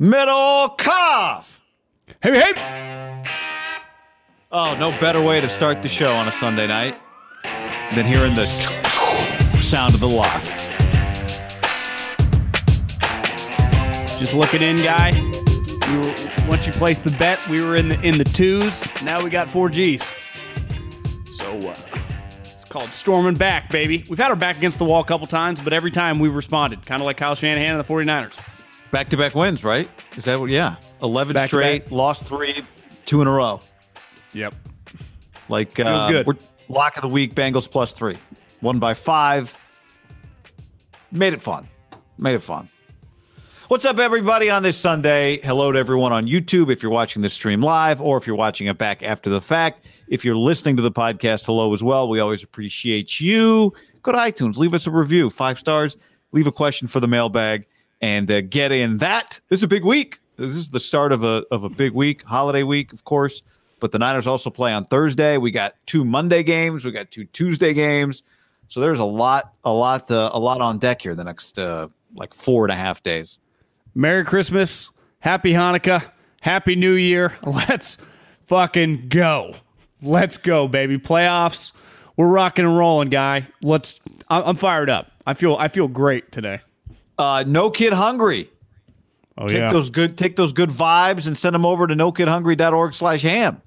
Middlekauff. Hey, hey. Oh, no better way to start the show on a Sunday night than hearing the sound of the lock. Just looking in, guy. We were, once you placed the bet, we were in the in the twos. Now we got four Gs. So uh, it's called storming back, baby. We've had our back against the wall a couple times, but every time we've responded, kind of like Kyle Shanahan and the 49ers. Back to back wins, right? Is that what? Yeah. 11 Back straight, lost three, two in a row. Yep. Like, uh, was good. We're, lock of the week, Bengals plus three. Won by five. Made it fun. Made it fun. What's up, everybody, on this Sunday? Hello to everyone on YouTube if you're watching this stream live or if you're watching it back after the fact. If you're listening to the podcast, hello as well. We always appreciate you. Go to iTunes, leave us a review, five stars, leave a question for the mailbag, and uh, get in that. This is a big week. This is the start of a, of a big week, holiday week, of course. But the Niners also play on Thursday. We got two Monday games. We got two Tuesday games. So there's a lot, a lot, uh, a lot on deck here the next uh, like four and a half days. Merry Christmas, Happy Hanukkah, Happy New Year. Let's fucking go. Let's go, baby. Playoffs. We're rocking and rolling, guy. Let's. I'm fired up. I feel. I feel great today. Uh, no kid hungry. Oh Take yeah. those good, take those good vibes and send them over to nokidhungry.org slash ham.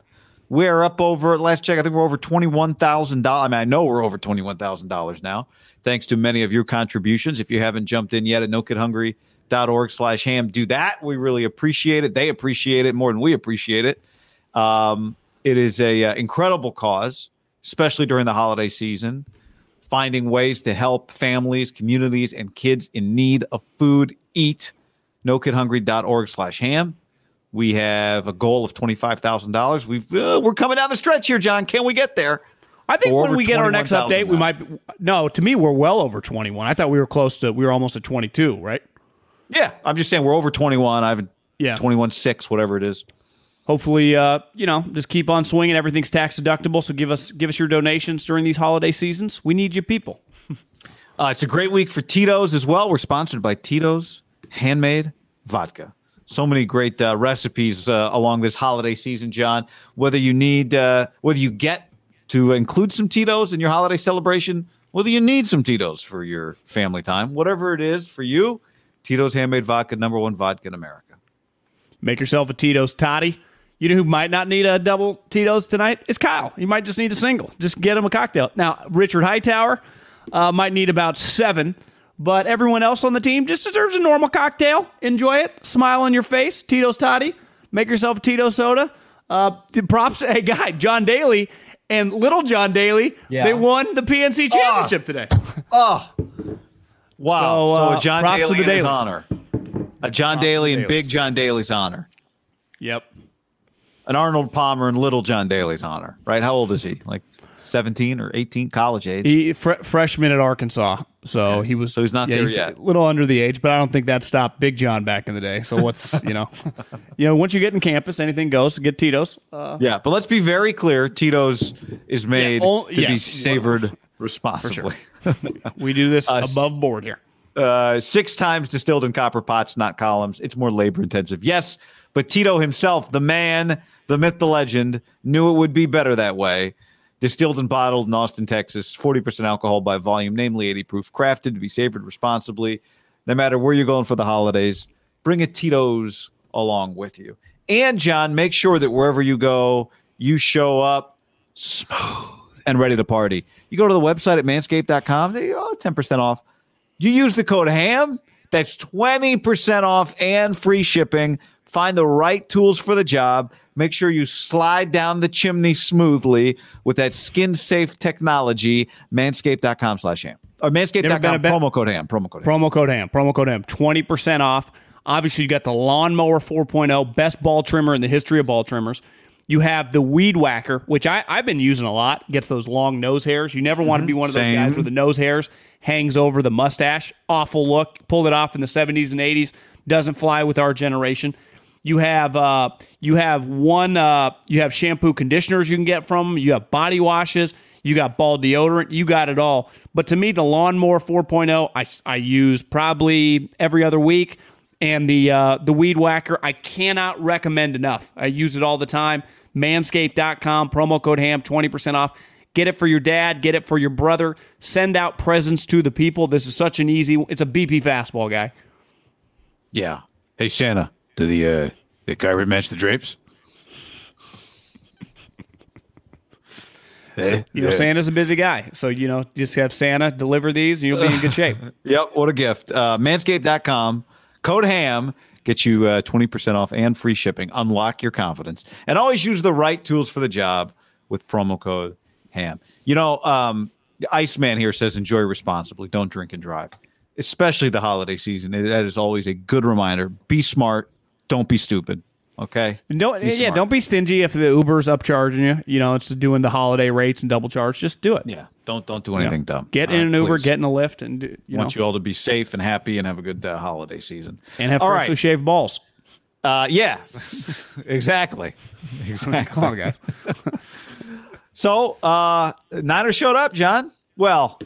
We're up over last check. I think we're over twenty one thousand dollars. I mean, I know we're over twenty one thousand dollars now, thanks to many of your contributions. If you haven't jumped in yet at nokidhungry.org slash ham, do that. We really appreciate it. They appreciate it more than we appreciate it. Um, it is a uh, incredible cause, especially during the holiday season. Finding ways to help families, communities, and kids in need of food eat nokidhungry.org slash ham. We have a goal of $25,000. We've, uh, we're coming down the stretch here, John. Can we get there? I think when we get our next update, we might. Be, no, to me, we're well over 21. I thought we were close to. We were almost at 22, right? Yeah, I'm just saying we're over 21. I have Yeah. 21 6, whatever it is. Hopefully, uh, you know, just keep on swinging. Everything's tax deductible, so give us give us your donations during these holiday seasons. We need you people. Uh, it's a great week for Tito's as well. We're sponsored by Tito's Handmade Vodka. So many great uh, recipes uh, along this holiday season, John. Whether you need, uh, whether you get to include some Tito's in your holiday celebration, whether you need some Tito's for your family time, whatever it is for you, Tito's Handmade Vodka, number one vodka in America. Make yourself a Tito's toddy. You know who might not need a double Tito's tonight? Is Kyle. He might just need a single. Just get him a cocktail. Now, Richard Hightower uh, might need about seven, but everyone else on the team just deserves a normal cocktail. Enjoy it. Smile on your face. Tito's toddy. Make yourself a Tito soda. Uh, the props, hey, guy, John Daly and little John Daly, Yeah. they won the PNC championship today. Oh, wow. So, So, uh, a John props to Daly the in his Dalys. honor. A John Daly in Big John Daly's honor. Yep. An Arnold Palmer and Little John Daly's honor, right? How old is he? Like 17 or 18, college age? He fr- freshman at Arkansas, so he was. So he's not there he's yet. A little under the age, but I don't think that stopped Big John back in the day. So what's you know, you know, once you get in campus, anything goes. Get Tito's. Uh, Yeah, but let's be very clear: Tito's is made ol- to be yes. savored responsibly. we do this Us. above board here. uh, six times distilled in copper pots, not columns. It's more labor intensive. Yes, but Tito himself, the man, the myth, the legend, knew it would be better that way. Distilled and bottled in Austin, Texas, 40% alcohol by volume, namely 80 proof, crafted to be savored responsibly. No matter where you're going for the holidays, bring a Tito's along with you. And, John, make sure that wherever you go, you show up smooth and ready to party. You go to the website at manscaped.com, they oh, 10% off. You use the code HAM, that's 20% off and free shipping. Find the right tools for the job. Make sure you slide down the chimney smoothly with that skin safe technology. Manscaped.com slash ham. Or Never been a manscaped.com, promo code ham. Promo code ham. Promo code ham. Promo code ham. Twenty percent off. Obviously, you got the lawnmower 4.0, best ball trimmer in the history of ball trimmers. You have the weed whacker, which I, I've been using a lot. Gets those long nose hairs. You never want to be mm-hmm. one of those Same. guys where the nose hairs hangs over the mustache. Awful look. Pulled it off in the 70s and 80s. Doesn't fly with our generation. You have uh, you have one uh, you have shampoo conditioners you can get from. You have body washes. You got ball deodorant. You got it all. But to me, the lawnmower 4.0, I, I use probably every other week. and the uh, the weed whacker. I cannot recommend enough. I use it all the time. Manscaped.com promo code ham twenty percent off. Get it for your dad. Get it for your brother. Send out presents to the people. This is such an easy. It's a BP fastball guy. Yeah. Hey Santa, do the uh, the carpet match the drapes? So, you know, Santa's a busy guy. So, you know, just have Santa deliver these and you'll be in good shape. Yep, what a gift. Uh, manscaped.com, code HAM, gets you uh, 20% off and free shipping. Unlock your confidence. And always use the right tools for the job with promo code HAM. You know, um, Iceman here says enjoy responsibly. Don't drink and drive, especially the holiday season. That is always a good reminder. Be smart. Don't be stupid. Okay. Don't yeah, smart. don't be stingy if the Uber's upcharging you. You know, it's doing the holiday rates and double charge. Just do it. Yeah. Don't don't do anything dumb. Get in an Uber, get in a Lyft. and do, you want know. you all to be safe and happy and have a good uh, holiday season and have all freshly right. shaved balls. Uh, yeah, exactly, exactly. Come on, guys. so, uh, Niners showed up, John. Well,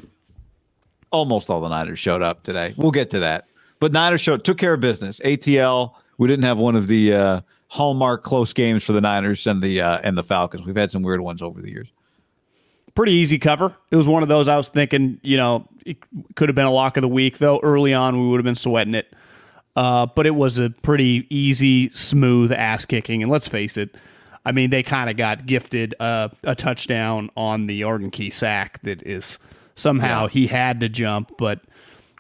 almost all the Niners showed up today. We'll get to that, but Niners showed took care of business. ATL. We didn't have one of the uh, hallmark close games for the Niners and the uh, and the Falcons. We've had some weird ones over the years. Pretty easy cover. It was one of those I was thinking, you know, it could have been a lock of the week though. Early on, we would have been sweating it, uh, but it was a pretty easy, smooth ass kicking. And let's face it, I mean, they kind of got gifted uh, a touchdown on the Arden Key sack that is somehow yeah. he had to jump, but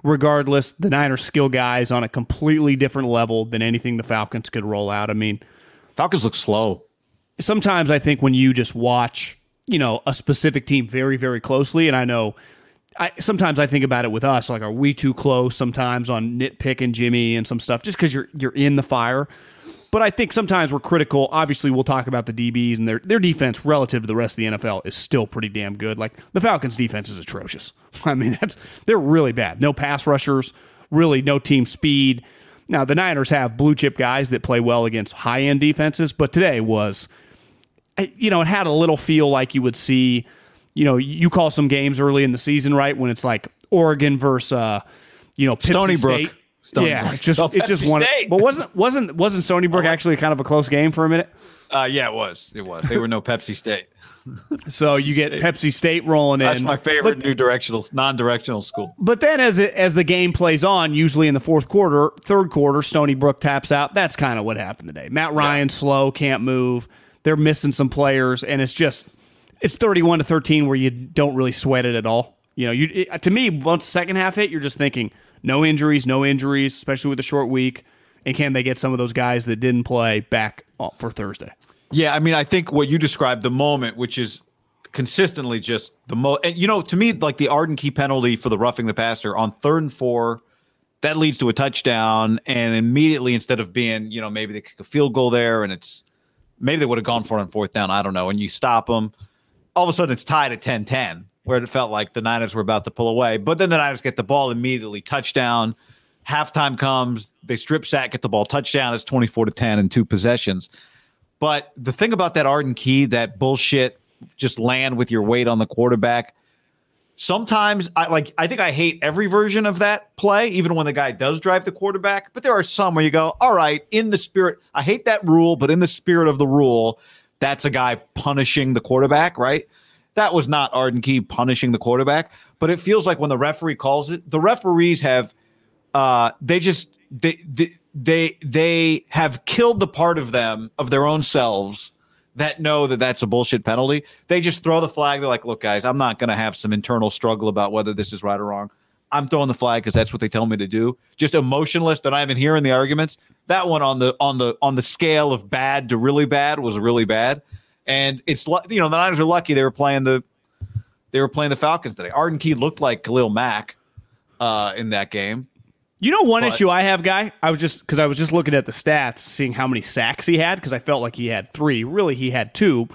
regardless, the Niners skill guys on a completely different level than anything the Falcons could roll out. I mean, Falcons look slow. Sometimes I think when you just watch, you know, a specific team very, very closely, and I know I sometimes I think about it with us, like are we too close sometimes on nitpicking Jimmy and some stuff just because you're you're in the fire. But I think sometimes we're critical. Obviously, we'll talk about the DBs and their their defense relative to the rest of the NFL is still pretty damn good. Like the Falcons' defense is atrocious. I mean, that's they're really bad. No pass rushers, really no team speed. Now the Niners have blue chip guys that play well against high end defenses, but today was, eh, you know, it had a little feel like you would see, you know, you call some games early in the season, right? When it's like Oregon versus, uh, you know, Stony Brook. State Stony yeah, Brook. just it just won. But wasn't wasn't wasn't Stony Brook actually kind of a close game for a minute? Uh, yeah, it was. It was. They were no Pepsi State. so Pepsi you get State. Pepsi State rolling in. That's my favorite but, new directional, non-directional school. But then, as it, as the game plays on, usually in the fourth quarter, third quarter, Stony Brook taps out. That's kind of what happened today. Matt Ryan yeah. slow, can't move. They're missing some players, and it's just it's thirty-one to thirteen where you don't really sweat it at all. You know, you it, to me once the second half hit, you're just thinking no injuries, no injuries, especially with a short week. And can they get some of those guys that didn't play back for Thursday? Yeah, I mean, I think what you described the moment, which is consistently just the most, and you know, to me, like the Arden Key penalty for the roughing the passer on third and four, that leads to a touchdown, and immediately instead of being, you know, maybe they kick a field goal there, and it's maybe they would have gone for it on fourth down, I don't know, and you stop them, all of a sudden it's tied at 10-10 where it felt like the Niners were about to pull away. But then the Niners get the ball immediately, touchdown. Halftime comes, they strip sack, get the ball, touchdown. It's 24 to 10 in two possessions. But the thing about that Arden Key, that bullshit, just land with your weight on the quarterback. Sometimes I like I think I hate every version of that play, even when the guy does drive the quarterback. But there are some where you go, all right, in the spirit, I hate that rule, but in the spirit of the rule, that's a guy punishing the quarterback, right? That was not Arden Key punishing the quarterback, but it feels like when the referee calls it, the referees have uh they just they they they, they have killed the part of them of their own selves that know that that's a bullshit penalty. They just throw the flag. They're like, "Look, guys, I'm not going to have some internal struggle about whether this is right or wrong. I'm throwing the flag because that's what they tell me to do." Just emotionless. That I even hearing the arguments. That one on the on the on the scale of bad to really bad was really bad. And it's like you know the Niners are lucky they were playing the they were playing the Falcons today. Arden Key looked like Khalil Mack uh, in that game. You know one but, issue I have, guy. I was just because I was just looking at the stats, seeing how many sacks he had because I felt like he had three. Really, he had two.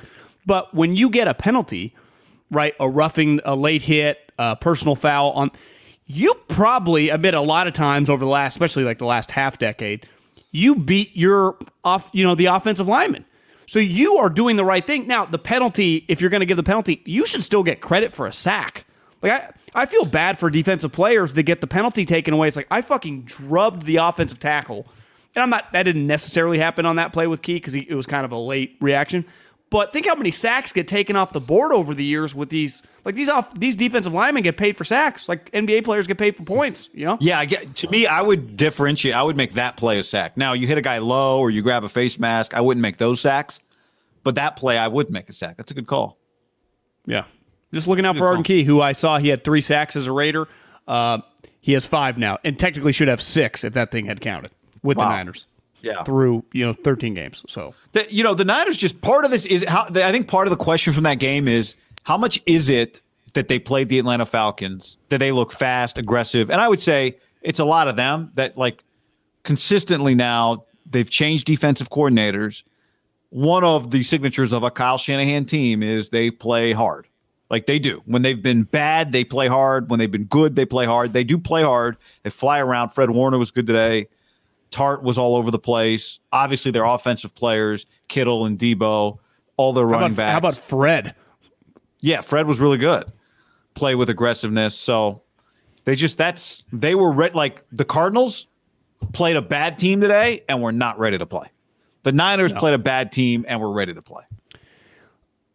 But when you get a penalty, right, a roughing, a late hit, a personal foul on, you probably admit a lot of times over the last, especially like the last half decade, you beat your off, you know, the offensive lineman. So you are doing the right thing. Now, the penalty, if you're going to give the penalty, you should still get credit for a sack. Like I, I feel bad for defensive players that get the penalty taken away. It's like I fucking drubbed the offensive tackle, and I'm not. That didn't necessarily happen on that play with Key because it was kind of a late reaction. But think how many sacks get taken off the board over the years with these like these off these defensive linemen get paid for sacks. Like NBA players get paid for points, you know? Yeah, I get, to me, I would differentiate. I would make that play a sack. Now, you hit a guy low or you grab a face mask, I wouldn't make those sacks. But that play, I would make a sack. That's a good call. Yeah. Just looking out for Arden Key, who I saw he had three sacks as a Raider. Uh, he has five now, and technically should have six if that thing had counted with wow. the Niners yeah. through you know 13 games. So the, you know the Niners just part of this is how I think part of the question from that game is how much is it that they played the Atlanta Falcons that they look fast, aggressive, and I would say it's a lot of them that like consistently now they've changed defensive coordinators. One of the signatures of a Kyle Shanahan team is they play hard. Like they do. When they've been bad, they play hard. When they've been good, they play hard. They do play hard. They fly around. Fred Warner was good today. Tartt was all over the place. Obviously, their offensive players, Kittle and Debo, all their running how about, backs. How about Fred? Yeah, Fred was really good. Play with aggressiveness. So they just that's they were re- like the Cardinals played a bad team today and we're not ready to play. The Niners no. played a bad team and we're ready to play.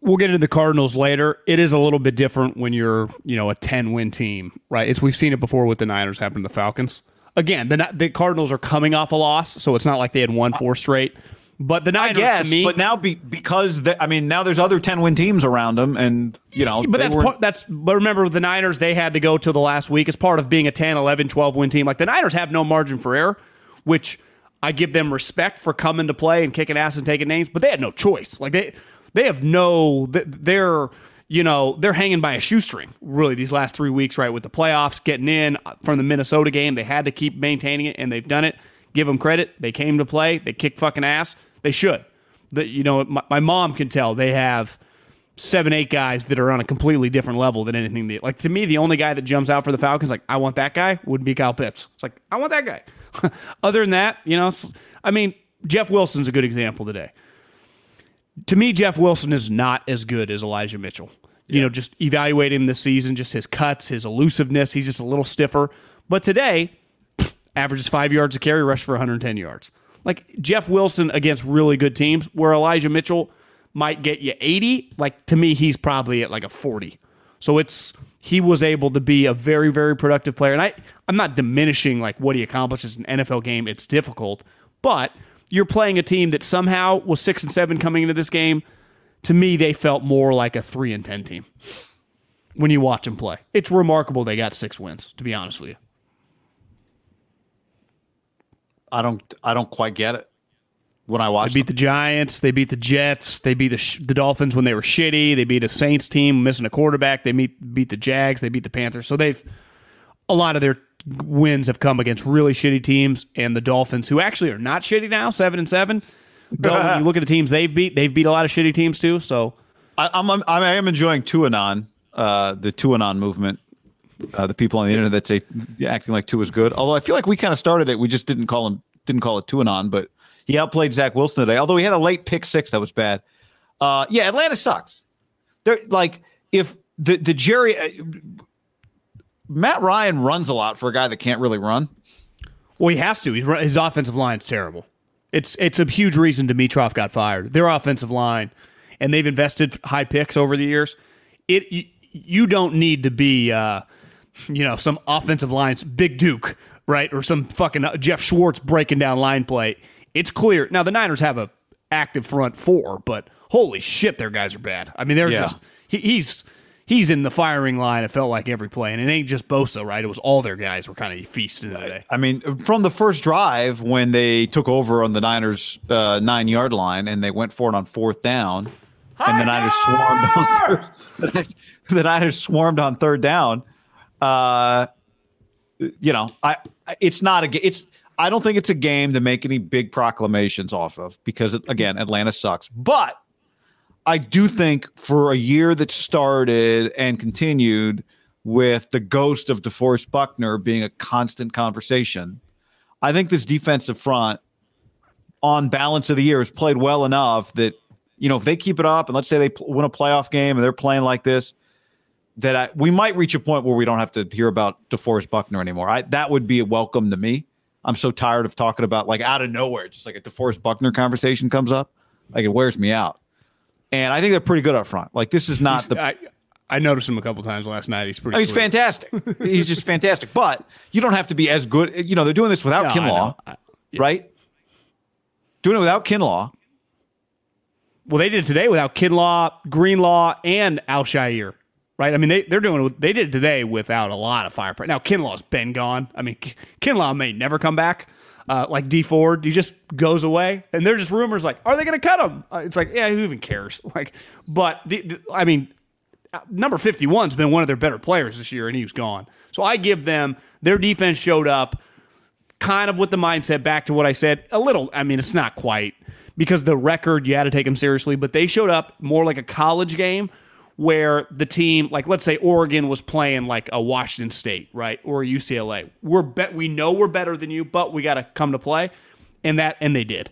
We'll get into the Cardinals later. It is a little bit different when you're, you know, a 10 win team, right? It's we've seen it before with the Niners happen to the Falcons again, the the Cardinals are coming off a loss, so it's not like they had won four straight. But the Niners, I guess, me, but now be, because I mean now there's other ten win teams around them, and you know, but that's part, that's. But remember, the Niners they had to go till the last week as part of being a 10, 11, 12 win team. Like the Niners have no margin for error, which I give them respect for coming to play and kicking ass and taking names, but they had no choice. Like they they have no they're you know, they're hanging by a shoestring, really, these last three weeks, right? With the playoffs, getting in from the Minnesota game. They had to keep maintaining it, and they've done it. Give them credit. They came to play. They kicked fucking ass. They should. The, you know, my, my mom can tell they have seven, eight guys that are on a completely different level than anything. That, like, to me, the only guy that jumps out for the Falcons, like, I want that guy, would be Kyle Pitts. It's like, I want that guy. Other than that, you know, I mean, Jeff Wilson's a good example today to me, Jeff Wilson is not as good as Elijah Mitchell. You yeah. know, just evaluating this season, just his cuts, his elusiveness, he's just a little stiffer. But today, averages five yards a carry, rush for 110 yards. Like Jeff Wilson against really good teams, where Elijah Mitchell might get you 80. Like to me, he's probably at like a 40. So it's he was able to be a very, very productive player. And I, I'm not diminishing like what he accomplishes in an NFL game. It's difficult, but you're playing a team that somehow was six and seven coming into this game. To me, they felt more like a three and ten team when you watch them play. It's remarkable they got six wins. To be honest with you, I don't. I don't quite get it when I watch. They beat them. the Giants. They beat the Jets. They beat the, the Dolphins when they were shitty. They beat a Saints team missing a quarterback. They meet, beat the Jags. They beat the Panthers. So they've a lot of their wins have come against really shitty teams and the Dolphins, who actually are not shitty now, seven and seven. Though when you look at the teams they've beat, they've beat a lot of shitty teams too. So I, I'm, I'm I am enjoying Tuanon, uh, the Tuanon movement. Uh, the people on the internet that say acting like two is good. Although I feel like we kind of started it, we just didn't call him didn't call it Tuanon, but he outplayed Zach Wilson today. Although he had a late pick six that was bad. Uh, yeah, Atlanta sucks. They're like if the the Jerry uh, Matt Ryan runs a lot for a guy that can't really run. Well, he has to. He's, his offensive line's terrible. It's it's a huge reason Dimitroff got fired. Their offensive line, and they've invested high picks over the years. It you, you don't need to be, uh, you know, some offensive lines big Duke, right, or some fucking uh, Geoff Schwartz breaking down line play. It's clear now. The Niners have a active front four, but holy shit, their guys are bad. I mean, they're yeah. just he, he's he's in the firing line. It felt like every play, and it ain't just Bosa, right? It was all their guys were kind of feasting today. I mean, from the first drive when they took over on the Niners' uh, nine yard line and they went for it on fourth down, Hi and the Niners swarmed on third, the Niners swarmed on third down. Uh, you know, I it's not a it's. I don't think it's a game to make any big proclamations off of because again, Atlanta sucks. But I do think for a year that started and continued with the ghost of DeForest Buckner being a constant conversation, I think this defensive front on balance of the year has played well enough that, you know, if they keep it up and let's say they win a playoff game and they're playing like this, that I, we might reach a point where we don't have to hear about DeForest Buckner anymore. I, that would be a welcome to me. I'm so tired of talking about like out of nowhere, just like a DeForest Buckner conversation comes up, like it wears me out. And I think they're pretty good up front. Like this is not the. I, I noticed him a couple times last night. He's pretty. I mean, he's fantastic. he's just fantastic. But you don't have to be as good. You know, they're doing this without No, Kinlaw, know. I- right? Doing it without Kinlaw. Well, they did it today without Kinlaw, Greenlaw, and Al-Shaair. Right? I mean, they, they're doing it. They did it today without a lot of firepower. Now, Kinlaw's been gone. I mean, Kinlaw may never come back. Uh, like D Ford, he just goes away, and they're just rumors like, are they going to cut him? Uh, it's like, yeah, who even cares? Like, but the, the, I mean, uh, number 51's been one of their better players this year, and he was gone. So I give them their defense showed up kind of with the mindset back to what I said. A little, I mean, it's not quite because the record, you had to take them seriously, but they showed up more like a college game where the team, like let's say Oregon was playing like a Washington State, right, or UCLA. We're bet we know we're better than you, but we got to come to play, and that and they did.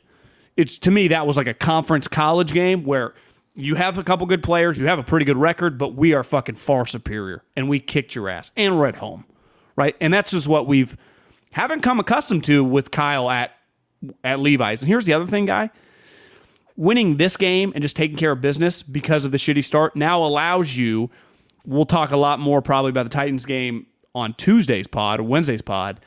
It's to me that was like a conference college game where you have a couple good players, you have a pretty good record, but we are fucking far superior, and we kicked your ass, and we're at home, right? And that's just what we've haven't come accustomed to with Kyle at at Levi's. And here's the other thing, guy. Winning this game and just taking care of business because of the shitty start now allows you. We'll talk a lot more probably about the Titans game on Tuesday's pod or Wednesday's pod.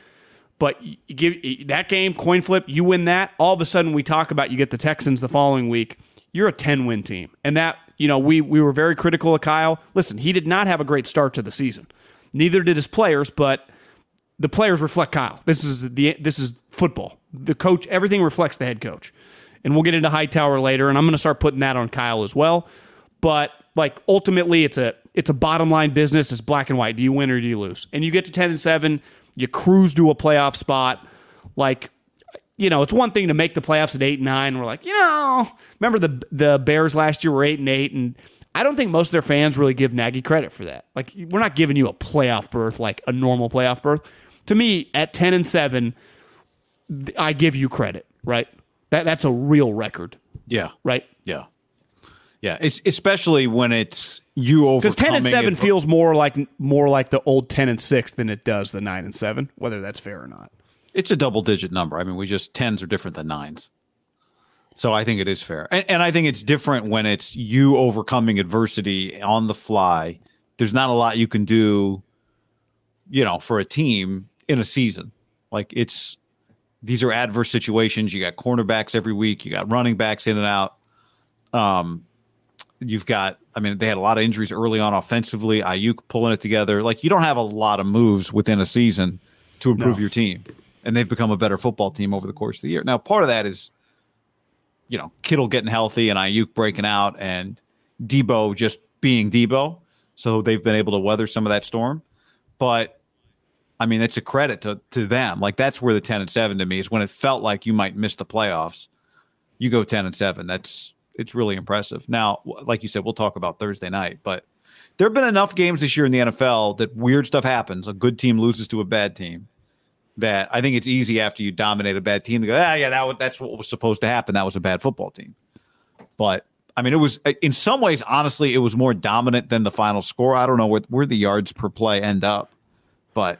But give that game coin flip, you win that. All of a sudden, we talk about you get the Texans the following week. You're a 10 win team, and that you know we we were very critical of Kyle. Listen, he did not have a great start to the season. Neither did his players, but the players reflect Kyle. This is the this is football. The coach, everything reflects the head coach. And we'll get into Hightower later, and I'm going to start putting that on Kyle as well. But like ultimately, it's a it's a bottom line business. It's black and white. Do you win or do you lose? And you get to ten and seven, you cruise to a playoff spot. Like you know, it's one thing to make the playoffs at eight and nine. We're like, you know, remember the the Bears last year were eight and eight, and I don't think most of their fans really give Nagy credit for that. Like, we're not giving you a playoff berth like a normal playoff berth. To me, at ten and seven, I give you credit, right? That that's a real record, Yeah. right? Yeah. Yeah. It's especially when it's you overcoming Because ten and seven adver- feels more like more like the old ten and six than it does the nine and seven. Whether that's fair or not. it's a double digit number. I mean, we just tens are different than nines. So I think it is fair. And, and I think it's different when it's you overcoming adversity on the fly. There's not a lot you can do, you know, for a team in a season. Like it's these are adverse situations. You got cornerbacks every week, you got running backs in and out. Um you've got I mean, they had a lot of injuries early on offensively. Aiyuk pulling it together. Like you don't have a lot of moves within a season to improve your team. And they've become a better football team over the course of the year. Now, part of that is, you know, Kittle getting healthy and Aiyuk breaking out and Debo just being Debo. So they've been able to weather some of that storm. But I mean, it's a credit to, to them. Like that's where the 10 and 7 to me is when it felt like you might miss the playoffs. You go 10 and 7. That's it's really impressive. Now, like you said, we'll talk about Thursday night, but there have been enough games this year in the NFL that weird stuff happens. A good team loses to a bad team. That I think it's easy after you dominate a bad team to go, ah, yeah, that that's what was supposed to happen. That was a bad football team. But I mean, it was in some ways, honestly, it was more dominant than the final score. I don't know where, where the yards per play end up, but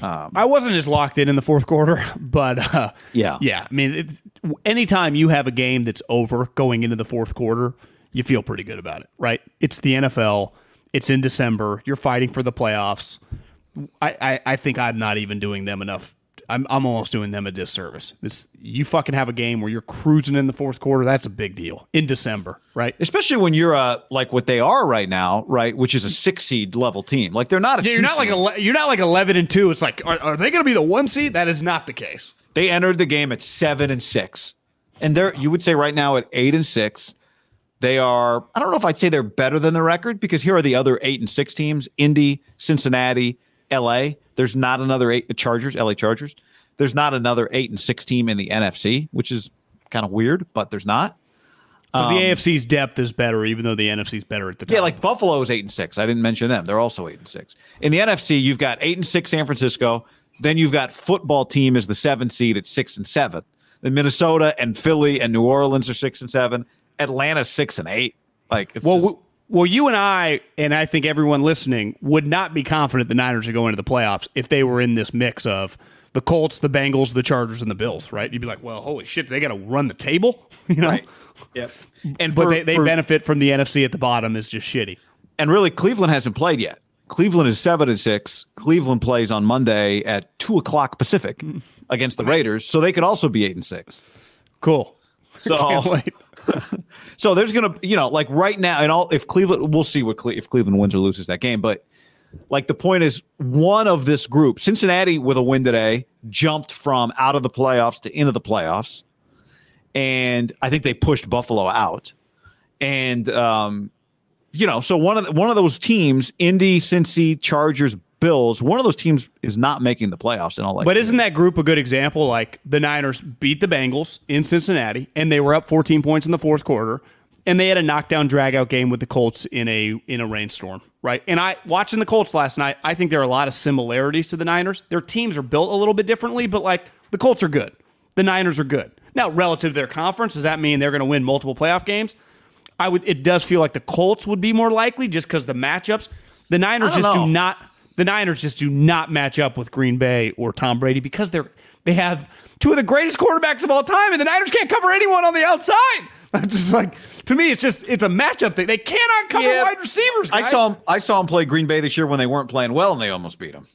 I wasn't as locked in in the fourth quarter, but uh, Yeah. yeah. I mean, it's, anytime you have a game that's over going into the fourth quarter, you feel pretty good about it, right? It's the NFL. It's in December. You're fighting for the playoffs. I, I, I think I'm not even doing them enough. I'm, I'm almost doing them a disservice. It's, you fucking have a game where you're cruising in the fourth quarter. That's a big deal in December, right? especially when you're uh like what they are right now, right, which is a six seed level team. Like they're not a Yeah, you're not like seed. ele- you're not like eleven and two. It's like are, are they going to be the one seed? That is not the case. They entered the game at seven and six, and they're you would say right now at eight and six. They are. I don't know if I'd say they're better than the record because here are the other eight and six teams: Indy, Cincinnati, L.A. There's not another eight Chargers, L.A. Chargers. There's not another eight and six team in the NFC, which is kind of weird, but there's not. Because the AFC's depth is better, even though the NFC's better at the top. Um, Yeah, like Buffalo's eight and six. I didn't mention them. They're also eight and six. In the NFC, you've got eight and six San Francisco. Then you've got football team as the seven seed at six and seven. Then Minnesota and Philly and New Orleans are six and seven. Atlanta six and eight. Like it's well, just- Well, you and I, and I think everyone listening, would not be confident the Niners are going to the playoffs if they were in this mix of the Colts, the Bengals, the Chargers, and the Bills, right? You'd be like, well, holy shit, they got to run the table, you know? Right. Yep. And But for- they, they for- benefit from the NFC at the bottom is just shitty. and really Cleveland hasn't played yet. Cleveland is seven and six. Cleveland plays on Monday at two o'clock Pacific hmm. against the Raiders, so they could also be eight and six. Cool. So. So there's gonna, you know, like right now, and all if Cleveland, we'll see what Cle- if Cleveland wins or loses that game. But like the point is, one of this group, Cincinnati with a win today, jumped from out of the playoffs to into the playoffs, and I think they pushed Buffalo out. And um, you know, so one of the, one of those teams, Indy, Cincy, Chargers, Bills, one of those teams is not making the playoffs. And all that. But isn't that group a good example? Like the Niners beat the Bengals in Cincinnati, and they were up 14 points in the fourth quarter, and they had a knockdown dragout game with the Colts in a in a rainstorm, right? And I watching the Colts last night, I think there are a lot of similarities to the Niners. Their teams are built a little bit differently, but like the Colts are good, the Niners are good. Now, relative to their conference, does that mean they're going to win multiple playoff games? I would. It does feel like the Colts would be more likely just because the matchups. The Niners just know. do not. The Niners just do not match up with Green Bay or Tom Brady because they're they have two of the greatest quarterbacks of all time, and the Niners can't cover anyone on the outside. That's just like to me, it's just it's a matchup thing. They cannot cover Yeah. wide receivers. I saw him. I saw him play Green Bay this year when they weren't playing well, and they almost beat them.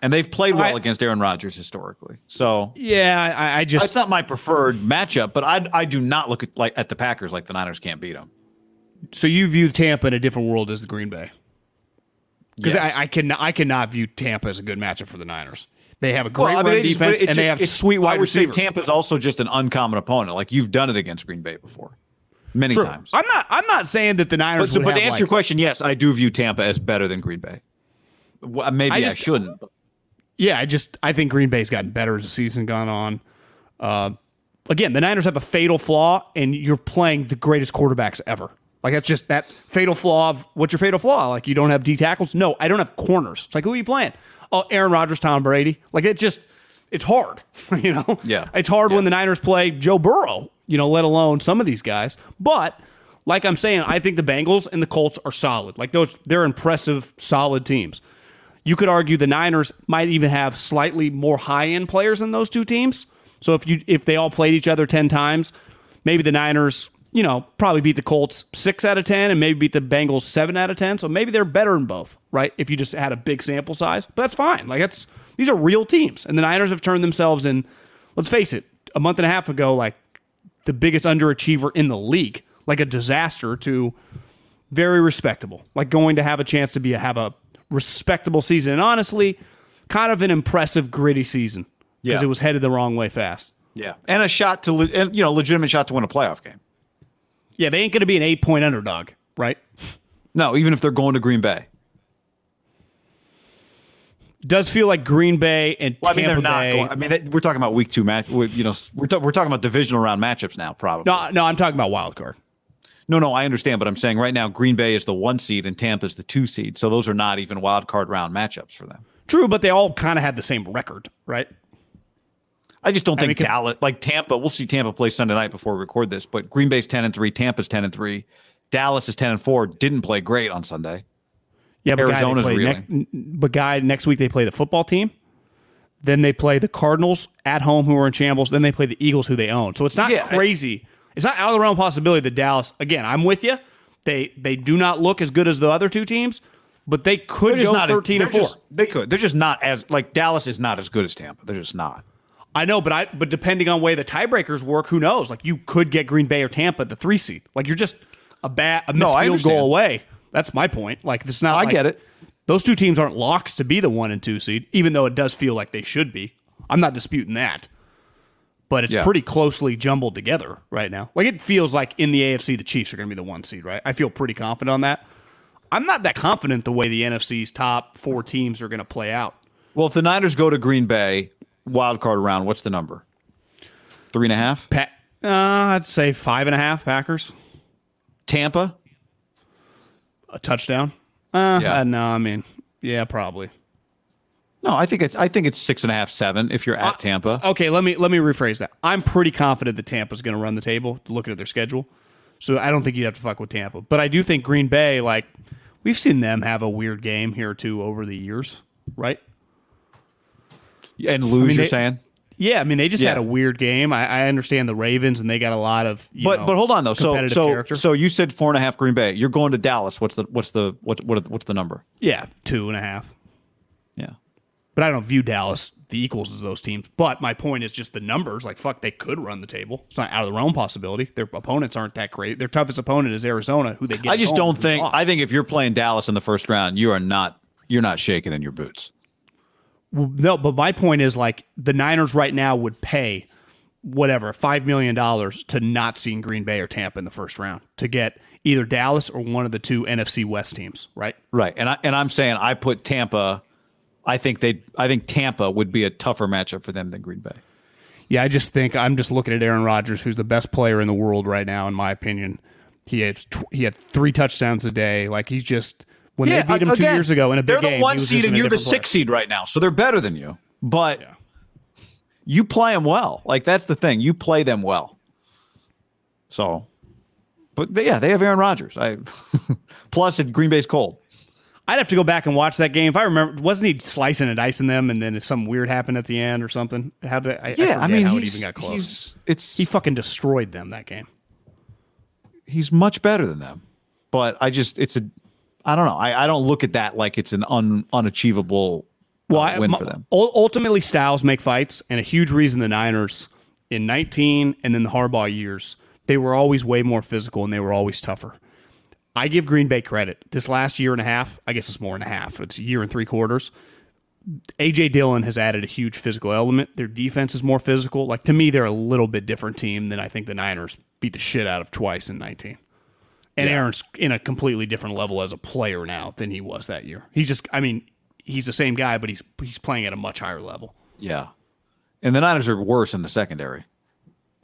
And they've played well I- against Aaron Rodgers historically. So Yeah, I, I just it's not my preferred matchup, but I I do not look at like at the Packers like the Niners can't beat them. so you view Tampa in a different world as the Green Bay because Yes. I, I can I cannot view Tampa as a good matchup for the Niners. They have a great Well, I mean, run just- defense it's and they have it's- sweet wide I would say receivers. Tampa's also just an uncommon opponent. Like you've done it against Green Bay before, many True. times. I'm not I'm not saying that the But, Niners so, would but to answer like- your question, yes, I do view Tampa as better than Green Bay. Well, maybe I, I shouldn't. But Yeah, I just I think Green Bay's gotten better as the season gone on. Uh, again, the Niners have a fatal flaw, and you're playing the greatest quarterbacks ever. Like that's just that fatal flaw of what's your fatal flaw? Like you don't have D tackles? No, I don't have corners. It's like who are you playing? Oh, Aaron Rodgers, Tom Brady. Like it just it's hard, you know. Yeah. it's hard Yeah. when the Niners play Joe Burrow. You know, let alone some of these guys. But like I'm saying, I think the Bengals and the Colts are solid. Like those, they're impressive, solid teams. You could argue the Niners might even have slightly more high end players than those two teams. So if you if they all played each other ten times, maybe the Niners, you know, probably beat the Colts six out of ten, and maybe beat the Bengals seven out of ten. So maybe they're better in both, right? If you just had a big sample size, but that's fine. Like that's these are real teams, and the Niners have turned themselves in. Let's face it, a month and a half ago, like the biggest underachiever in the league, like a disaster to very respectable, like going to have a chance to be a, have a respectable season, and honestly, kind of an impressive gritty season because Yeah. it was headed the wrong way fast. yeah, and a shot to and, you know legitimate shot to win a playoff game. Yeah, they ain't going to be an eight point underdog, right? No, even if they're going to Green Bay. Does feel like Green Bay and Well, I mean, Tampa they're not. Bay. Going, I mean, they, we're talking about week two match. You know, we're, ta- we're talking about divisional round matchups now. Probably. no, no, I'm talking about wild card. no, no. I understand, but I'm saying right now, Green Bay is the one seed and Tampa is the two seed. So those are not even wild card round matchups for them. True, but they all kind of had the same record, right? I just don't think 'cause- Dallas, like Tampa. We'll see Tampa play Sunday night before we record this. But Green Bay's ten and three, Tampa's ten and three, Dallas is ten and four. Didn't play great on Sunday. Yeah, but Arizona's next, but guy, next week they play the football team. Then they play the Cardinals at home, who are in shambles. Then they play the Eagles, who they own. So it's not Yeah, I- crazy. it's not out of the realm of possibility that Dallas. Again, I'm with you. They they do not look as good as the other two teams, but they could just go not. 13 they're and four. just- they could. They're just not as like Dallas is not as good as Tampa. They're just not. I know, but I but depending on way the tiebreakers work, who knows? Like you could get Green Bay or Tampa the three seed. Like you're just a bad a missed No, field goal away. That's my point. Like it's not. I like- get it. Those two teams aren't locks to be the one and two seed, even though it does feel like they should be. I'm not disputing that, but it's Yeah. pretty closely jumbled together right now. Like it feels like in the AFC, the Chiefs are going to be the one seed, right? I feel pretty confident on that. I'm not that confident the way the NFC's top four teams are going to play out. Well, if the Niners go to Green Bay wild card round, what's the number? Three and a half. Pa- uh, I'd say five and a half Packers. Tampa. a touchdown. Uh, Yeah. uh, no, I mean, yeah, probably. No, I think it's. I think it's six and a half, seven. If you're at Tampa. Okay, let me let me rephrase that. I'm pretty confident that Tampa's going to run the table. Looking at their schedule, So I don't think you'd have to fuck with Tampa. But I do think Green Bay, like we've seen them have a weird game here too over the years, right? And lose, mean, you're they- saying? Yeah, I mean they just Yeah. had a weird game. I, I understand the Ravens and they got a lot of you But know, but hold on though. So competitive so character. so you said four and a half Green Bay. You're going to Dallas. What's the what's the what what what's the number? yeah, two and a half. Yeah. But I don't view Dallas the equals as those teams. But my point is just the numbers. Like fuck, they could run the table. It's not out of the realm possibility. Their opponents aren't that great. Their toughest opponent is Arizona, who they get. I just don't think. I think if you're playing Dallas in the first round, you are not. You're not shaking in your boots. No, but my point is like the Niners right now would pay whatever five million dollars to not seeing Green Bay or Tampa in the first round to get either Dallas or one of the two NFC West teams, right? Right. And I and I'm saying I put Tampa. I think they. I think Tampa would be a tougher matchup for them than Green Bay. Yeah, I just think I'm just looking at Aaron Rodgers, who's the best player in the world right now, in my opinion. He had tw- he had three touchdowns a day. Like he's just when they beat him two again, years ago in a big they're game. the one seed and you're the six seed right now, so they're better than you. But Yeah. you play them well. Like that's the thing. You play them well. So, but they, yeah, they have Aaron Rodgers. I plus it Green Bay's cold. I'd have to go back and watch that game. If I remember, wasn't he slicing and dicing them, and then something weird happened at the end or something? How did I, I Yeah, I, forget mean, how it even got close. he's it's He fucking destroyed them that game. he's much better than them. But I just it's a I don't know. I, I don't look at that like it's an un, unachievable uh, Well, I- win for them. Ultimately, styles make fights, and a huge reason the Niners in 19 and then the Harbaugh years, they were always way more physical and they were always tougher. I give Green Bay credit. This last year and a half, I guess it's more than a half. It's a year and three quarters. AJ Dillon has added a huge physical element. Their defense is more physical. Like to me, they're a little bit different team than I think the Niners beat the shit out of twice in 19. And Aaron's in a completely different level as a player now than he was that year. He just, I mean, he's the same guy, but he's he's playing at a much higher level. Yeah. And the Niners are worse in the secondary.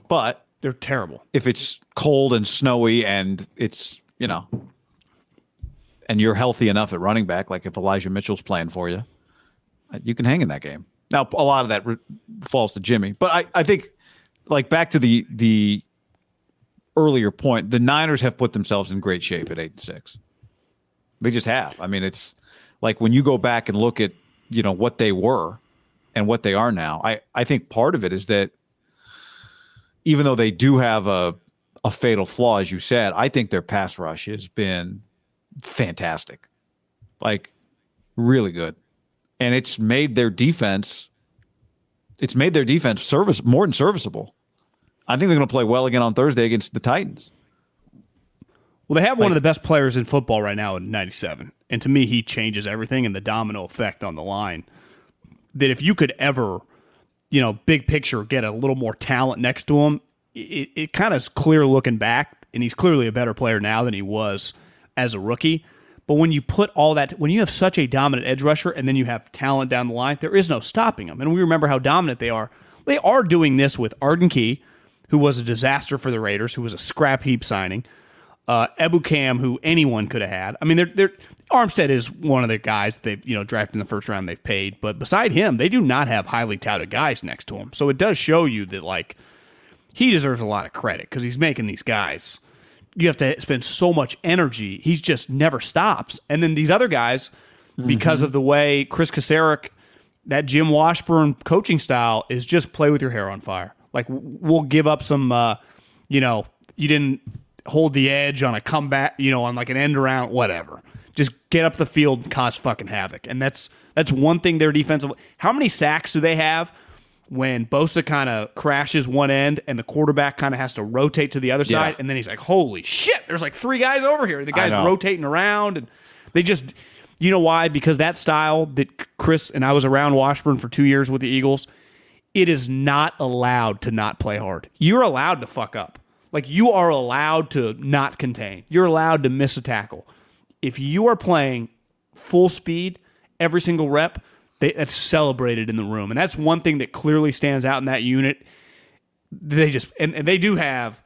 But They're terrible. if it's cold and snowy and it's, you know, and you're healthy enough at running back, like if Elijah Mitchell's playing for you, you can hang in that game. Now, a lot of that re- falls to Jimmy, but I, I think, like back to the the earlier point, the Niners have put themselves in great shape at eight and six. They just have. I mean, it's like when you go back and look at you know what they were and what they are now. I I think part of it is that even though they do have a a fatal flaw, as you said, I think their pass rush has been fantastic, like really good, and it's made their defense. It's made their defense service more than serviceable. I think they're going to play well again on Thursday against the Titans. Well, they have one of the best players in football right now in 97. And to me, he changes everything and the domino effect on the line. That if you could ever, you know, big picture, get a little more talent next to him, it, it kind of is clear looking back. And he's clearly a better player now than he was as a rookie. But when you put all that, when you have such a dominant edge rusher and then you have talent down the line, there is no stopping them. And we remember how dominant they are. They are doing this with Arden Key, who was a disaster for the Raiders, who was a scrap heap signing uh, Ebukam, who anyone could have had. I mean, they're, they're Armstead is one of the guys they've you know drafted in the first round they've paid, but beside him, they do not have highly touted guys next to him. So it does show you that like he deserves a lot of credit because he's making these guys. You have to spend so much energy. He's just never stops. And then these other guys, because of the way Kris Kocurek, that Jim Washburn coaching style is just play with your hair on fire. Like we'll give up some, uh, you know, you didn't hold the edge on a comeback, you know, on like an end around, whatever. Just get up the field and cause fucking havoc. And that's that's one thing their defensive. How many sacks do they have when Bosa kind of crashes one end and the quarterback kind of has to rotate to the other side, and then he's like, "Holy shit!" There's like three guys over here. The guys rotating around, and they just. You know why? Because that style that Kris and I was around Washburn for two years with the Eagles, it is not allowed to not play hard. You're allowed to fuck up. Like you are allowed to not contain. You're allowed to miss a tackle. If you are playing full speed every single rep, they, that's celebrated in the room, and that's one thing that clearly stands out in that unit. They just and, and they do have.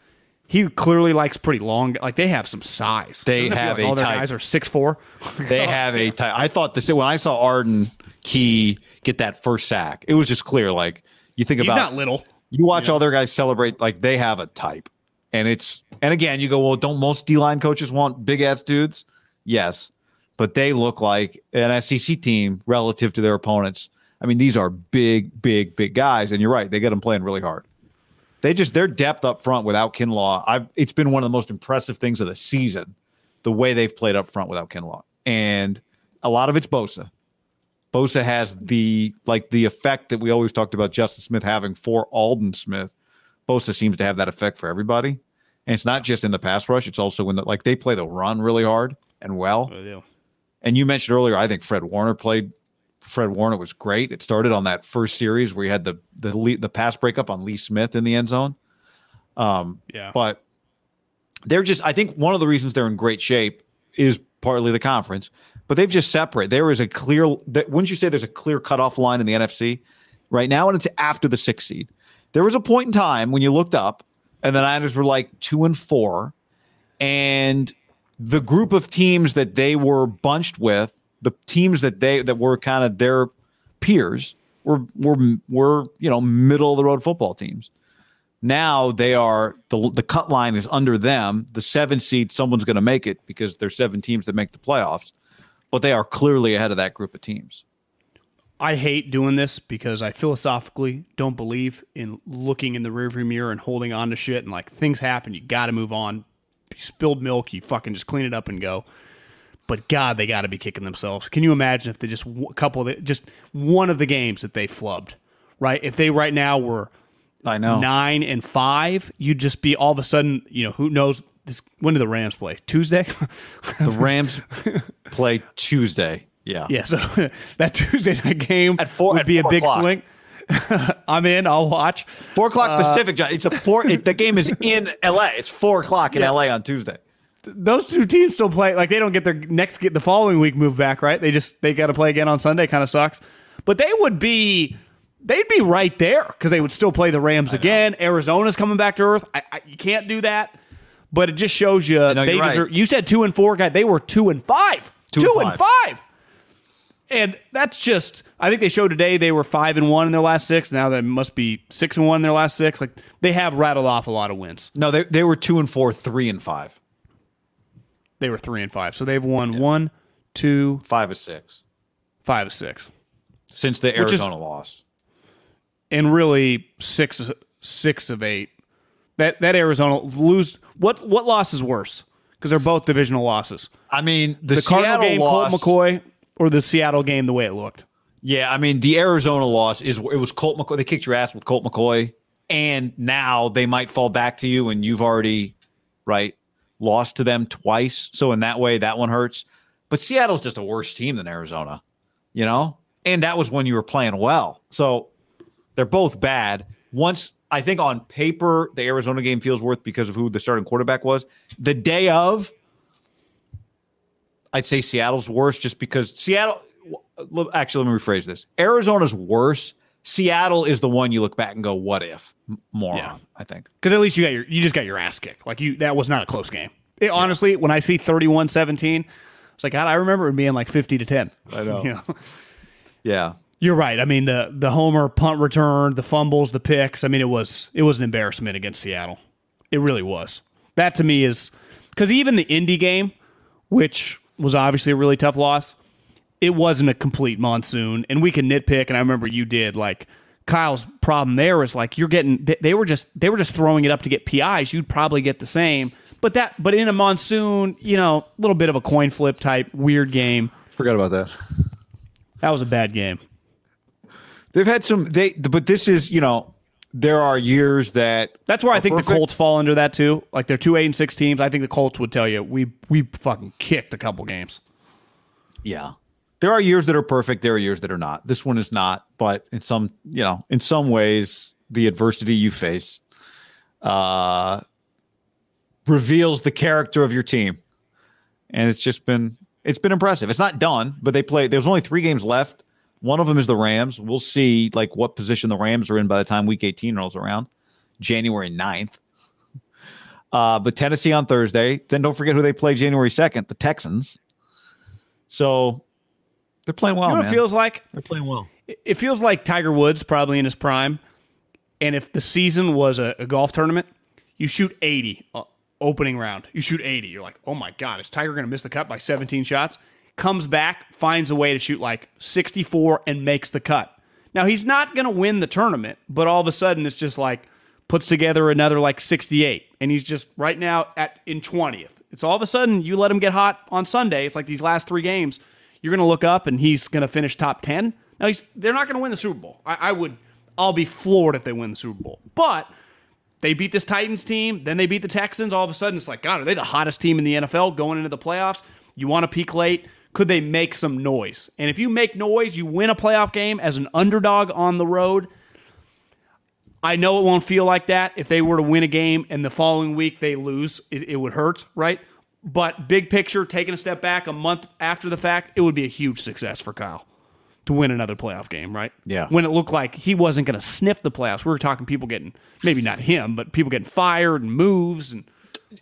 He clearly likes pretty long. Like they have some size. They Doesn't have like a all their type. guys are six four. They have a type. I thought this when I saw Arden Key get that first sack, it was just clear. Like you think He's about not little. You watch all their guys celebrate like they have a type. And it's and again, you go, well, don't most D line coaches want big ass dudes? Yes, but they look like an SEC team relative to their opponents. I mean, these are big, big, big guys, and you're right, they get them playing really hard. They just their depth up front without Kinlaw. I've it's been one of the most impressive things of the season, the way they've played up front without Kinlaw, and a lot of it's Bosa. Bosa has the like the effect that we always talked about Justin Smith having for Aldon Smith. Bosa seems to have that effect for everybody. And it's not just in the pass rush, it's also when the like they play the run really hard and well. Oh, And you mentioned earlier, I think Fred Warner played Fred Warner was great. It started on that first series where he had the the lead, the pass breakup on Lee Smith in the end zone. Um, Yeah. but they're just I think one of the reasons they're in great shape is partly the conference, but they've just separated. There is a clear wouldn't you say there's a clear cutoff line in the NFC right now, and it's after the sixth seed. There was a point in time when you looked up, and the Niners were like two and four, and the group of teams that they were bunched with, the teams that they that were kind of their peers, were were were you know middle of the road football teams. Now they are the the cut line is under them. The seven seed, someone's going to make it because there's seven teams that make the playoffs, but they are clearly ahead of that group of teams. I hate doing this because I philosophically don't believe in looking in the rearview mirror and holding on to shit and like things happen, you got to move on. You spilled milk, you fucking just clean it up and go. But God, they got to be kicking themselves. Can you imagine if they just a couple, of the, just one of the games that they flubbed, right? If they right now were I know. nine and five, you'd just be all of a sudden, you know, who knows this? When do the Rams play? Tuesday. The Rams play Tuesday. Yeah. Yeah, so that Tuesday night game At four- would at be a big o'clock. swing. I'm in. I'll watch. Four o'clock uh, Pacific. It's a four. It, the game is in L.A. It's four o'clock in Yeah. L.A. on Tuesday. Those two teams still play. Like they don't get their next get the following week moved back, right? They just they got to play again on Sunday. Kind of sucks, but they would be they'd be right there because they would still play the Rams again. Arizona's coming back to earth. I, I, you can't do that, but it just shows you know, they you're right. You said two and four, guy. They were two and five. Two Two and and five. And that's just I think they showed today they were five and one in their last six. Now they must be six and one in their last six. Like they have rattled off a lot of wins. No, they they were two and four, three and five, They were three and five. So they've won one, two, five of six five, six. since the is- Arizona loss. And really six six of eight. That that Arizona lose what what loss is worse? Because they're both divisional losses. I mean, the, The Cardinal Seattle game, loss. Colt McCoy, or the Seattle game, the way it looked. Yeah, I mean, the Arizona loss is it was Colt McCoy. They kicked your ass with Colt McCoy, and now they might fall back to you, and you've already right lost to them twice. So in that way, that one hurts. But Seattle's just a worse team than Arizona, you know. And that was when you were playing well. So they're both bad. Once I think on paper the Arizona game feels worth because of who the starting quarterback was. The day of, I'd say Seattle's worse just because Seattle. Actually, let me rephrase this: Arizona's worse. Seattle is the one you look back and go, "What if?" M- Moron. Yeah. I think. Because at least you got your you just got your ass kicked. Like you that was not a close game. It, Honestly, when I see 31-17, it's like God, I remember it being like fifty to ten. I know. You know? Yeah. You're right. I mean the the homer punt return, the fumbles, the picks. I mean it was it was an embarrassment against Seattle. It really was. That to me is because even the Indy game, which was obviously a really tough loss, it wasn't a complete monsoon. And we can nitpick, and I remember you did like Kyle's problem there was like you're getting they, they were just they were just throwing it up to get PIs. You'd probably get the same, but that but in a monsoon, you know, a little bit of a coin flip type weird game. Forgot about that. That was a bad game. They've had some. They, but this is, you know, there are years that That's where I are think the. Colts fall under that too. Like they're two eight and six teams. I think the Colts would tell you we we fucking kicked a couple games. Yeah. There are years that are perfect. There are years that are not. This one is not, but in some, you know, in some ways, the adversity you face uh, reveals the character of your team, and it's just been it's been impressive. It's not done, but they play. There's only three games left. One of them is the Rams. We'll see like what position the Rams are in by the time Week 18 rolls around, January 9th. Uh, but Tennessee on Thursday. Then don't forget who they play January 2nd, the Texans. So they're playing well, You know it feels like? they're playing well. It feels like Tiger Woods probably in his prime. And if the season was a, a golf tournament, You shoot 80 uh, opening round. You shoot 80. You're like, oh my God, is Tiger going to miss the cut by 17 shots? Comes back, finds a way to shoot like 64 and makes the cut. Now, he's not going to win the tournament, but all of a sudden it's just like puts together another like 68. And he's just right now at in 20th. It's all of a sudden you let him get hot on Sunday. It's like these last three games. You're going to look up and he's going to finish top 10. Now, he's they're not going to win the Super Bowl. I, I would, I'll be floored if they win the Super Bowl. But they beat this Titans team, then they beat the Texans. All of a sudden, it's like, God, are they the hottest team in the NFL going into the playoffs? You want to peak late? Could they make some noise? And if you make noise, you win a playoff game as an underdog on the road. I know it won't feel like that if they were to win a game and the following week they lose. It, it would hurt, right? But big picture, taking a step back a month after the fact, it would be a huge success for Kyle to win another playoff game, right? Yeah. When it looked like he wasn't going to sniff the playoffs, we were talking people getting maybe not him, but people getting fired and moves and.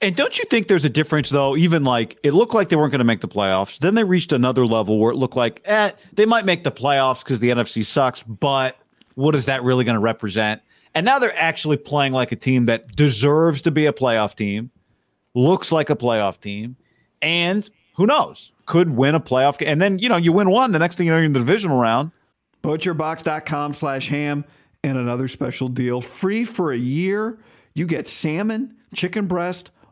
And don't you think there's a difference though? Even like it looked like they weren't going to make the playoffs. Then they reached another level where it looked like, eh, they might make the playoffs because the NFC sucks, but what is that really going to represent? And now they're actually playing like a team that deserves to be a playoff team, looks like a playoff team, and who knows, could win a playoff game. And then, you know, you win one, the next thing you know, you're in the divisional round. Butcherbox.com slash ham and another special deal. Free for a year. You get salmon, chicken breast,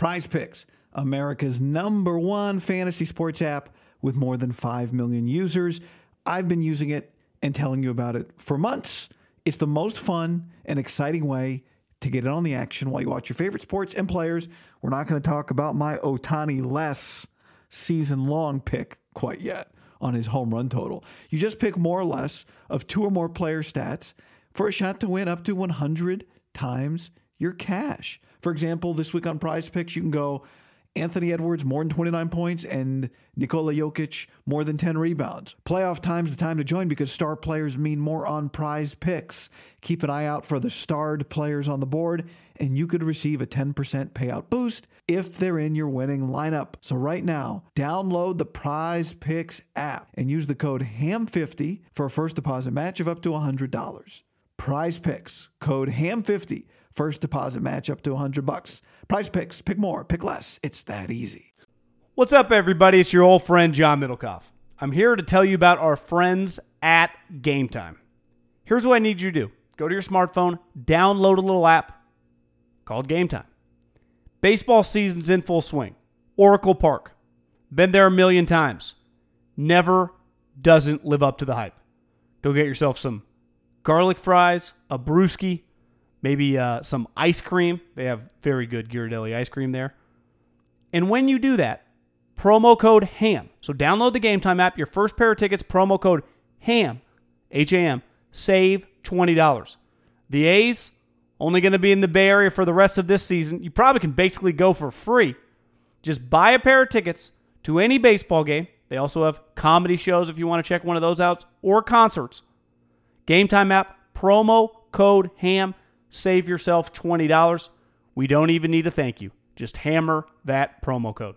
Prize Picks, America's number one fantasy sports app with more than 5 million users. I've been using it and telling you about it for months. It's the most fun and exciting way to get in on the action while you watch your favorite sports and players. We're not going to talk about my Ohtani less season long pick quite yet on his home run total. You just pick more or less of two or more player stats for a shot to win up to 100 times your cash. For example, this week on prize picks, you can go Anthony Edwards more than 29 points and Nikola Jokic more than 10 rebounds. Playoff time's the time to join because star players mean more on prize picks. Keep an eye out for the starred players on the board and you could receive a 10% payout boost if they're in your winning lineup. So right now, download the Prize Picks app and use the code HAM50 for a first deposit match of up to $100. Prize Picks, code HAM50, first deposit match up to 100 bucks. Prize Picks, pick more, pick less. It's that easy. What's up, everybody? It's your old friend, John Middlekauff. I'm here to tell you about our friends at Game Time. Here's what I need you to do go to your smartphone, download a little app called Game Time. Baseball season's in full swing. Oracle Park. Been there a million times. Never doesn't live up to the hype. Go get yourself some garlic fries, a brewski, maybe uh, some ice cream. They have very good Ghirardelli ice cream there. And when you do that, promo code HAM. So download the Game Time app. Your first pair of tickets, promo code HAM, H A M, save $20. The A's, only going to be in the Bay Area for the rest of this season. You probably can basically go for free. Just buy a pair of tickets to any baseball game. They also have comedy shows if you want to check one of those out or concerts. Game Time app, promo code HAM, save yourself $20. We don't even need a thank you. Just hammer that promo code.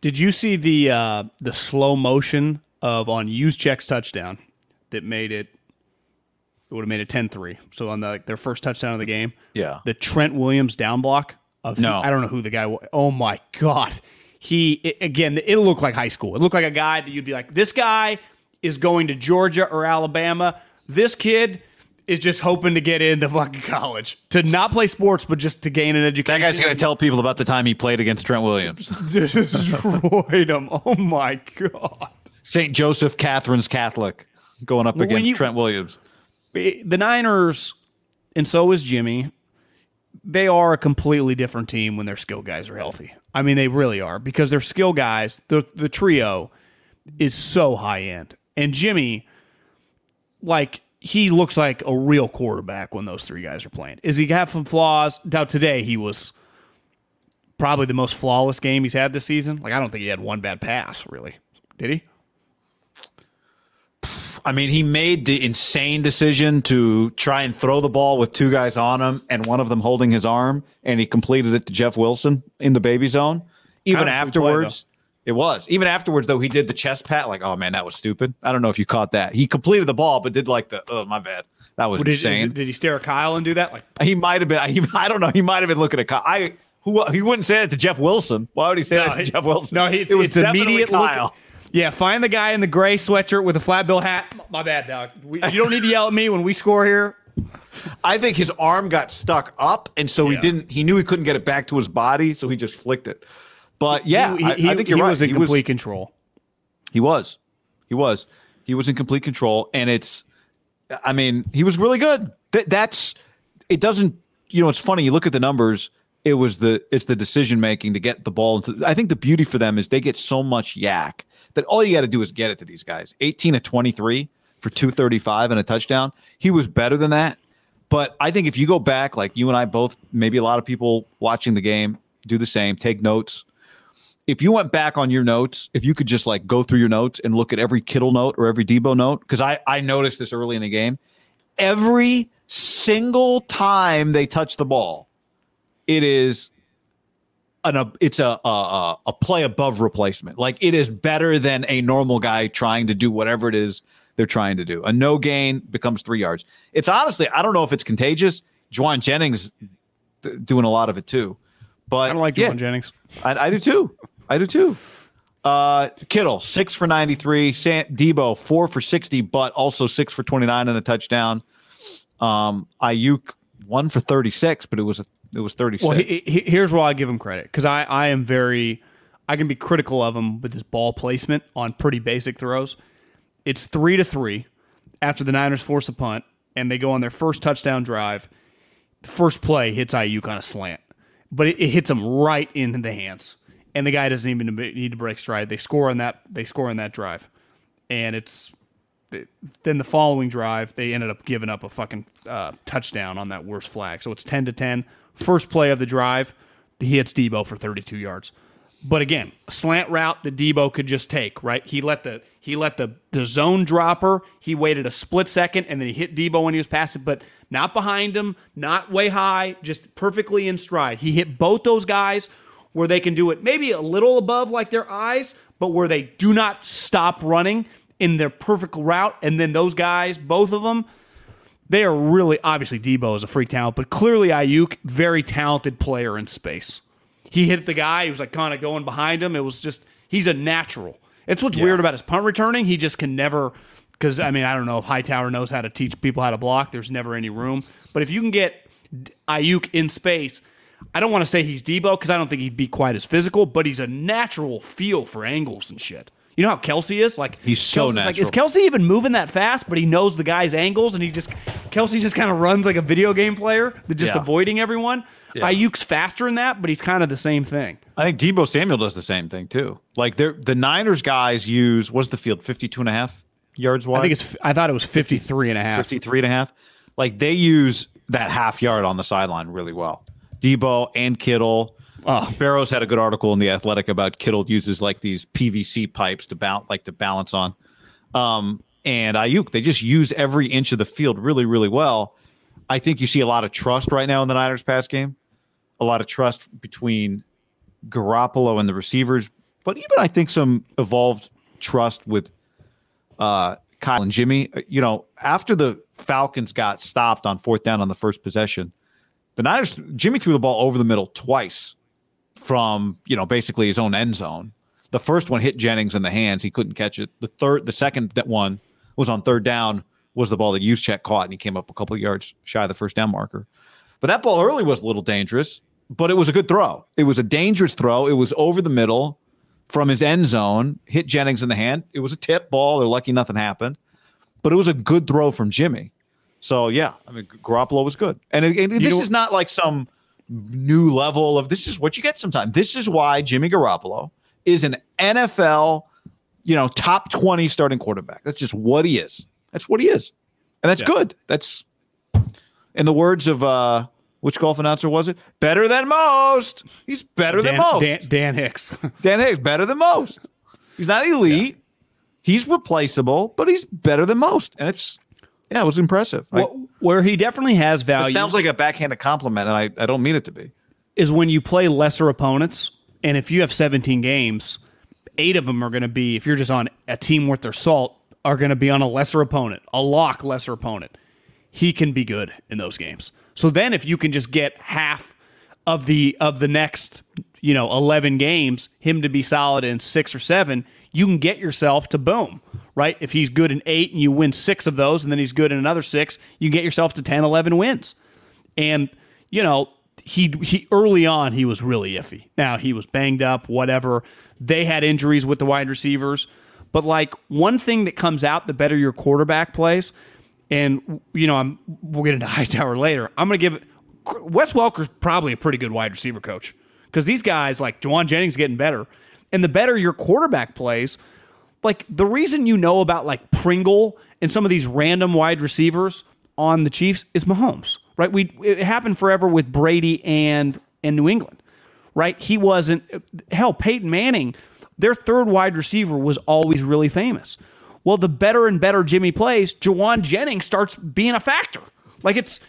Did you see the uh, the slow motion of on Juszczyk's touchdown that made it? It would have made it 10-3. So on the, like, their first touchdown of the game, Yeah. the Trent Williams down block of No. I don't know who the guy was. Oh my god. He it, again, it looked like high school. It looked like a guy that you'd be like, this guy is going to Georgia or Alabama. This kid is just hoping to get into fucking college. To not play sports, but just to gain an education. That guy's going to tell people about the time he played against Trent Williams. destroyed him. Oh my god. St. Joseph Catherine's Catholic going up Well, against you- Trent Williams. the Niners, and so is Jimmy. They are a completely different team when their skill guys are healthy. I mean, they really are because their skill guys, the the trio, is so high end. And Jimmy, like he looks like a real quarterback when those three guys are playing. Is he have some flaws? Now today he was probably the most flawless game he's had this season. Like I don't think he had one bad pass, really. Did he? I mean, he made the insane decision to try and throw the ball with two guys on him and one of them holding his arm, and he completed it to Jeff Wilson in the baby zone. Even Kind play, afterwards, it was. Even afterwards, though, he did the chest pat, like, oh man, that was stupid. I don't know if you caught that. He completed the ball, but did like the, oh, my bad. That was Did, insane. it- did he stare at Kyle and do that? Like he might have been, he, I don't know. He might have been looking at Kyle. I, who, he wouldn't say that to Jeff Wilson. Why would he say that to Jeff Wilson? No, he, it was it's immediate Kyle. look. Yeah, find the guy in the gray sweatshirt with a flat bill hat. My bad, dog. We, you don't need to yell at me when we score here. I think his arm got stuck up, and so Yeah. he didn't. He knew he couldn't get it back to his body, so he just flicked it. But yeah, he, I, he- I think you're right. he right. was in he complete control. He was. He was. He was in complete control, and it's. I mean, he was really good. That, that's. It doesn't. You know, it's funny. You look at the numbers. It was the. It's the decision making to get the ball into. I think the beauty for them is they get so much YAC that all you got to do is get it to these guys. 18 to 23 for 235 and a touchdown. He was better than that. But I think if you go back, like you and I both, maybe a lot of people watching the game do the same, take notes. If you went back on your notes, if you could just like go through your notes and look at every Kittle note or every Deebo note, because I, I noticed this early in the game, every single time they touch the ball, it is an a, it's a, a a play above replacement. Like it is better than a normal guy trying to do whatever it is they're trying to do. A no gain becomes three yards. It's honestly, I don't know if it's contagious. Jauan Jennings th- doing a lot of it too. But I don't like yeah, Jauan Jennings. I, I do too. I do too. Uh, Kittle six for ninety three. San Deebo four for sixty, but also six for twenty nine and a touchdown. Um, Aiyuk one for thirty six, but it was a, it was thirty six. Well, he, he, here's why I give him credit because I, I am very, I can be critical of him with his ball placement on pretty basic throws. It's three to three after the Niners force a punt and they go on their first touchdown drive. First play hits Aiyuk on a slant, but it, it hits him right in the hands, and the guy doesn't even need to break stride. They score on that. They score on that drive, and it's then the following drive, they ended up giving up a fucking uh, touchdown on that worst flag. So it's 10 to 10. First play of the drive, he hits Deebo for 32 yards. But again, slant route that Deebo could just take, right? He let the he let the the zone dropper. He waited a split second and then he hit Deebo when he was passing, but not behind him, not way high, just perfectly in stride. He hit both those guys where they can do it maybe a little above like their eyes, but where they do not stop running in their perfect route. And then those guys, both of them, they are really obviously Deebo is a freak talent, but clearly Aiyuk, very talented player in space. He hit the guy. He was like kind of going behind him. It was just he's a natural. It's what's weird about his punt returning. He just can never because I mean I don't know if Hightower knows how to teach people how to block. There's never any room. But if you can get Aiyuk in space, I don't want to say he's Deebo because I don't think he'd be quite as physical, but he's a natural feel for angles and shit. You know how Kelce is? Like He's so Kelce's Like, is Kelce even moving that fast? But he knows the guy's angles, and he just Kelce just kind of runs like a video game player, just Yeah. avoiding everyone. Aiyuk's faster in that, but he's kind of the same thing. I think Deebo Samuel does the same thing too. Like they're, the Niners guys use what's the field 52 and a half yards wide. I think it's. I thought it was 53 and a half. 53 and a half. Like they use that half yard on the sideline really well. Deebo and Kittle. Oh. Barrows had a good article in the Athletic about Kittle uses like these PVC pipes to balance, like to balance on. Um, and Aiyuk, they just use every inch of the field really, really well. I think you see a lot of trust right now in the Niners pass game, a lot of trust between Garoppolo and the receivers, but even I think some evolved trust with uh, Kyle and Jimmy. Uh, You know, after the Falcons got stopped on fourth down on the first possession, the Niners, Jimmy threw the ball over the middle twice from, you know, basically his own end zone. The first one hit Jennings in the hands. He couldn't catch it. The third, the second one was on third down, was the ball that Juszczyk caught, and he came up a couple yards shy of the first down marker. But that ball early was a little dangerous, but it was a good throw. It was a dangerous throw. It was over the middle from his end zone, hit Jennings in the hand. It was a tip ball. They're lucky nothing happened, but it was a good throw from Jimmy. So yeah, I mean Garoppolo was good, and, and this know- is not like some new level of this is what you get sometimes. This is why Jimmy Garoppolo is an NFL, you know, top twenty starting quarterback. That's just what he is. That's what he is, and that's good. That's in the words of uh which golf announcer was it? Better than most. He's better than most. Dan, Dan Hicks. Dan Hicks, better than most. He's not elite. He's replaceable, but he's better than most. And it's, yeah, it was impressive. Like, Wh- Where he definitely has it value sounds like a backhanded compliment, and I, I don't mean it to be. is when you play lesser opponents, and if you have 17 games, eight of them are going to be, if you're just on a team worth their salt, are going to be on a lesser opponent, a lock lesser opponent. He can be good in those games. So then, if you can just get half of the of the next, you know, 11 games, him to be solid in six or seven, you can get yourself to boom, right? If he's good in eight and you win six of those, and then he's good in another six, you get yourself to 10, 11 wins. And you know, he he early on he was really iffy. Now he was banged up, whatever. They had injuries with the wide receivers, but like one thing that comes out the better your quarterback plays, and you know, I'm we'll get into Hightower later. I'm gonna give. Wes Welker's probably a pretty good wide receiver coach because these guys like Jauan Jennings getting better, and the better your quarterback plays, like the reason you know about like Pringle and some of these random wide receivers on the Chiefs is Mahomes, right? We it happened forever with Brady and and New England, right? He wasn't hell. Peyton Manning, their third wide receiver was always really famous. Well, the better and better Jimmy plays, Jauan Jennings starts being a factor. Like it's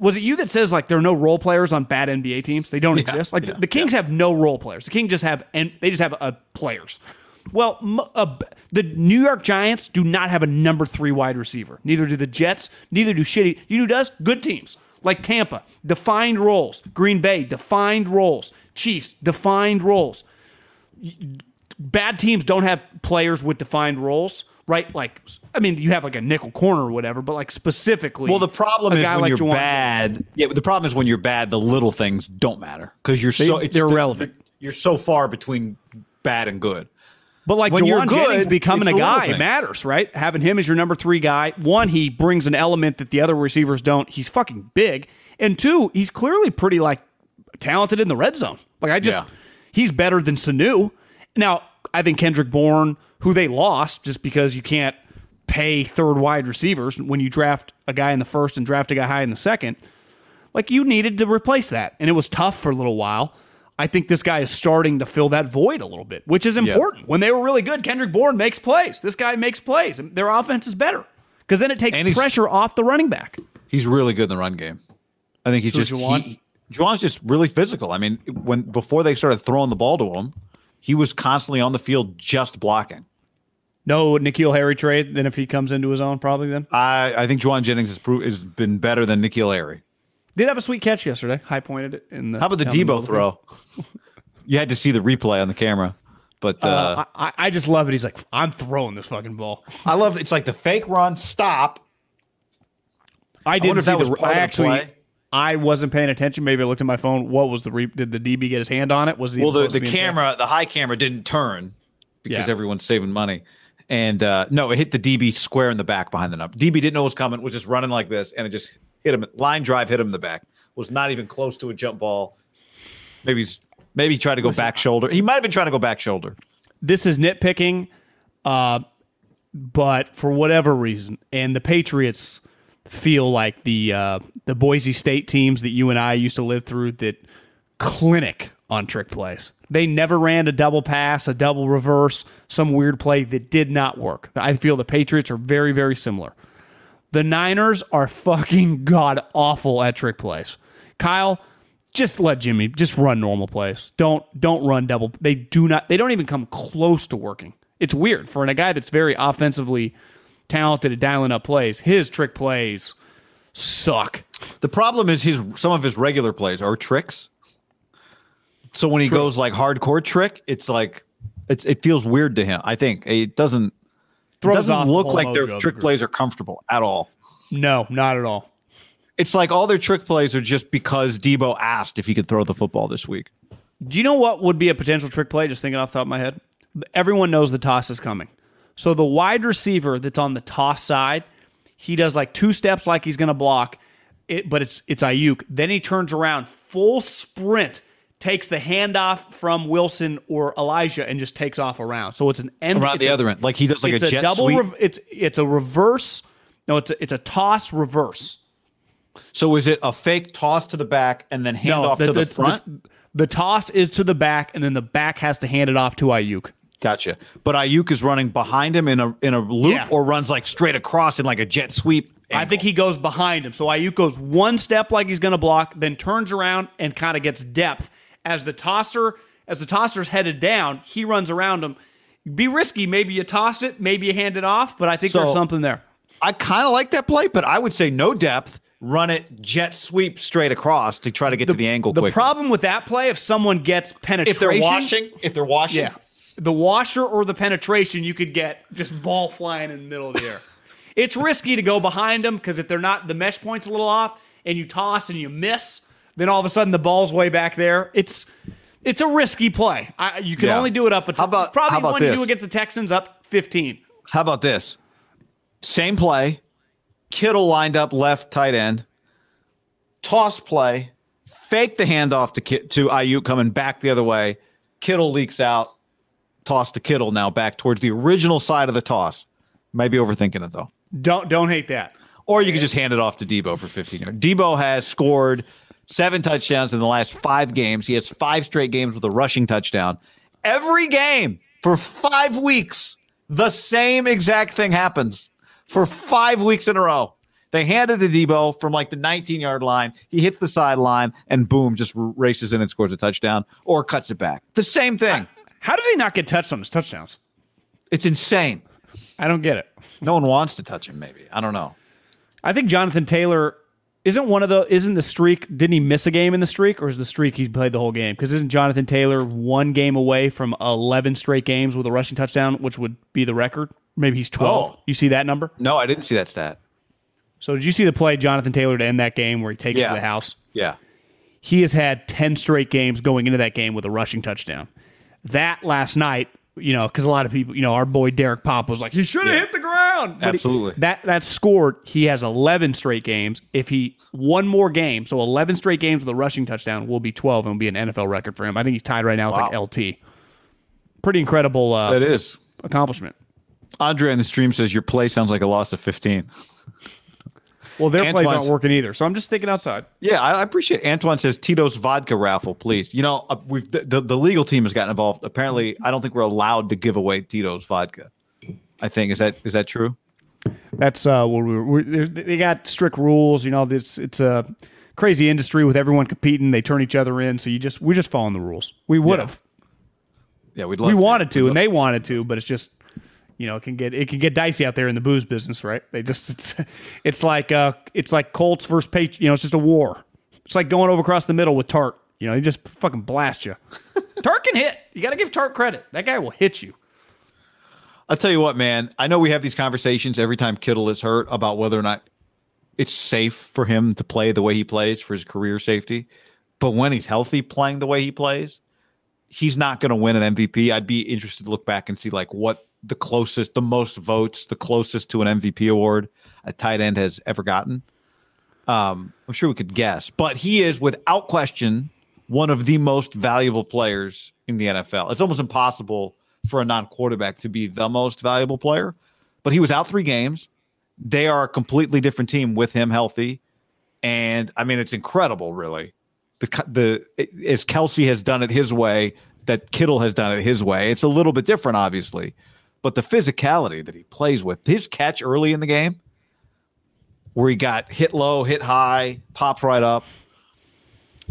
was it you that says like there are no role players on bad NBA teams? They don't exist. Like the, the Kings have no role players. The Kings just have and they just have uh, players. Well, uh, the New York Giants do not have a number three wide receiver. Neither do the Jets. Neither do shitty. You know who does? Good teams like Tampa, defined roles. Green Bay, defined roles. Chiefs, defined roles bad teams don't have players with defined roles, right? Like, I mean, you have like a nickel corner or whatever, but like specifically. Well, the problem is when like you're Jauan- bad. Yeah, the problem is when you're bad, the little things don't matter because you're so it's they're the- irrelevant. You're so far between bad and good. But like When you're good, Jennings becoming a guy matters, right? Having him as your number three guy. One, he brings an element that the other receivers don't. He's fucking big. And two, he's clearly pretty like talented in the red zone. Like I just Yeah. he's better than Sanu. Now, I think Kendrick Bourne, who they lost just because you can't pay third wide receivers when you draft a guy in the first and draft a guy high in the second. Like you needed to replace that. And it was tough for a little while. I think this guy is starting to fill that void a little bit, which is important. When they were really good, Kendrick Bourne makes plays. This guy makes plays. and Their offense is better because then it takes pressure off the running back. He's really good in the run game. I think he's So just Jauan? he, Jauan's just really physical. I mean, when before they started throwing the ball to him, he was constantly on the field just blocking. No N'Keal Harry trade. Then if he comes into his own, probably then I, I think Jauan Jennings has, pro- has been better than N'Keal Harry. did have a sweet catch yesterday. High pointed it in the. How about the Deebo the throw? you had to see the replay on the camera, but uh, Uh, I, I just love it. He's like, I'm throwing this fucking ball. I love it. it's like the fake run stop. I didn't if see that the. I of the. I wasn't paying attention. Maybe I looked at my phone. What was the re- did the DB get his hand on it? Was he Well, the, the to be in the- camera, the high camera didn't turn because Yeah. everyone's saving money. And uh, no, it hit the DB square in the back behind the number. DB didn't know it was coming, was just running like this, and it just hit him. Line drive hit him in the back. Was not even close to a jump ball. Maybe he's maybe he tried to go back shoulder. He might have been trying to go back shoulder. this is nitpicking, uh, but for whatever reason, and the Patriots feel like the uh, the Boise State teams that you and I used to live through that clinic on trick plays. They never ran a double pass, a double reverse, some weird play that did not work. I feel the Patriots are very, very similar. The Niners are fucking god awful at trick plays. Kyle, just let Jimmy just run normal plays. Don't don't run double. They do not. They don't even come close to working. It's weird for a guy that's very offensively talented at dialing up plays. His trick plays suck. The problem is his some of his regular plays are tricks. So when he goes like hardcore trick, it's like it's it feels weird to him. I think it doesn't. It doesn't look like their of the trick plays are comfortable at all. No, not at all. It's like all their trick plays are just because Deebo asked if he could throw the football this week. Do you know what would be a potential trick play? Just thinking off the top of my head. Everyone knows the toss is coming. So the wide receiver that's on the toss side, he does like two steps like he's going to block, it, but it's it's Aiyuk. Then he turns around, full sprint, takes the handoff from Wilson or Elijah, and just takes off around. So it's an end Around the a- other end, like he does like a it's jet double. sweep. rev- it's it's a reverse. No, it's a, it's a toss reverse. so is it a fake toss to the back and then hand off to the, front? The, the toss is to the back, and then the back has to hand it off to Aiyuk. gotcha. But Aiyuk is running behind him in a in a loop, Yeah. or runs like straight across in like a jet sweep. I think he goes behind him. So Aiyuk goes one step like he's going to block, then turns around and kind of gets depth as the tosser as the tosser's headed down. He runs around him. Be risky. Maybe you toss it, maybe you hand it off, but I think So- there's something there. I kind of like that play, but I would say no depth. Run it jet sweep straight across to try to get to the angle. The quickly. problem with that play, if someone gets penetration, if they're washing, if they're washing, yeah, the washer or the penetration, you could get just ball flying in the middle of the air. It's risky to go behind them because if they're not, the mesh point's a little off, and you toss and you miss, then all of a sudden the ball's way back there. It's it's a risky play. I, you can Yeah. only do it up. A How about- probably how about one you do against the Texans up fifteen. How about this? Same play. Kittle lined up left tight end. Toss play. Fake the handoff to to Aiyuk coming back the other way. Kittle leaks out. Toss to Kittle now back towards the original side of the toss. Might be overthinking it though. Don't don't hate that. Or you could just hand it off to Deebo for 15 yards. Deebo has scored seven touchdowns in the last five games. He has five straight games with a rushing touchdown. Every game for five weeks, the same exact thing happens for five weeks in a row. They hand it to Deebo from like the 19 yard line. He hits the sideline and boom, just races in and scores a touchdown or cuts it back. The same thing. How does he not get touched on his touchdowns? It's insane. I don't get it. No one wants to touch him, maybe. I don't know. I think Jonathan Taylor isn't one of the isn't the streak. Didn't he miss a game in the streak, or is the streak he played the whole game? Because isn't Jonathan Taylor one game away from eleven straight games with a rushing touchdown, which would be the record? Maybe he's twelve. Oh. You see that number? No, I didn't see that stat. So did you see the play Jonathan Taylor to end that game where he takes it Yeah. to the house? Yeah. He has had ten straight games going into that game with a rushing touchdown. That last night, you know, because a lot of people, you know, our boy Derek Pop was like, he should have Yeah. hit the ground. But he- Absolutely. that that scored. He has eleven straight games. If he one more game, so eleven straight games with a rushing touchdown, will be twelve and will be an NFL record for him. I think he's tied right now with like LT. Pretty incredible uh, That is. accomplishment. Andre in the stream says your play sounds like a loss of 15. Well, their plays Antoine's- aren't working either, so I'm just thinking outside. Yeah, I, I appreciate. It. Antoine says Tito's vodka raffle, please. You know, uh, we've the, the, the legal team has gotten involved. Apparently, I don't think we're allowed to give away Tito's vodka. I think is that is that true? That's uh, what we we're, they got strict rules. You know, it's it's a crazy industry with everyone competing. They turn each other in, so you just we're just following the rules. We would have, Yeah, we'd love. we to. wanted to, We'd and love- they wanted to, but it's just You know, it can get it can get dicey out there in the booze business, right? They just it's it's like uh it's like Colts versus Patri You know, it's just a war. It's like going over across the middle with Tartt. You know, he just fucking blast you. Tartt can hit. You got to give Tartt credit. That guy will hit you. I'll tell you what, man. I know we have these conversations every time Kittle is hurt about whether or not it's safe for him to play the way he plays for his career safety. But when he's healthy, playing the way he plays, he's not going to win an MVP. I'd be interested to look back and see like what the closest, the most votes, the closest to an MVP award a tight end has ever gotten. Um, I'm sure we could guess, but he is without question one of the most valuable players in the NFL. It's almost impossible for a non-quarterback to be the most valuable player, but he was out three games. They are a completely different team with him healthy, and I mean it's incredible, really. The the as Kelce has done it his way, that Kittle has done it his way. It's a little bit different, obviously, but the physicality that he plays with, his catch early in the game, where he got hit low, hit high, popped right up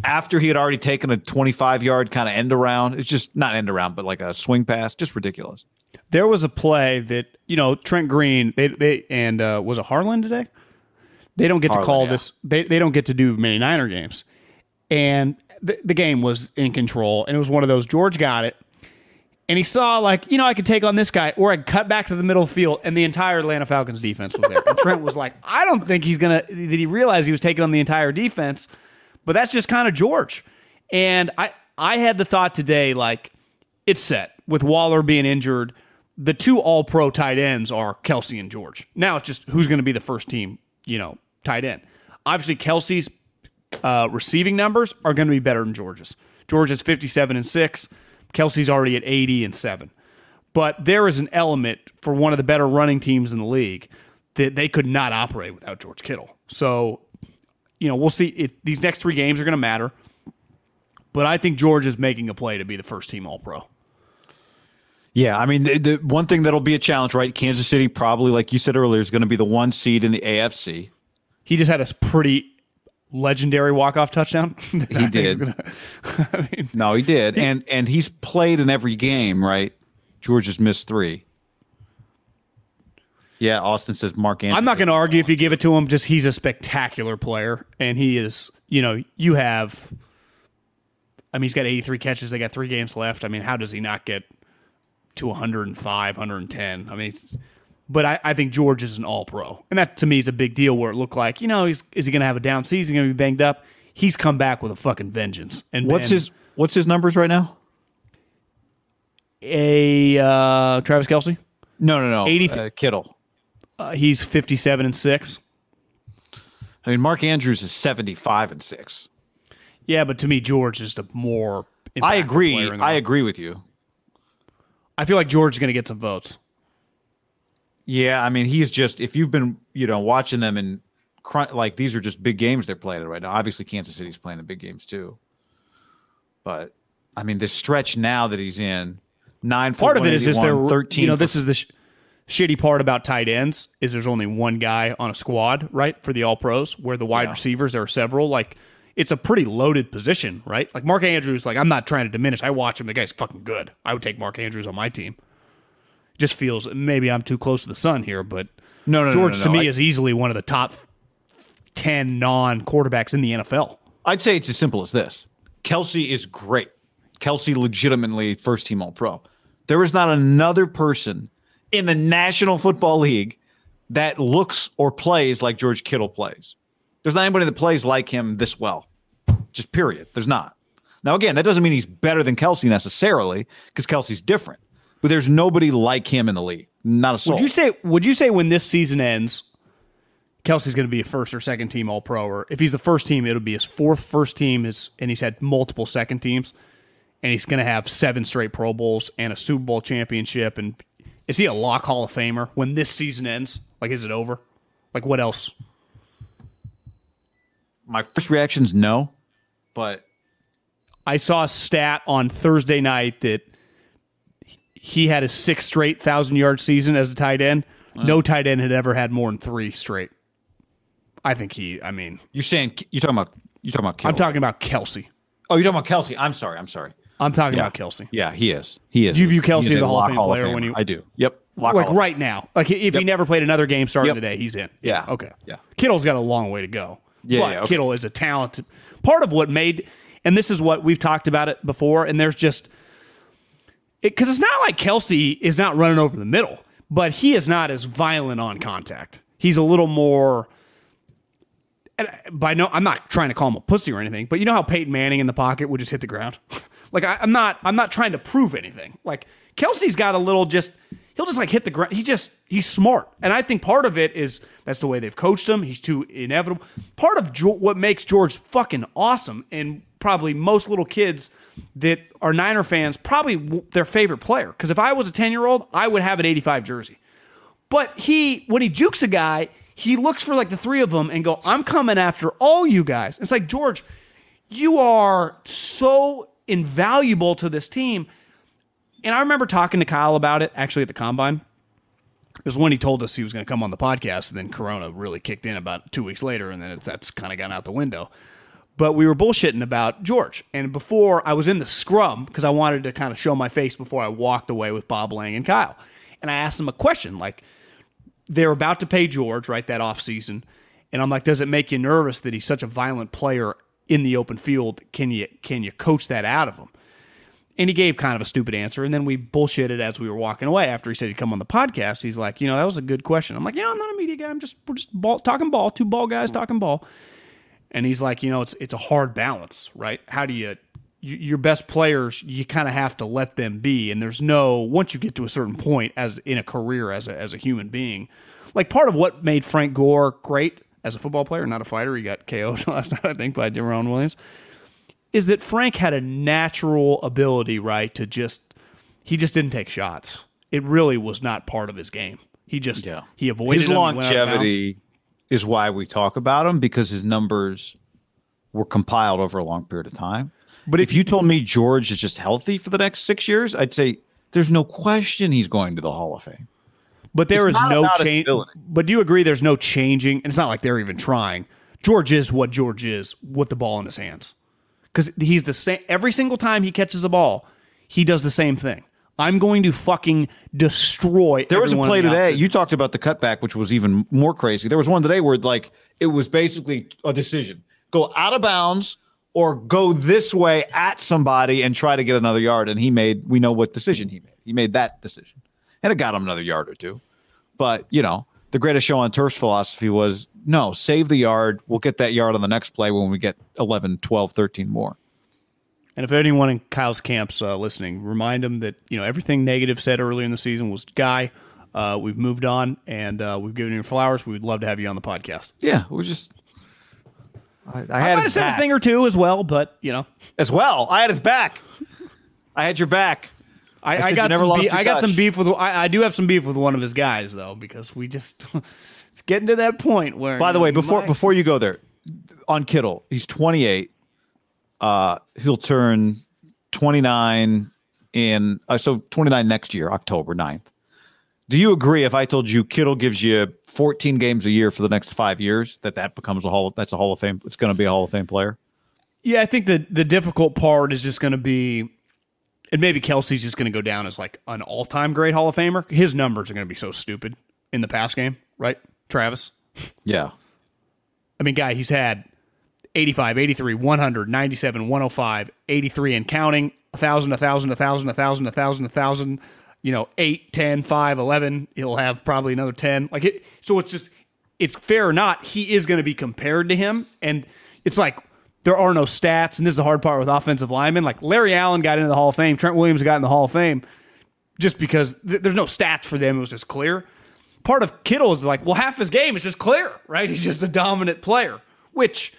after he had already taken a 25 yard kind of end around. It's just not end around, but like a swing pass, just ridiculous. There was a play that you know Trent Green they they and uh, was it Harlan today? They don't get Harlan, to call yeah. this. They they don't get to do many Niner games, and the the game was in control, and it was one of those. George got it, and he saw like you know I could take on this guy, or I cut back to the middle field, and the entire Atlanta Falcons defense was there. and Trent was like, I don't think he's gonna. Did he realize he was taking on the entire defense? But that's just kind of George. And I I had the thought today like it's set with Waller being injured. The two all pro tight ends are Kelce and George. Now it's just who's going to be the first team, you know, tight end. Obviously, Kelce's uh, receiving numbers are going to be better than George's. George is 57 and 6. Kelce's already at 80 and 7. But there is an element for one of the better running teams in the league that they could not operate without George Kittle. So you know, we'll see. It, these next three games are going to matter. But I think George is making a play to be the first team All Pro. Yeah, I mean, the, the, one thing that'll be a challenge, right? Kansas City probably, like you said earlier, is going to be the one seed in the AFC. He just had a pretty legendary walk off touchdown. he did. Gonna, I mean, no, he did, and and he's played in every game, right? George has missed three. Yeah, Austin says Mark Andrews. I'm not going to argue if you give it to him. Just he's a spectacular player, and he is. You know, you have. I mean, he's got 83 catches. They got three games left. I mean, how does he not get to 105, 110? I mean, but I, I think George is an All Pro, and that to me is a big deal. Where it looked like, you know, he's is he going to have a down season? Going to be banged up? He's come back with a fucking vengeance. And what's and, his what's his numbers right now? A uh, Travis Kelce? No, no, no. 80 uh, Kittle. Uh, he's 57 and 6. I mean, Mark Andrews is 75 and 6. Yeah, but to me, George is the more. I agree. I agree with you. I feel like George is going to get some votes. Yeah, I mean, he's just if you've been you know watching them and like these are just big games they're playing right now. Obviously, Kansas City's playing the big games too. But I mean, this stretch now that he's in nine. Part of it is just they're thirteen. You know, this is the. Sh- shitty part about tight ends is there's only one guy on a squad, right? For the all pros, where the wide yeah. receivers there are several. Like it's a pretty loaded position, right? Like Mark Andrews, like I'm not trying to diminish. I watch him, the guy's fucking good. I would take Mark Andrews on my team. Just feels maybe I'm too close to the sun here, but no, no, George no, to me I, is easily one of the top ten non quarterbacks in the NFL. I'd say it's as simple as this. Kelce is great. Kelce legitimately first team all pro. There is not another person in the National Football League that looks or plays like George Kittle plays. There's not anybody that plays like him this well. Just period. There's not. Now, again, that doesn't mean he's better than Kelce necessarily, because Kelce's different. There's nobody like him in the league. Not a soul. Would you say? Would you say when this season ends, Kelce's going to be a first or second team All Pro, or if he's the first team, it'll be his fourth first team, is, and he's had multiple second teams, and he's going to have seven straight Pro Bowls and a Super Bowl championship, and is he a lock Hall of Famer when this season ends? Like, is it over? Like, what else? My first reaction is no, but I saw a stat on Thursday night that he had a six straight thousand yard season as a tight end. No tight end had ever had more than three straight. I think he. I mean, you're saying you're talking about you're talking about. I'm talking about Kelce. Oh, you're talking about Kelce. I'm sorry. I'm sorry. I'm talking Yeah. about Kelce. Yeah, he is. He is. You view Kelce as a Hall of Fame player when you- I do. Yep. Lock like right now. Like if he never played another game starting Yep. today, he's in. Yeah. Okay. Yeah. Kittle's got a long way to go. Yeah, But yeah, okay. Kittle is a talent. Part of what made, and this is what we've talked about it before, and there's just, because it's not like Kelce is not running over the middle, but he is not as violent on contact. He's a little more. And by no, I'm not trying to call him a pussy or anything, but you know how Peyton Manning in the pocket would just hit the ground. like I, I'm not, I'm not trying to prove anything. Like Kelce's got a little just, he'll just like hit the ground. He just, he's smart, and I think part of it is that's the way they've coached him. He's too inevitable. Part of jo- what makes George fucking awesome, and probably most little kids that are Niner fans, probably their favorite player. Because if I was a 10 year old, I would have an 85 jersey. But he, when he jukes a guy, he looks for like the three of them and go, I'm coming after all you guys. It's like, George, you are so invaluable to this team. And I remember talking to Kyle about it actually at the combine. It was when he told us he was going to come on the podcast, and then Corona really kicked in about two weeks later, and then it's, that's kind of gone out the window. But we were bullshitting about George. And before I was in the scrum, because I wanted to kind of show my face before I walked away with Bob Lange and Kyle. And I asked him a question like, they're about to pay George, right, that offseason. And I'm like, does it make you nervous that he's such a violent player in the open field? Can you can you coach that out of him? And he gave kind of a stupid answer. And then we bullshitted as we were walking away after he said he'd come on the podcast. He's like, you know, that was a good question. I'm like, you yeah, I'm not a media guy. I'm just we're just ball, talking ball, two ball guys talking ball. And he's like, you know, it's it's a hard balance, right? How do you, you your best players, you kind of have to let them be, and there's no once you get to a certain point as in a career as a as a human being, like part of what made Frank Gore great as a football player, not a fighter. He got KO'd last night, I think, by Deron Williams. Is that Frank had a natural ability, right, to just he just didn't take shots. It really was not part of his game. He just Yeah. he avoided his them, he went out of bounds. longevity is why we talk about him because his numbers were compiled over a long period of time. But if you told me George is just healthy for the next six years, I'd say there's no question he's going to the Hall of Fame. But there It's is no change. But do you agree there's no changing? And it's not like they're even trying. George is what George is with the ball in his hands. Because he's the same. Every single time he catches a ball, he does the same thing. I'm going to fucking destroy. There was a play today. opposite- You talked about the cutback, which was even more crazy. There was one today where like it was basically a decision: go out of bounds or go this way at somebody and try to get another yard. And he made. We know what decision he made. He made that decision, and it got him another yard or two. But you know, the greatest show on turf's philosophy was no, save the yard. We'll get that yard on the next play when we get 11, 12, 13 more. And if anyone in Kyle's camps uh, listening, remind him that you know everything negative said earlier in the season was guy. Uh, we've moved on and uh, we've given you flowers. We would love to have you on the podcast. Yeah, we're just. I, I I had might have his said a thing or two as well, but you know, as well. I had his back. I had your back. I, I I, got never some lost beef, I got some beef with. I, I do have some beef with one of his guys though, because we just it's getting to that point where. By the way, before might- before you go there, on Kittle, he's 28. Uh, he'll turn 29 in uh, so 29 next year, October 9th. Do you agree if I told you Kittle gives you 14 games a year for the next five years that that becomes a hall? That's a Hall of Fame. It's going to be a Hall of Fame player. yeah, I think the the difficult part is just going to be, and maybe Kelce's just going to go down as like an all time great Hall of Famer. His numbers are going to be so stupid in the pass game, right, Travis? Yeah. I mean, guy, he's had 85, 83, 100, 97, 105, 83 and counting, 1,000, 1,000, 1,000, 1,000, 1,000, 1,000, you know, 8, 10, 5, 11. He'll have probably another 10. Like it, so it's just, it's fair or not, he is going to be compared to him. And it's like, there are no stats. And this is the hard part with offensive linemen. Like Larry Allen got into the Hall of Fame, Trent Williams got in the Hall of Fame just because th- there's no stats for them. It was just clear. Part of Kittle is like, well, half his game is just clear, right? He's just a dominant player, which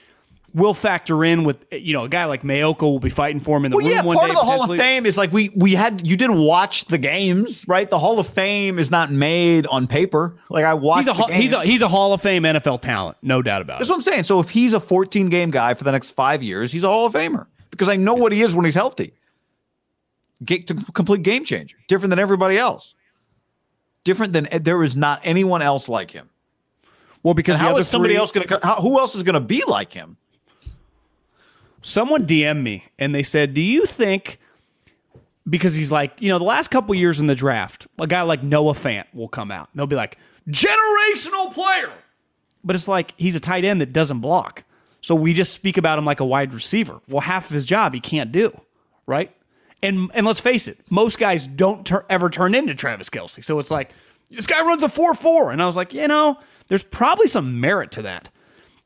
will factor in with you know a guy like Maiocco will be fighting for him in the Well, room yeah, one part day. of the Hall of. Fame is like we we had you didn't watch the games, right? The Hall of Fame is not made on paper. Like I watched. He's a he's a he's a Hall of Fame NFL talent, no doubt about That's it. That's what I'm saying. So if he's a 14 game guy for the next five years, he's a Hall of Famer because I know what he is when he's healthy. Get to complete game changer, different than everybody else. Different than eh, there is not anyone else like him. Well, because how is somebody three- else going to? Who else is going to be like him? Someone DM'd me and they said, "Do you think because he's like, you know, the last couple years in the draft, a guy like Noah Fant will come out. And they'll be like, generational player. But it's like he's a tight end that doesn't block. So we just speak about him like a wide receiver. Well, half of his job he can't do, right? And and let's face it, most guys don't tur- ever turn into Travis Kelce. So it's like this guy runs a four four, and I was like, you know, there's probably some merit to that.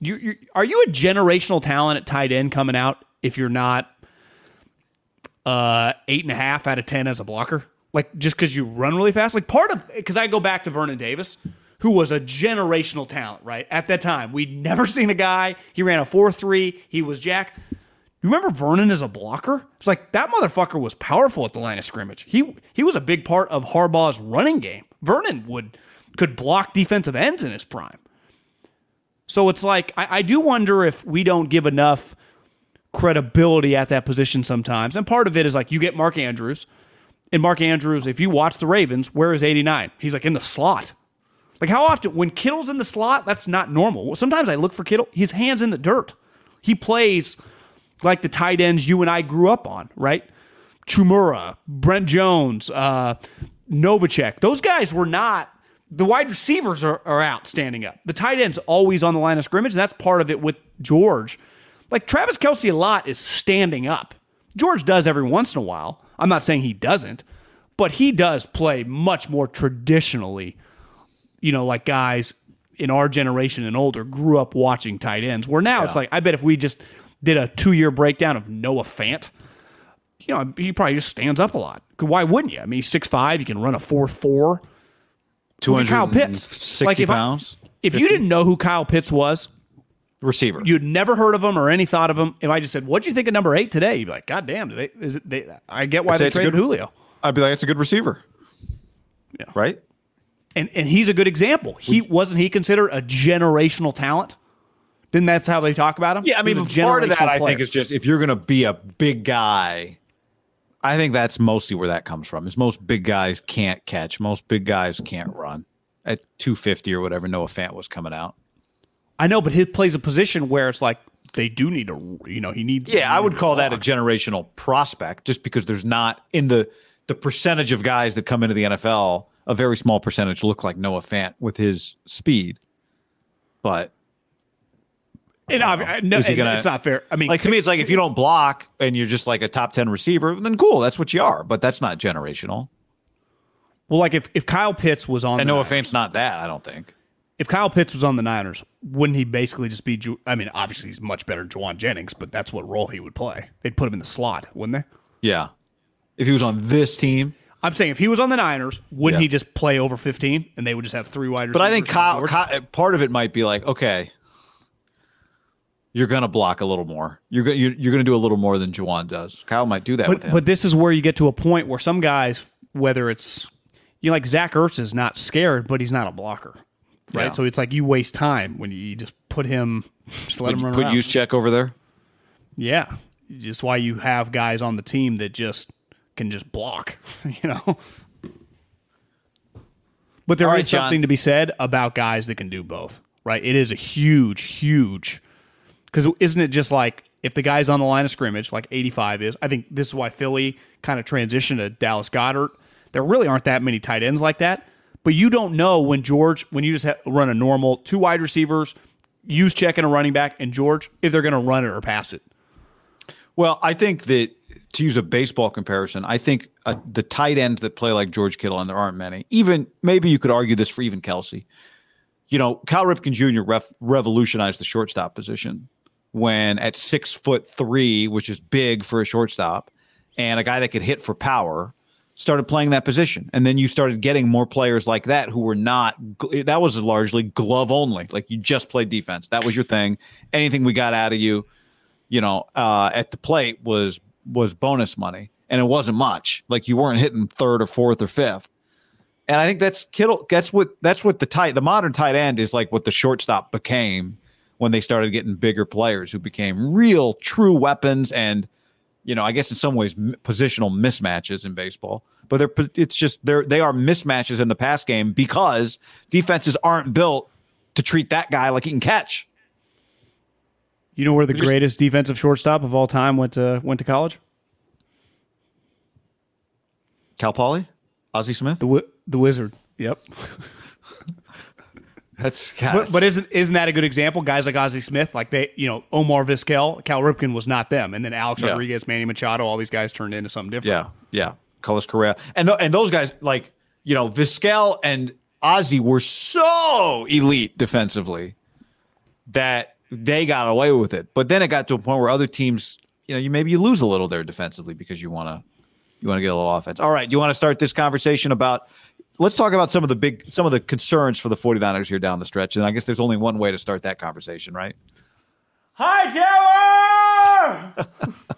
You, you are you a generational talent at tight end coming out if you're not uh eight and a half out of ten as a blocker? Like just because you run really fast? Like part of because I go back to Vernon Davis, who was a generational talent, right? At that time, we'd never seen a guy. He ran a four three. He was Jack. You remember Vernon as a blocker? It's like that motherfucker was powerful at the line of scrimmage. He he was a big part of Harbaugh's running game. Vernon would could block defensive ends in his prime. So it's like I, I do wonder if we don't give enough credibility at that position sometimes. And part of it is like you get Mark Andrews, and Mark Andrews, if you watch the Ravens, where is 89? He's like in the slot. Like how often when Kittle's in the slot, that's not normal. Sometimes I look for Kittle, his hands in the dirt. He plays like the tight ends you and I grew up on, right? Chmura, Brent Jones, uh, Novacek. Those guys were not. The wide receivers are, are out standing up. The tight end's always on the line of scrimmage. And that's part of it with George. Like Travis Kelce a lot is standing up. George does every once in a while. I'm not saying he doesn't, but he does play much more traditionally. You know, like guys in our generation and older grew up watching tight ends. Where now it's like, I bet if we just did a two year breakdown of Noah Fant, you know, he probably just stands up a lot. Why wouldn't you? I mean, he's 6'5, you can run a 4 4. Two at Kyle Pitts. sixty Like, if I- pounds. If you didn't know who Kyle Pitts was, receiver. you'd never heard of him or any thought of him. If I just said, "What'd you think of number eight today?" You'd be like, "God damn, do they, is it, they, I get why I'd they traded good- Julio." I'd be like, it's a good receiver. Yeah. Right. And and he's a good example. He wasn't he considered a generational talent. Didn't that's how they talk about him? Yeah, I mean, part of that generational I think is just if you're going to be a big guy, I think that's mostly where that comes from. Is most big guys can't catch, most big guys can't run at 250 or whatever. Noah Fant was coming out. I know, but he plays a position where it's like they do need to, you know, he needs. Yeah, I would call that a generational prospect, just because there's not in the the percentage of guys that come into the NFL, a very small percentage look like Noah Fant with his speed. But And, obvi- uh, no, and gonna- it's not fair. I mean, like to me, it's like if you don't block and you're just like a top ten receiver, then cool, that's what you are. But that's not generational. well, like if, if Kyle Pitts was on, And Noah Niners- not that. I don't think. if Kyle Pitts was on the Niners, wouldn't he basically just be? Ju- I mean, obviously he's much better than Jauan Jennings, but that's what role he would play. They'd put him in the slot, wouldn't they? Yeah. If he was on this team, I'm saying if he was on the Niners, wouldn't Yeah. he just play over 15 and they would just have three wide receivers? but I think Kyle, Kyle, part of it might be like, okay, you're gonna block a little more. You're gonna you're, you're gonna do a little more than Jauan does. Kyle might do that with But but this is where you get to a point where some guys, whether it's you know, like Zach Ertz is not scared, but he's not a blocker, right? Yeah. So it's like you waste time when you just put him, just let put him run put around. Juszczyk over there. Yeah, just why you have guys on the team that just can just block, you know. But there is right, John. something to be said about guys that can do both, right? It is a huge, huge. Because isn't it just like if the guy's on the line of scrimmage, like 85 is? I think this is why Philly kind of transitioned to Dallas Goedert. There really aren't that many tight ends like that. But you don't know when George, when you just run a normal two wide receivers, Juszczyk and a running back, and George, if they're going to run it or pass it. Well, I think that to use a baseball comparison, I think uh, the tight ends that play like George Kittle, and there aren't many. Even maybe you could argue this for even Kelce. You know, Cal Ripken Jr. Ref, revolutionized the shortstop position when at six foot three, which is big for a shortstop, and a guy that could hit for power started playing that position. And then you started getting more players like that who were not, that was largely glove only. Like you just played defense. That was your thing. Anything we got out of you, you know, uh, at the plate was was bonus money, and it wasn't much. Like you weren't hitting third or fourth or fifth. And I think that's Kittle. That's what that's what the tight the modern tight end is like. What the shortstop became when they started getting bigger players who became real, true weapons, and you know, I guess in some ways m- positional mismatches in baseball. But they're it's just they're they are mismatches in the pass game because defenses aren't built to treat that guy like he can catch. You know where the Just- greatest defensive shortstop of all time went to went to college? Cal Poly, Ozzie Smith. The the wizard. Yep. That's God, But, but isn't isn't that a good example? Guys like Ozzie Smith, like they, you know, Omar Vizquel, Cal Ripken was not them, and then Alex Yeah. Rodriguez, Manny Machado, all these guys turned into something different. yeah, yeah. Carlos Correa and th- and those guys like you know Vizquel and Ozzie were so elite defensively that they got away with it. But then it got to a point where other teams, you know, you maybe you lose a little there defensively because you want to you want to get a little offense. All right, you want to start this conversation about let's talk about some of the big some of the concerns for the 49ers here down the stretch. And I guess there's only one way to start that conversation, right? Hightower.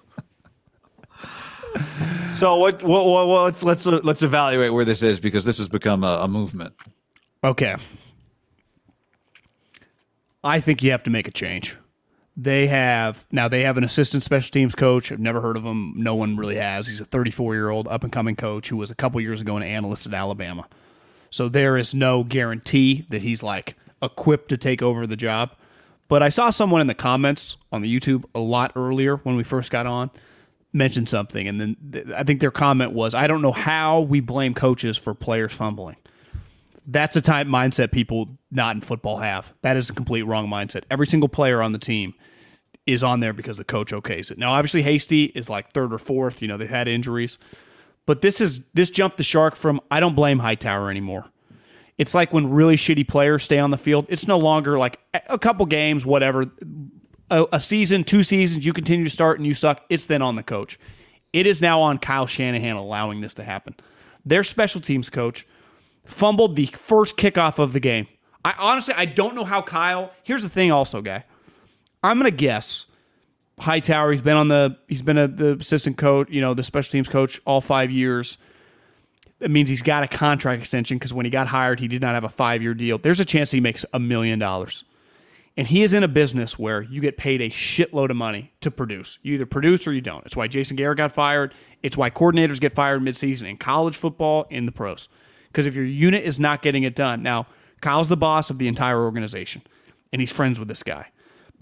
So what what, what, what let's let's evaluate where this is because this has become a, a movement. Okay. I think you have to make a change. They have now they have an assistant special teams coach. I've never heard of him. No one really has. He's a 34 year old up and coming coach who was a couple years ago an analyst at Alabama. So there is no guarantee that he's like equipped to take over the job. But I saw someone in the comments on the YouTube a lot earlier when we first got on mention something, and then th- I think their comment was, "I don't know how we blame coaches for players fumbling." That's the type mindset people not in football have. That is a complete wrong mindset. Every single player on the team is on there because the coach okays it. Now, obviously, Hasty is like third or fourth. You know, they've had injuries, but this is this jumped the shark from I don't blame Hightower anymore. It's like when really shitty players stay on the field. It's no longer like a couple games, whatever. A, a season, two seasons, you continue to start and you suck. It's then on the coach. It is now on Kyle Shanahan allowing this to happen. Their special teams coach fumbled the first kickoff of the game. I honestly I don't know how Kyle. Here's the thing, also, guy. I'm gonna guess Hightower. He's been on the. He's been a, the assistant coach. You know, the special teams coach all five years. That means he's got a contract extension because when he got hired, he did not have a five year deal. There's a chance he makes a million dollars. And he is in a business where you get paid a shitload of money to produce. You either produce or you don't. It's why Jason Garrett got fired. It's why coordinators get fired midseason in college football, in the pros. Because if your unit is not getting it done, now Kyle's the boss of the entire organization, and he's friends with this guy.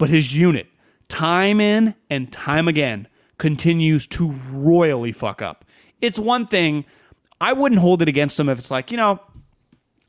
But his unit, time in and time again, continues to royally fuck up. It's one thing. I wouldn't hold it against them if it's like, you know,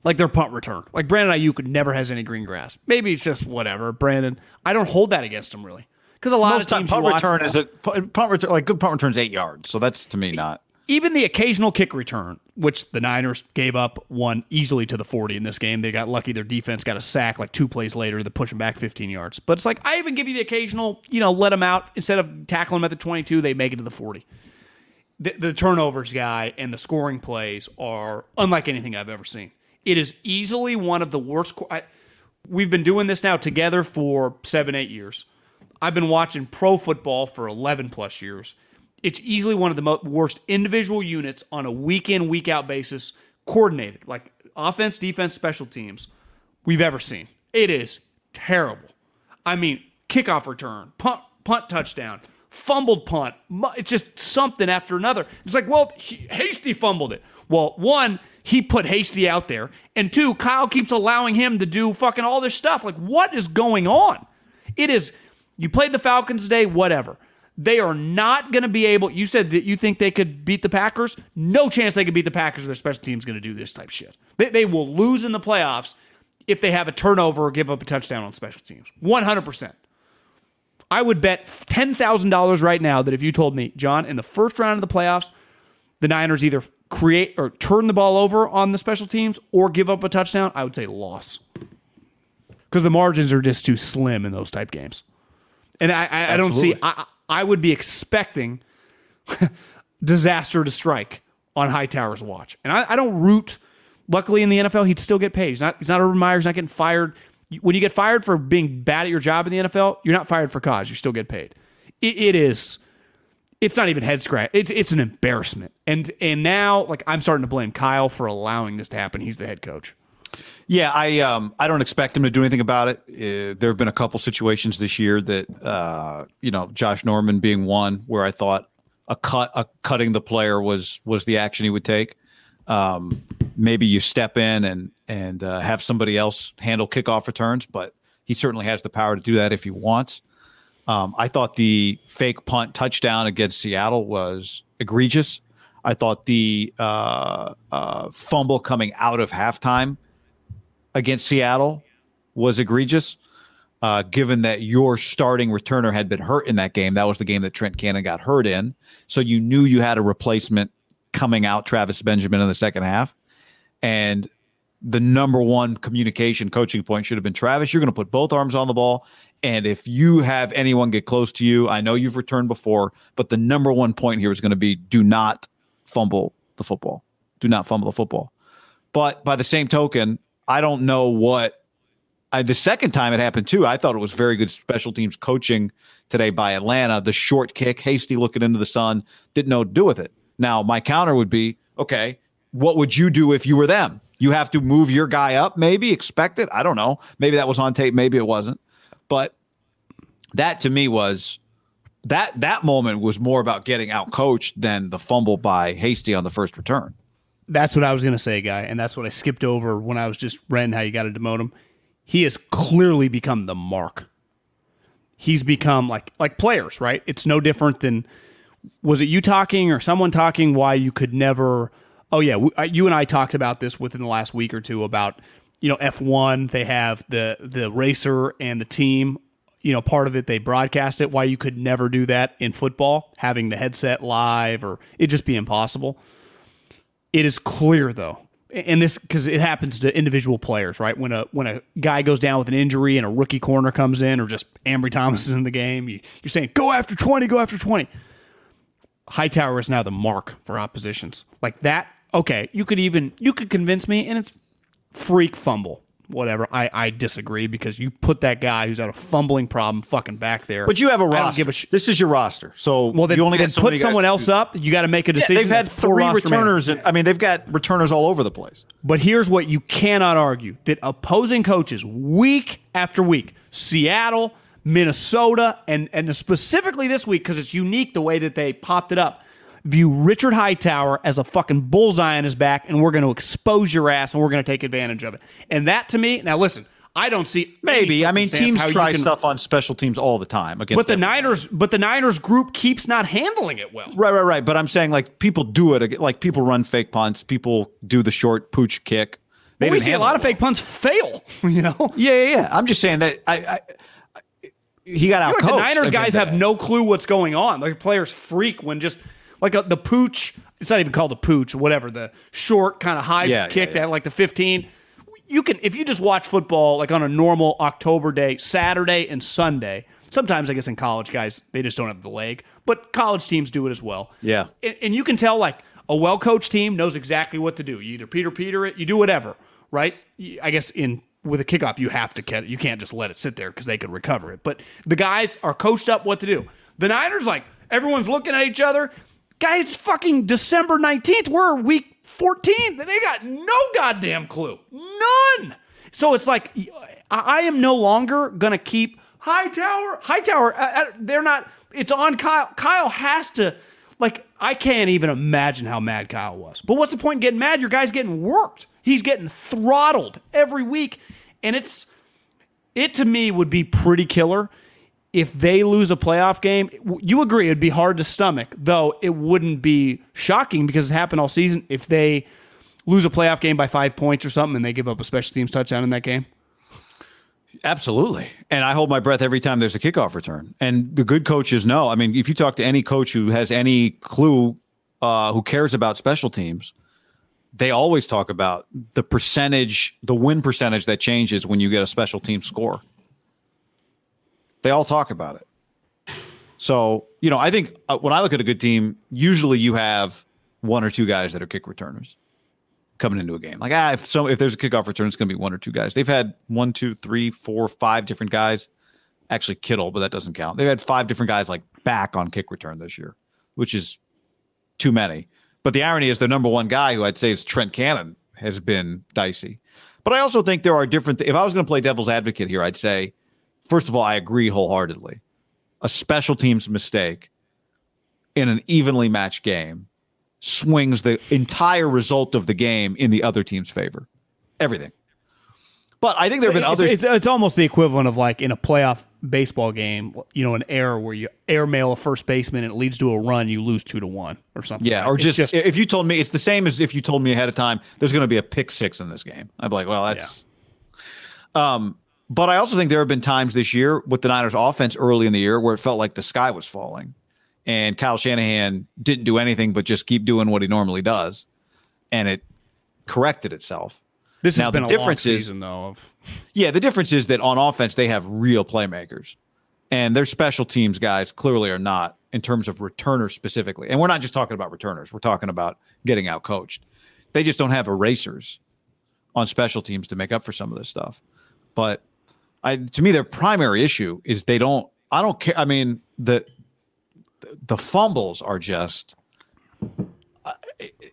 like their punt return. Like Brandon Aiyuk never has any green grass. Maybe it's just whatever. Brandon, I don't hold that against him really. Because a lot Most of time punt return is a punt punt return like good punt returns eight yards. So that's to me not. Even the occasional kick return, which the Niners gave up one easily to the 40 in this game. They got lucky. Their defense got a sack like two plays later to push them back 15 yards. But it's like, I even give you the occasional, you know, let them out. Instead of tackling them at the 22, they make it to the 40. The, the turnovers guy and the scoring plays are unlike anything I've ever seen. It is easily one of the worst. I, we've been doing this now together for seven, eight years. I've been watching pro football for 11 plus years. It's easily one of the worst individual units on a week in, week out basis, coordinated, like offense, defense, special teams, we've ever seen. It is terrible. I mean, kickoff return, punt, punt touchdown, fumbled punt. It's just something after another. It's like, well, Hasty fumbled it. Well, one, he put Hasty out there, and two, Kyle keeps allowing him to do fucking all this stuff. Like, what is going on? It is. You played the Falcons today, whatever. They are not going to be able. You said that you think they could beat the Packers. No chance they could beat the Packers. Their special team's going to do this type shit. They, they will lose in the playoffs if they have a turnover or give up a touchdown on special teams. One hundred percent. I would bet ten thousand dollars right now that if you told me, John, in the first round of the playoffs, the Niners either create or turn the ball over on the special teams or give up a touchdown, I would say loss because the margins are just too slim in those type games. And I, I, I don't see. I, I would be expecting disaster to strike on Hightower's watch, and I, I don't root. Luckily, in the NFL, he'd still get paid. He's not. He's not Urban Meyer. He's not getting fired. When you get fired for being bad at your job in the NFL, you're not fired for cause. You still get paid. It, it is. It's not even head scratch. It's it's an embarrassment. And and now, like I'm starting to blame Kyle for allowing this to happen. He's the head coach. Yeah, I um I don't expect him to do anything about it. Uh, there have been a couple situations this year that uh you know Josh Norman being one where I thought a cut a cutting the player was was the action he would take. Um, maybe you step in and and uh, have somebody else handle kickoff returns, but he certainly has the power to do that if he wants. Um, I thought the fake punt touchdown against Seattle was egregious. I thought the uh, uh, fumble coming out of halftime against Seattle was egregious. Uh, given that your starting returner had been hurt in that game, that was the game that Trent Cannon got hurt in. So you knew you had a replacement coming out, Travis Benjamin, in the second half. And the number one communication coaching point should have been Travis, you're going to put both arms on the ball. And if you have anyone get close to you, I know you've returned before, but the number one point here is going to be do not fumble the football. Do not fumble the football. But by the same token, I don't know what I, the second time it happened too. I thought it was very good special teams coaching today by Atlanta. The short kick, hasty looking into the sun, didn't know to do with it. Now, my counter would be okay, what would you do if you were them? You have to move your guy up, maybe expect it. I don't know. Maybe that was on tape, maybe it wasn't. But that to me was that that moment was more about getting out coached than the fumble by Hasty on the first return. That's what I was going to say, guy, and that's what I skipped over when I was just reading how you got to demote him. He has clearly become the mark. He's become like like players, right? It's no different than was it you talking or someone talking why you could never Oh yeah, you and I talked about this within the last week or two about you know F1 they have the the racer and the team you know, part of it they broadcast it. Why you could never do that in football, having the headset live, or it just be impossible. It is clear though, and this because it happens to individual players, right? When a when a guy goes down with an injury and a rookie corner comes in, or just Ambry Thomas is in the game, you, you're saying go after twenty, go after twenty. Hightower is now the mark for oppositions like that. Okay, you could even you could convince me, and it's freak fumble whatever. I, I disagree because you put that guy who's had a fumbling problem fucking back there. But you have a roster. A sh- this is your roster. So well, then, you only then so put someone else up. You got to make a decision. Yeah, they've had three returners. And, I mean, they've got returners all over the place. But here's what you cannot argue: that opposing coaches, week after week, Seattle, Minnesota, and and specifically this week because it's unique the way that they popped it up view Richard Hightower as a fucking bullseye on his back, and we're going to expose your ass, and we're going to take advantage of it. And that to me, now listen, I don't see maybe. I mean, teams try can, stuff on special teams all the time against. But the Niners, but the Niners group keeps not handling it well. Right, right, right. But I'm saying like people do it. Like people run fake punts. People do the short pooch kick. They well, we see a lot of fake punts fail. You know. Yeah, yeah, yeah. I'm just saying that I, I he got out. Like the Niners guys have no clue what's going on. Like players freak when just like a, the pooch. It's not even called a pooch, whatever. The short kind of high yeah, kick yeah, yeah. that like the 15. You can if you just watch football like on a normal October day, Saturday and Sunday. Sometimes I guess in college guys they just don't have the leg, but college teams do it as well. Yeah, and, and you can tell like a well coached team knows exactly what to do. You either Peter Peter it, you do whatever, right? I guess in with a kickoff you have to it. You can't just let it sit there because they could recover it. But the guys are coached up what to do. The Niners like everyone's looking at each other. Guys, it's fucking December 19th. We're week 14. They got no goddamn clue. None. So it's like, I am no longer going to keep Hightower. Hightower, uh, uh, they're not, it's on Kyle. Kyle has to, like, I can't even imagine how mad Kyle was. But what's the point in getting mad? Your guy's getting worked. He's getting throttled every week. And it's, it to me would be pretty killer if they lose a playoff game, you agree it'd be hard to stomach, though it wouldn't be shocking because it's happened all season. If they lose a playoff game by five points or something and they give up a special teams touchdown in that game. Absolutely. And I hold my breath every time there's a kickoff return. And the good coaches know. I mean, if you talk to any coach who has any clue, uh, who cares about special teams, they always talk about the percentage, the win percentage that changes when you get a special team score. They all talk about it. So, you know, I think uh, when I look at a good team, usually you have one or two guys that are kick returners coming into a game. Like, ah, if so, if there's a kickoff return, it's going to be one or two guys. They've had one, two, three, four, five different guys. Actually, Kittle, but that doesn't count. They've had five different guys like back on kick return this year, which is too many. But the irony is, the number one guy who I'd say is Trent Cannon has been dicey. But I also think there are different. Th- if I was going to play devil's advocate here, I'd say First of all, I agree wholeheartedly. A special teams mistake in an evenly matched game swings the entire result of the game in the other team's favor. Everything. But I think there have been it's, other. It's, it's almost the equivalent of like in a playoff baseball game, you know, an error where you airmail a first baseman and it leads to a run, you lose two to one or something. yeah, or it's just, if you told me it's the same as if you told me ahead of time there's going to be a pick six in this game, I'd be like, well, that's. Um, but I also think there have been times this year with the Niners offense early in the year where it felt like the sky was falling, and Kyle Shanahan didn't do anything but just keep doing what he normally does, and it corrected itself. this now has the been a long difference is- season though. Of Yeah, the difference is that on offense they have real playmakers, and their special teams guys clearly are not in terms of returners specifically. And we're not just talking about returners; we're talking about getting out coached. They just don't have erasers on special teams to make up for some of this stuff. But I, to me, their primary issue is they don't. I don't care. I mean the the fumbles are just. uh,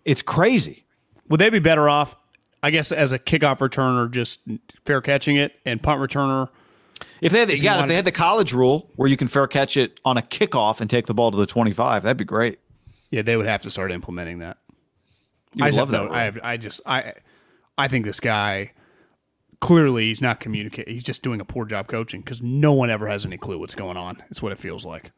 It's crazy. would they be better off? I guess as a kickoff returner, just fair catching it, and punt returner. If they had, the, you yeah, if they had the college rule where you can fair catch it on a kickoff and take the ball to the twenty-five, that'd be great. Yeah, they would have to start implementing that. You I would just love that. no- rule. I have, I just I I think this guy clearly he's not communicating. He's just doing a poor job coaching because no one ever has any clue what's going on. It's what it feels like,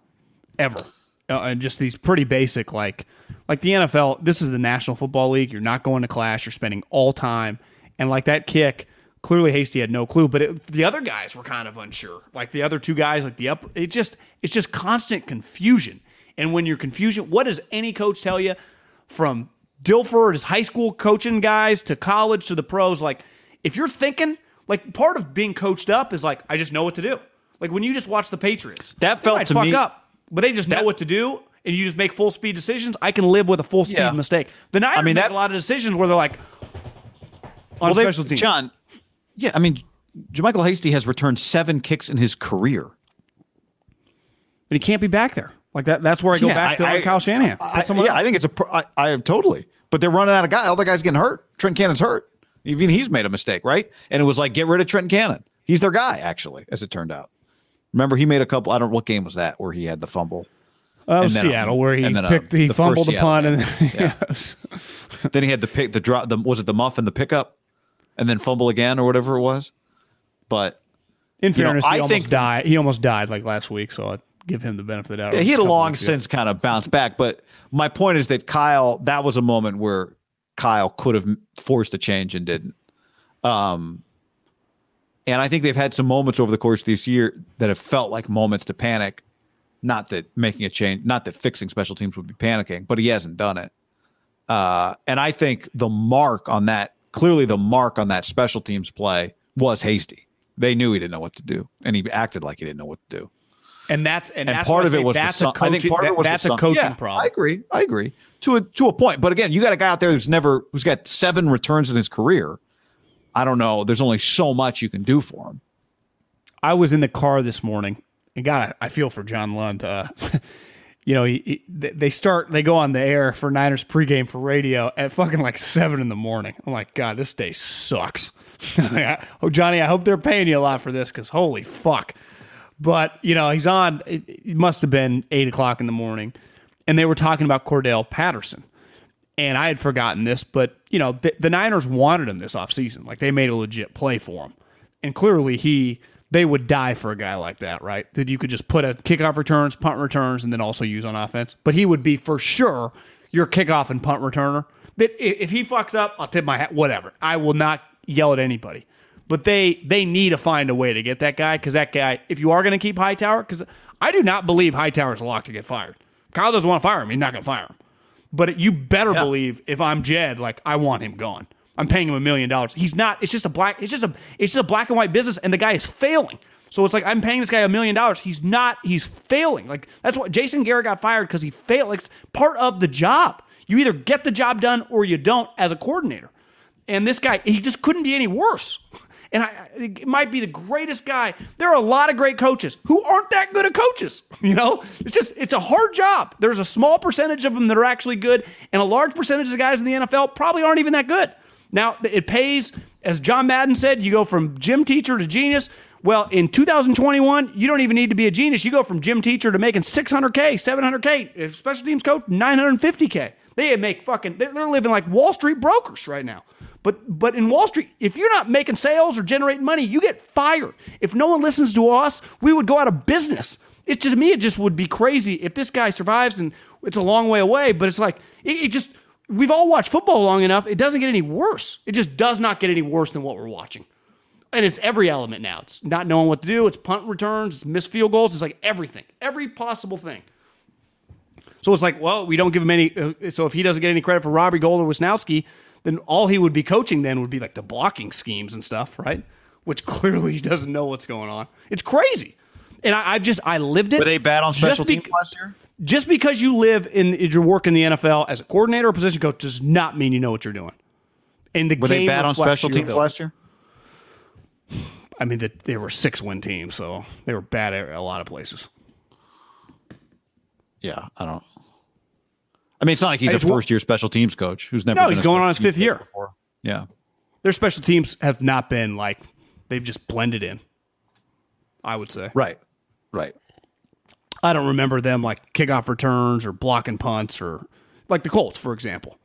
ever. Uh, and just these pretty basic like like the NFL. This is the National Football League. You're not going to class. You're spending all time and like that kick. Clearly, Hasty had no clue, but it, the other guys were kind of unsure. Like the other two guys, like the up, it just it's just constant confusion. And when you're confusion, what does any coach tell you? From Dilfer, his high school coaching guys to college to the pros, like if you're thinking, like part of being coached up is like I just know what to do. Like when you just watch the Patriots, That they felt to fuck me- up, but they just know what to do, and you just make full speed decisions. I can live with a full speed Yeah. mistake. The Niners I mean, make that- a lot of decisions where they're like on well, they- special teams. John. Yeah, I mean, Jermichael Hasty has returned seven kicks in his career. but he can't be back there. Like that. That's where I go Yeah, back to I- like Kyle Shanahan. I, Put yeah, else. I think it's a. pro- I, I totally. But they're running out of guys. Other guys getting hurt. Trent Cannon's hurt. Even he's made a mistake, right? And it was like, get rid of Trent Cannon. He's their guy, actually, as it turned out. Remember, he made a couple. I don't. Know what game was that where he had the fumble? Oh, and then, Seattle, where he then, uh, picked, he fumbled punt, and Yeah. then he had the pick, the drop. The was it the muff and the pickup, and then fumble again or whatever it was. But in You know, fairness, I he almost think- died. He almost died like last week, so I'd give him the benefit of the doubt. Yeah, he had a long since kind of bounced back. But my point is that Kyle, that was a moment where Kyle could have forced a change and didn't. Um, and I think they've had some moments over the course of this year that have felt like moments to panic. Not that making a change, not that fixing special teams would be panicking, but he hasn't done it. Uh, and I think the mark on that, clearly the mark on that special teams play was hasty. They knew he didn't know what to do, and he acted like he didn't know what to do. and that's and, And that's part of it was that's a coaching, I think part of it was that's a coaching Yeah, problem. I agree. I agree to a to a point. But again, you got a guy out there who's never who's got seven returns in his career. I don't know. There's only so much you can do for him. I was in the car this morning, and God, I feel for John Lund. Uh, you know, he, he, they start, they go on the air for Niners pregame for radio at fucking like seven in the morning. I'm like, God, this day sucks. oh, Johnny, I hope they're paying you a lot for this because holy fuck. But you know, he's on. It, it must have been eight o'clock in the morning, and they were talking about Cordarrelle Patterson and I had forgotten this, but you know, the, the Niners wanted him this offseason. Like they made a legit play for him. And clearly he they would die for a guy like that, right? That you could just put a kickoff returns, punt returns, and then also use on offense. But he would be for sure your kickoff and punt returner. That if he fucks up, I'll tip my hat. Whatever. I will not yell at anybody. But they they need to find a way to get that guy because that guy, if you are going to keep Hightower, because I do not believe Hightower's locked to get fired. Kyle doesn't want to fire him. He's not going to fire him. But you better believe if I'm Jed, like I want him gone. I'm paying him a million dollars. He's not. It's just a black. It's just a. It's just a black and white business, and the guy is failing. So it's like I'm paying this guy a million dollars. He's not. He's failing. Like that's what Jason Garrett got fired because he failed. Like it's part of the job. You either get the job done or you don't as a coordinator. And this guy, he just couldn't be any worse. And I, it might be the greatest guy. There are a lot of great coaches who aren't that good at coaches. You know, it's just it's a hard job. There's a small percentage of them that are actually good, and a large percentage of the guys in the NFL probably aren't even that good. Now it pays, as John Madden said, you go from gym teacher to genius. Well, in 2021, you don't even need to be a genius. You go from gym teacher to making 600k, 700k. If special teams coach, 950k. They make fucking. They're, they're living like Wall Street brokers right now. But but in Wall Street, if you're not making sales or generating money, you get fired. If no one listens to us, we would go out of business. It to me, it just would be crazy if this guy survives, and it's a long way away. But it's like it, it just we've all watched football long enough. It doesn't get any worse. It just does not get any worse than what we're watching. And it's every element now. It's not knowing what to do. It's punt returns. It's missed field goals. It's like everything, every possible thing. So it's like, well, we don't give him any. Uh, so if he doesn't get any credit for Robbie Gould or Wishnowsky, then all he would be coaching then would be like the blocking schemes and stuff, right? Which clearly he doesn't know what's going on. It's crazy. And I, I just I lived it. Were they bad on just special bec- teams last year? Just because you live in your work in the NFL as a coordinator or position coach does not mean you know what you're doing. And the Were they bad on reflects special teams ability. last year? I mean, that they were six win teams, so they were bad at a lot of places. Yeah, I don't. I mean, it's not like he's a first year special teams coach who's never. No, been he's going on his fifth year. before. Yeah, Their special teams have not been like they've just blended in. I would say. right, right. I don't remember them like kickoff returns or blocking punts or like the Colts, for example.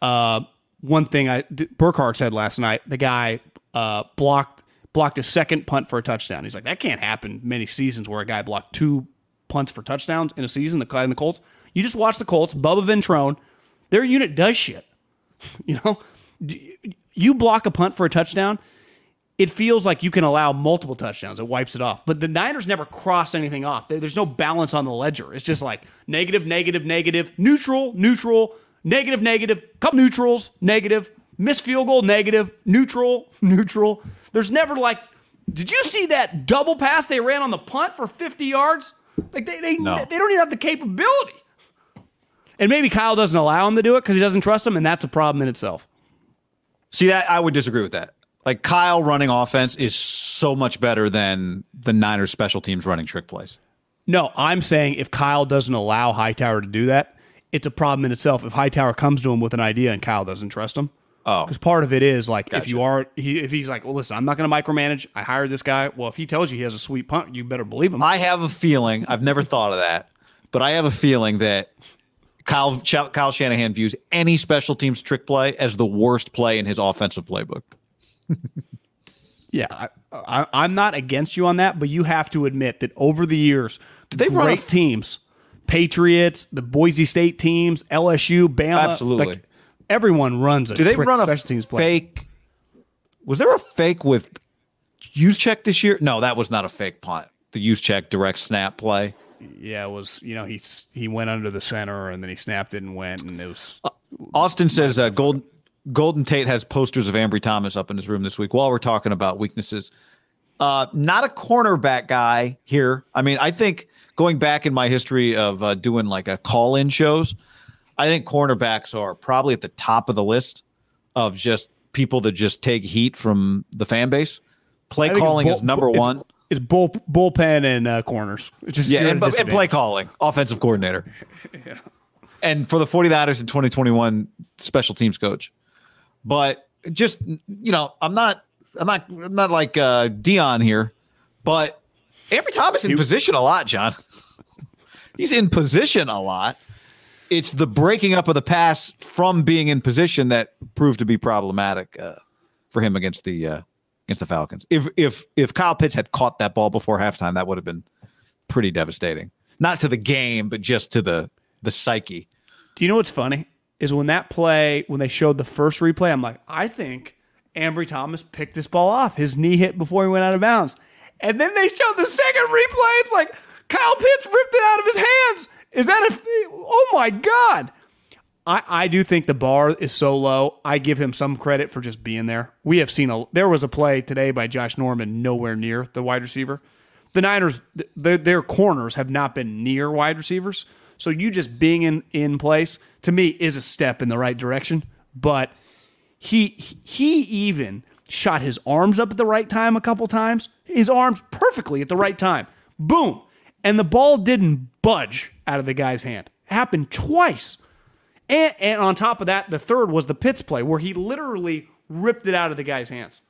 Uh, one thing I Burkhardt said last night, the guy uh, blocked blocked a second punt for a touchdown. He's like, that can't happen many seasons where a guy blocked two punts for touchdowns in a season. The guy in the Colts, you just watch the Colts. Bubba Ventrone, their unit does shit. You know, you block a punt for a touchdown, it feels like you can allow multiple touchdowns. It wipes it off. But the Niners never cross anything off. There's no balance on the ledger. It's just like negative, negative, negative, neutral, neutral, negative, negative, couple neutrals, negative, missed field goal, negative, neutral, neutral. There's never like, did you see that double pass they ran on the punt for 50 yards? Like they they, No. they don't even have the capability. And maybe Kyle doesn't allow him to do it because he doesn't trust him, and that's a problem in itself. See that I would disagree with that. Like Kyle running offense is so much better than the Niners special teams running trick plays. No, I'm saying if Kyle doesn't allow Hightower to do that, it's a problem in itself. If Hightower comes to him with an idea and Kyle doesn't trust him, Oh, because part of it is like if you are, he, if he's like, well, listen, I'm not going to micromanage. I hired this guy. Well, if he tells you he has a sweet punt, you better believe him. I have a feeling. I've never thought of that, but I have a feeling that Kyle Kyle Shanahan views any special teams trick play as the worst play in his offensive playbook. yeah, I, I'm not against you on that, but you have to admit that over the years, Did they run great f- teams, Patriots, the Boise State teams, LSU, Bama, Absolutely. like, everyone runs a Do they run a special teams play. fake? Was there a fake with Juszczyk this year? No, that was not a fake punt. The Juszczyk direct snap play. Yeah, it was you know he he went under the center and then he snapped it and went and it was Austin says uh, Gold, Golden Tate has posters of Ambry Thomas up in his room this week while we're talking about weaknesses. Uh, not a cornerback guy here. I mean, I think going back in my history of uh, doing like a call in shows, I think cornerbacks are probably at the top of the list of just people that just take heat from the fan base. Play I think it's calling bull- is number it's- one. It's bull bullpen and uh, corners. It's just Yeah, you're and, and play calling, offensive coordinator. yeah. And for the 49ers in 2021, special teams coach. But just, you know, I'm not, I'm not, I'm not like uh, Deion here, but Ambry Thomas in position a lot, John. He's in position a lot. It's the breaking up of the pass from being in position that proved to be problematic uh, for him against the uh, against the Falcons. If if if Kyle Pitts had caught that ball before halftime, that would have been pretty devastating. Not to the game, but just to the the psyche. Do you know what's funny? Is when that play, when they showed the first replay, I'm like, I think Ambry Thomas picked this ball off. His knee hit before he went out of bounds. And then they showed the second replay. It's like Kyle Pitts ripped it out of his hands. Is that a oh my God. I, I do think the bar is so low. I give him some credit for just being there. We have seen a there was a play today by Josh Norman nowhere near the wide receiver. The Niners, th- their, their corners have not been near wide receivers. So you just being in in place to me is a step in the right direction. But he he even shot his arms up at the right time a couple times. His arms perfectly at the right time. Boom. And the ball didn't budge out of the guy's hand. It happened twice. And, and on top of that, the third was the Pitts play where he literally ripped it out of the guy's hands.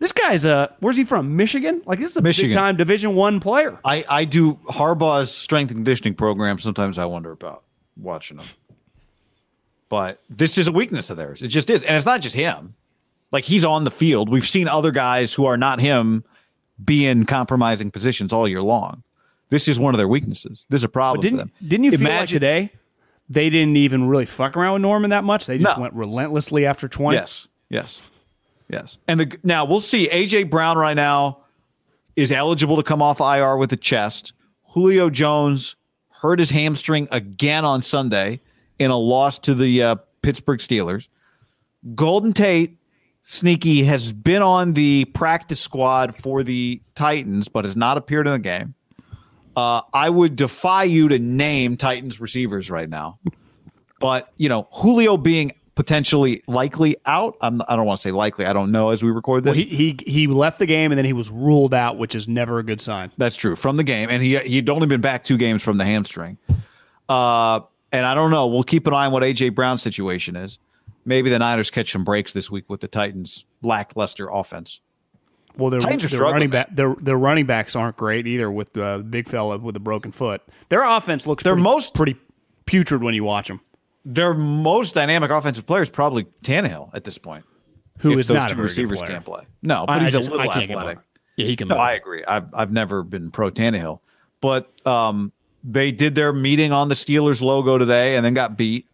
This guy's a where's he from? Michigan? Like this is a Michigan. big time Division One player. I, I do Harbaugh's strength and conditioning program. Sometimes I wonder about watching him, But this is a weakness of theirs. It just is. And it's not just him. Like he's on the field. We've seen other guys who are not him be in compromising positions all year long. This is one of their weaknesses. This is a problem But didn't for them. didn't you feel like Imagine- today they didn't even really fuck around with Norman that much? They just No. went relentlessly after twenty. Yes, yes, yes. And the now we'll see. AJ Brown right now is eligible to come off IR with a chest. Julio Jones hurt his hamstring again on Sunday in a loss to the uh, Pittsburgh Steelers. Golden Tate, sneaky, has been on the practice squad for the Titans, but has not appeared in the game. Uh, I would defy you to name Titans receivers right now. But you know, Julio being potentially likely out. I'm, I don't want to say likely. I don't know as we record this. Well, he, he he left the game and then he was ruled out, which is never a good sign. That's true from the game, and he he'd only been back two games from the hamstring. Uh, and I don't know. We'll keep an eye on what AJ Brown's situation is. Maybe the Niners catch some breaks this week with the Titans' lackluster offense. Well, their, their running back their their running backs aren't great either with the big fella with a broken foot. Their offense looks Their pretty, most- pretty putrid when you watch them. Their most dynamic offensive player is probably Tannehill at this point. Who is those not a receivers player. can't play. No, but I- I he's just- a little I athletic. Yeah, he can. No. I agree. I've I've never been pro Tannehill, but um, they did their meeting on the Steelers logo today and then got beat.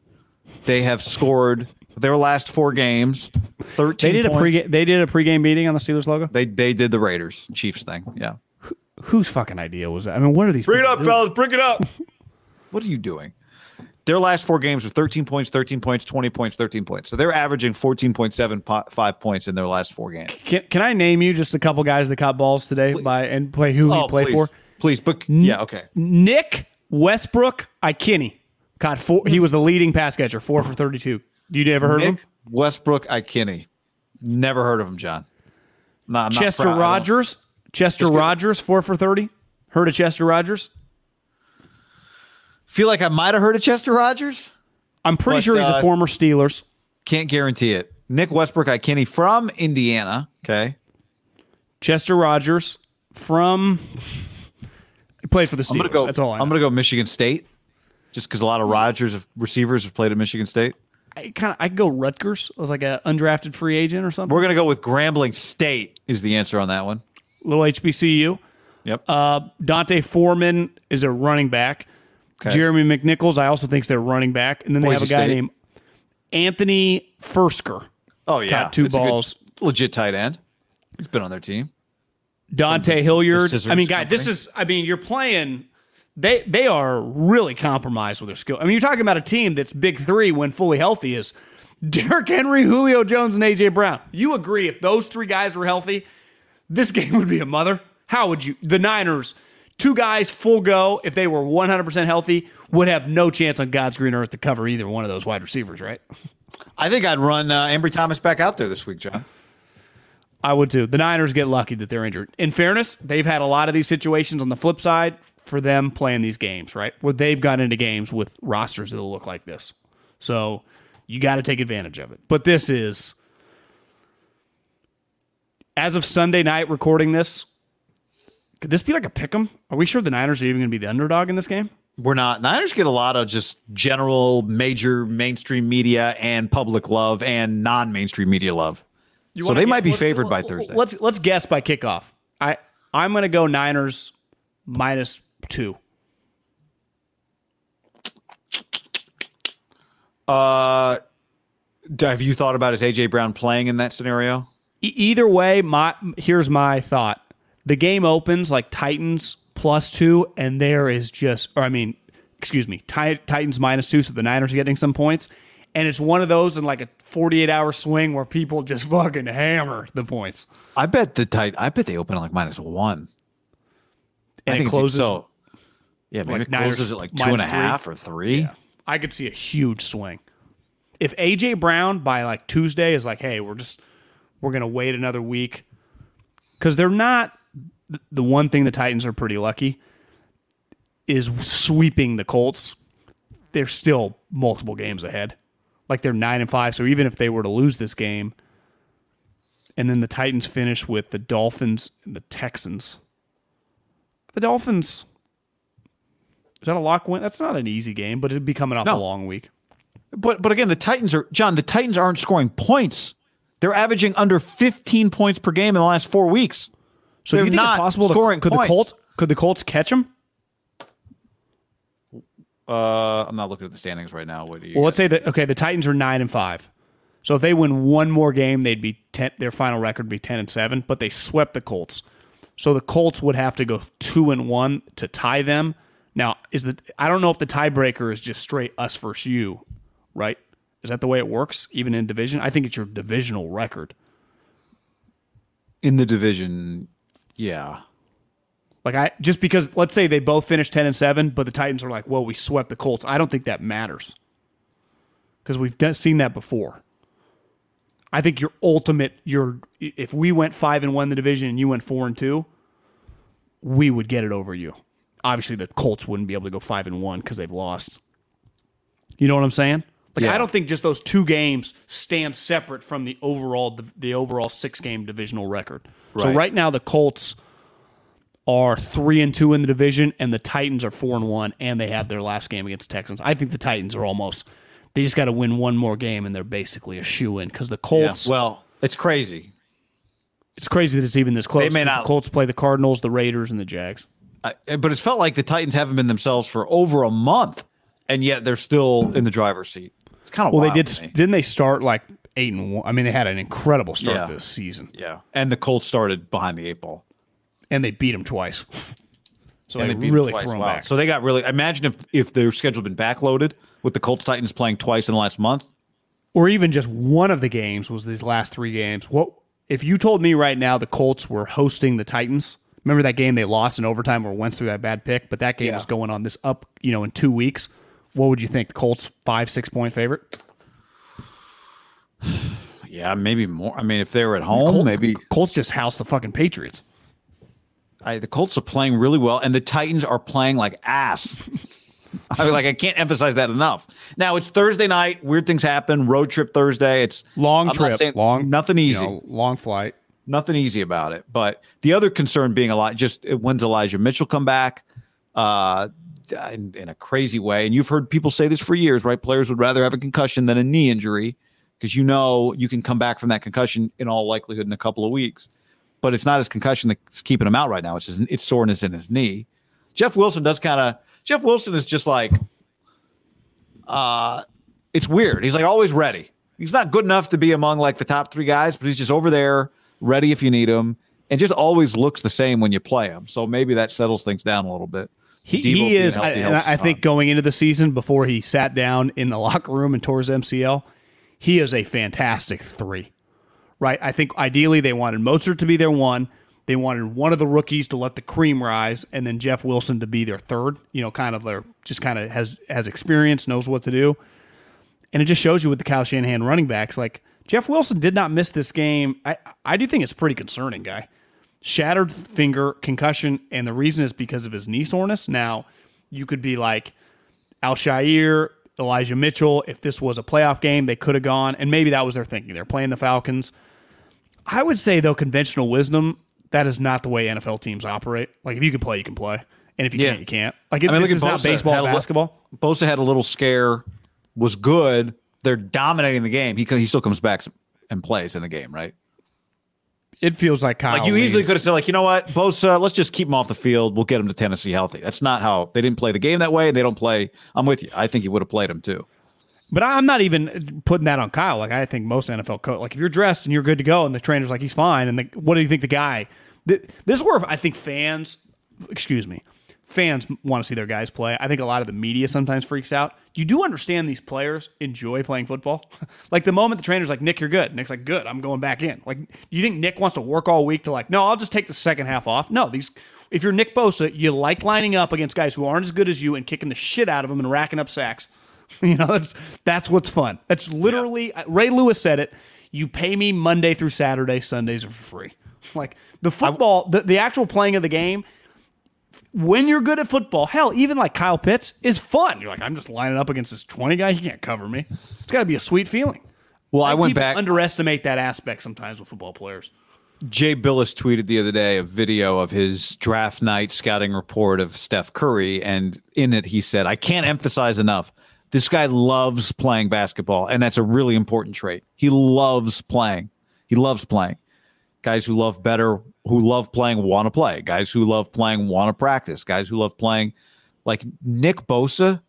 They have scored their last four games, thirteen. They did points. a pre they did a pregame meeting on the Steelers logo. They they did the Raiders Chiefs thing. Yeah. Who, whose fucking idea was that? I mean, what are these? Bring it up, doing? fellas. Bring it up. what are you doing? Their last four games were 13 points, 13 points, 20 points, 13 points. So they're averaging 14.75 points in their last four games. Can, can I name you just a couple guys that caught balls today please. by and play who oh, he played for? Please, but yeah, okay. Nick Westbrook Ikhine caught four. He was the leading pass catcher, four for 32. You ever heard Nick of him? Westbrook Ikhine. Never heard of him, John. No, I'm Chester not Rogers. Chester Rogers, four for thirty. Heard of Chester Rogers? Feel like I might have heard of Chester Rogers. I'm pretty but, sure he's uh, a former Steelers. Can't guarantee it. Nick Westbrook Ikhine from Indiana. Okay. Chester Rogers from he played for the Steelers. Go, That's all I am gonna go Michigan State, just because a lot of Rogers of receivers have played at Michigan State. I kind of I could go Rutgers as like an undrafted free agent or something. We're gonna go with Grambling State is the answer on that one. little HBCU. Yep. Uh, D'Onta Foreman is a running back. Okay. Jeremy McNichols, I also think they're running back, and then they Boise have a guy State. named Anthony Firkser. oh yeah, two That's a good balls. legit tight end. He's been on their team. Dante the Hilliard. I mean, guy, this is. I mean, you're playing. They they are really compromised with their skill. I mean, you're talking about a team that's big three when fully healthy is Derrick Henry, Julio Jones, and AJ Brown. You agree if those three guys were healthy, this game would be a mother. How would you? The Niners, two guys full go. If they were 100 percent healthy, would have no chance on God's green earth to cover either one of those wide receivers. Right? I think I'd run uh, Ambry Thomas back out there this week, John. I would too. The Niners get lucky that they're injured. In fairness, they've had a lot of these situations on the flip side for them playing these games, right? Where they've got into games with rosters that'll look like this. So you got to take advantage of it. But this is, as of Sunday night recording this, could this be like a pick 'em? Are we sure the Niners are even going to be the underdog in this game? We're not. Niners get a lot of just general, major, mainstream media and public love and non-mainstream media love. so they get- might be favored by Thursday. Let's let's guess by kickoff. I I'm going to go Niners minus two. Uh, have you thought about is AJ Brown playing in that scenario? E- either way, my here's my thought. The game opens like Titans plus two, and there is just, or I mean, excuse me, Ti- Titans minus two, so the Niners are getting some points, and it's one of those in like a 48 hour swing where people just fucking hammer the points. I bet the tight. I bet they open at like minus one. And I it closes. So. Yeah, maybe like closes at like two and a minus three. half or three. I could see a huge swing. If AJ Brown by like Tuesday is like, hey, we're just we're gonna wait another week because they're not. The one thing the Titans are pretty lucky is sweeping the Colts. They're still multiple games ahead. Like they're nine and five. So even if they were to lose this game, and then the Titans finish with the Dolphins and the Texans, the Dolphins. Is that a lock win? That's not an easy game, but it'd be coming off No. a long week. But but again, the Titans are John. The Titans aren't scoring points. They're averaging under 15 points per game in the last four weeks. So They're you think not it's possible scoring to, could points. the Colts could the Colts catch them? Uh, I'm not looking at the standings right now. What do you? Well, let's say that okay, the Titans are nine and five. So if they win one more game, they'd be ten, their final record would be ten and seven. But they swept the Colts, so the Colts would have to go two and one to tie them. Now, is the I don't know if the tiebreaker is just straight us versus you, right? Is that the way it works, even in division? I think it's your divisional record. in the division, yeah. Like I just because let's say they both finish ten and seven, but the Titans are like, well, we swept the Colts. I don't think that matters because we've done, seen that before. I think your ultimate, your if we went five and one in the division and you went four and two, we would get it over you. Obviously, the Colts wouldn't be able to go five and one because they've lost. You know what I'm saying? Like Yeah. I don't think just those two games stand separate from the overall the overall six game divisional record. So Right. right now the Colts are three and two in the division, and the Titans are four and one, and they have their last game against the Texans. I think the Titans are almost they just got to win one more game, and they're basically a shoe in because the Colts. Well, it's crazy. it's crazy that it's even this close. They may not- The Colts play the Cardinals, the Raiders, and the Jags. I, but it's felt like the Titans haven't been themselves for over a month, and yet they're still in the driver's seat. It's kind of Well, wild they did. Didn't they start like eight and one? I mean, they had an incredible start Yeah. this season, Yeah, and the Colts started behind the eight ball. and they beat them twice. So and they, they really them Wow. back. So they got really. Imagine if if their schedule had been backloaded with the Colts Titans playing twice in the last month. or even just one of the games was these last three games. What if you told me right now the Colts were hosting the Titans? Remember that game they lost in overtime where Wentz threw that bad pick, but that game Yeah. was going on this up, you know, in two weeks. What would you think? The Colts five, six point favorite? Yeah, maybe more. I mean, if they were at home, maybe Colts just house the fucking Patriots. I, the Colts are playing really well, and the Titans are playing like ass. I mean, like I can't emphasize that enough. Now it's Thursday night. Weird things happen. Road trip Thursday. It's Long I'm trip, saying- long nothing you easy. know, long flight. Nothing easy about it. But the other concern being a lot just when's Elijah Mitchell come back uh, in, in a crazy way. And you've heard people say this for years, right? Players would rather have a concussion than a knee injury because you know you can come back from that concussion in all likelihood in a couple of weeks. But it's not his concussion that's keeping him out right now. It's his, it's soreness in his knee. Jeff Wilson does kind of. Jeff Wilson is just like. Uh, it's weird. He's like always ready. He's not good enough to be among like the top three guys, but he's just over there, ready if you need him, and just always looks the same when you play him. So maybe that settles things down a little bit. He, he is, healthy I, helps think going into the season before he sat down in the locker room and tore his MCL, he is a fantastic three. Right? I think ideally they wanted Mostert to be their one. They wanted one of the rookies to let the cream rise, and then Jeff Wilson to be their third. You know, kind of their just kind of has has experience, knows what to do, and it just shows you with the Kyle Shanahan running backs. Like Jeff Wilson did not miss this game. I I do think it's pretty concerning, guy shattered finger concussion, and the reason is because of his knee soreness. Now, you could be like Al-Shaair, Elijah Mitchell. If this was a playoff game, they could have gone, and maybe that was their thinking. They're playing the Falcons. I would say though, conventional wisdom that is not the way NFL teams operate. Like if you can play, you can play, and if you Yeah. can't, you can't. Like it, I mean, this look is at not baseball, Had basketball. Bosa had a little scare, was good. They're dominating the game. He he still comes back and plays in the game, right? It feels like Kyle. Like you easily could have said, like you know what, Bosa, let's just keep him off the field. We'll get him to Tennessee healthy. That's not how they didn't play the game that way. They don't play. I'm with you. I think he would have played him too. But I'm not even putting that on Kyle. Like I think most NFL coach, like if you're dressed and you're good to go, and the trainer's like he's fine, and the, what do you think the guy? th- This is where I think fans, excuse me, fans want to see their guys play. I think a lot of the media sometimes freaks out. You do understand these players enjoy playing football. like the moment the trainer's like, Nick, you're good. Nick's like, good. I'm going back in. Like you think Nick wants to work all week to like, no, I'll just take the second half off. No, these. If you're Nick Bosa, you like lining up against guys who aren't as good as you and kicking the shit out of them and racking up sacks. You know, that's that's what's fun. That's literally uh, Ray Lewis said it. You pay me Monday through Saturday, Sundays are for free. Like the football, the, the actual playing of the game. When you're good at football, hell, even like Kyle Pitts is fun. You're like, I'm just lining up against this 20 guy. He can't cover me. It's got to be a sweet feeling. Well, I went people back. Underestimate that aspect sometimes with football players. Jay Bilas tweeted the other day a video of his draft night scouting report of Steph Curry, and in it he said, "I can't emphasize enough This guy loves playing basketball, and that's a really important trait. He loves playing. He loves playing. Guys who love better, who love playing, want to play. Guys who love playing, want to practice. Guys who love playing, like Nick Bosa,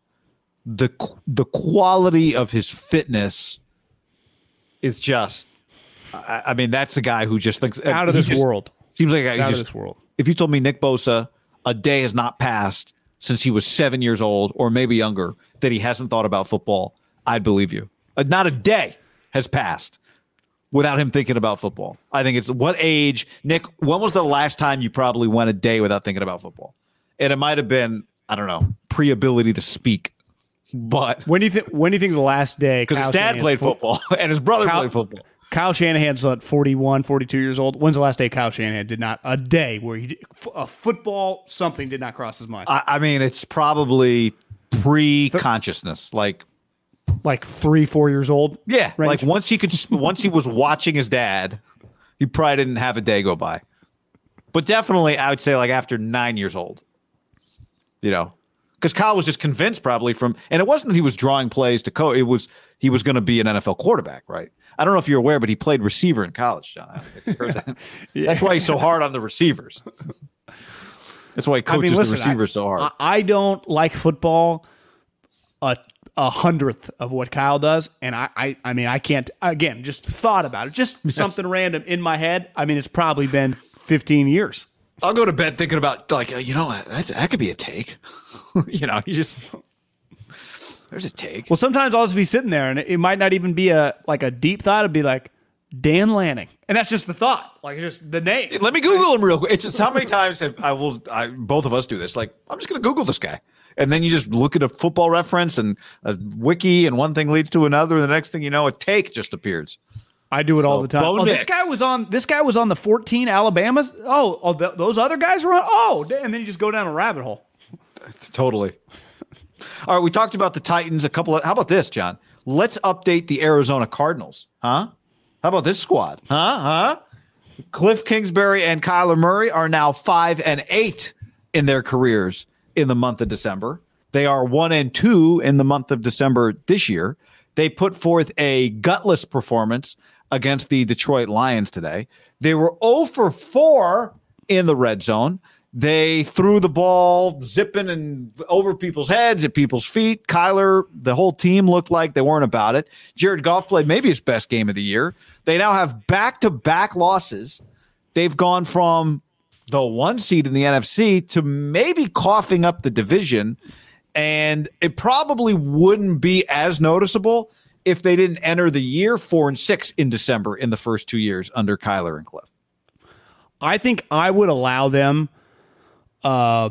the the quality of his fitness is just. I, I mean, that's the guy who just thinks Out of this just world. Seems like a guy who Out of this world. If you told me Nick Bosa, a day has not passed since he was seven years old or maybe younger that he hasn't thought about football, I'd believe you. Uh, Not a day has passed without him thinking about football. I think it's what age, Nick, when was the last time you probably went a day without thinking about football? And it might have been, I don't know, pre ability to speak. But When do you think? When do you think the last day? because his dad Shanahan's played fo- football and his brother Kyle- played football. Kyle Shanahan's what 41, 42 years old. When's the last day Kyle Shanahan did not a day where he a football something did not cross his mind? I, I mean, it's probably pre consciousness. Like, like three, four years old. Yeah, range? like once he could, once he was watching his dad, he probably didn't have a day go by. But definitely, I would say like after nine years old, you know, because Kyle was just convinced probably from, and it wasn't that he was drawing plays to co. It was he was going to be an NFL quarterback, right? I don't know if you're aware, but he played receiver in college, John. I don't know if you heard that. That's why he's so hard on the receivers. That's why he I coaches mean, listen, the receivers so hard. I, I don't like football a a hundredth of what Kyle does, and I, I I mean I can't again just thought about it, just something random in my head. I mean it's probably been fifteen years. I'll go to bed thinking about like you know that's that could be a take. you know, you just there's a take. Well, sometimes I'll just be sitting there, and it, might not even be a like a deep thought. It'd be like Dan Lanning, and that's just the thought, like just the name. Let me Google him real quick. It's just how many times have I will I both of us do this. Like I'm just gonna Google this guy. And then you just look at a football reference and a wiki, and one thing leads to another. And the next thing you know, a take just appears. I do it all the time. Oh, this guy was on. This guy was on the 14 Alabama. Oh, oh, th- those other guys were on. Oh, and then you just go down a rabbit hole. It's totally. All right, we talked about the Titans. A couple of. How about this, John? Let's update the Arizona Cardinals, huh? How about this squad, huh? Huh? Cliff Kingsbury and Kyler Murray are now five and eight in their careers in the month of December. They are one and two in the month of December this year. They put forth a gutless performance against the Detroit Lions today. They were 0 for 4 in the red zone. They threw the ball zipping and over people's heads, at people's feet. Kyler, the whole team looked like they weren't about it. Jared Goff played maybe his best game of the year. They now have back to back losses. They've gone from the one seed in the NFC to maybe coughing up the division. And it probably wouldn't be as noticeable if they didn't enter the year four and six in December in the first two years under Kyler and Cliff. I think I would allow them uh,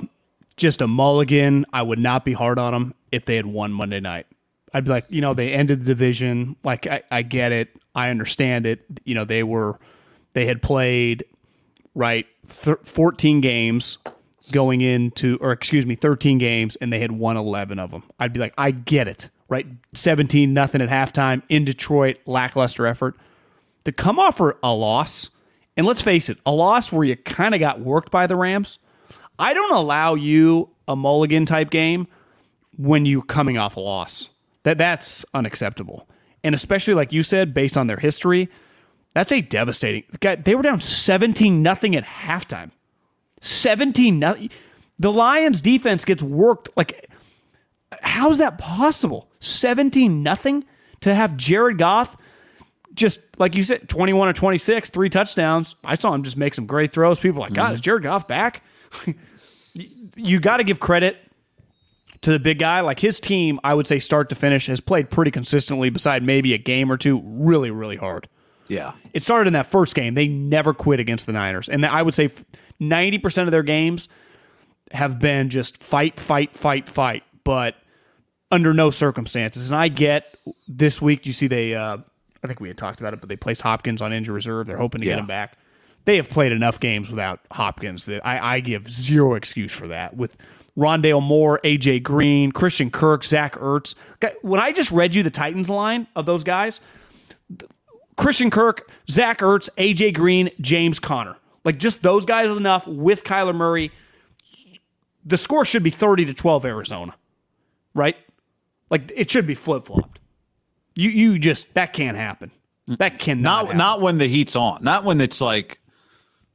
just a mulligan. I would not be hard on them if they had won Monday night. I'd be like, you know, they ended the division. Like, I, I get it. I understand it. You know, they were, they had played, right, thir- 14 games going into, or excuse me, 13 games, and they had won 11 of them. I'd be like, I get it, right? 17 nothing at halftime in Detroit, lackluster effort. To come off for a loss, and let's face it, a loss where you kind of got worked by the Rams. I don't allow you a mulligan type game when you're coming off a loss. That that's unacceptable. And especially like you said, based on their history, that's a devastating. Guy- They were down 17 nothing at halftime. 17 nothing. The Lions defense gets worked like how's that possible? 17 nothing to have Jared Goff just like you said 21 or 26, three touchdowns. I saw him just make some great throws. People are like, "God, mm-hmm. is Jared Goff back?" you got to give credit to the big guy. Like his team, I would say start to finish has played pretty consistently beside maybe a game or two really really hard. Yeah. It started in that first game. They never quit against the Niners. And I would say 90% of their games have been just fight, fight, fight, fight, but under no circumstances. And I get this week, you see, they, uh, I think we had talked about it, but they placed Hopkins on injury reserve. They're hoping to Yeah. get him back. They have played enough games without Hopkins that I, I give zero excuse for that. With Rondale Moore, AJ Green, Christian Kirk, Zach Ertz. When I just read you the Titans line of those guys, Christian Kirk, Zach Ertz, AJ Green, James Conner. Like just those guys is enough with Kyler Murray. The score should be 30 to 12 Arizona. Right? Like it should be flip flopped. You you just that can't happen. That cannot. Not happen. not when the heat's on. Not when it's like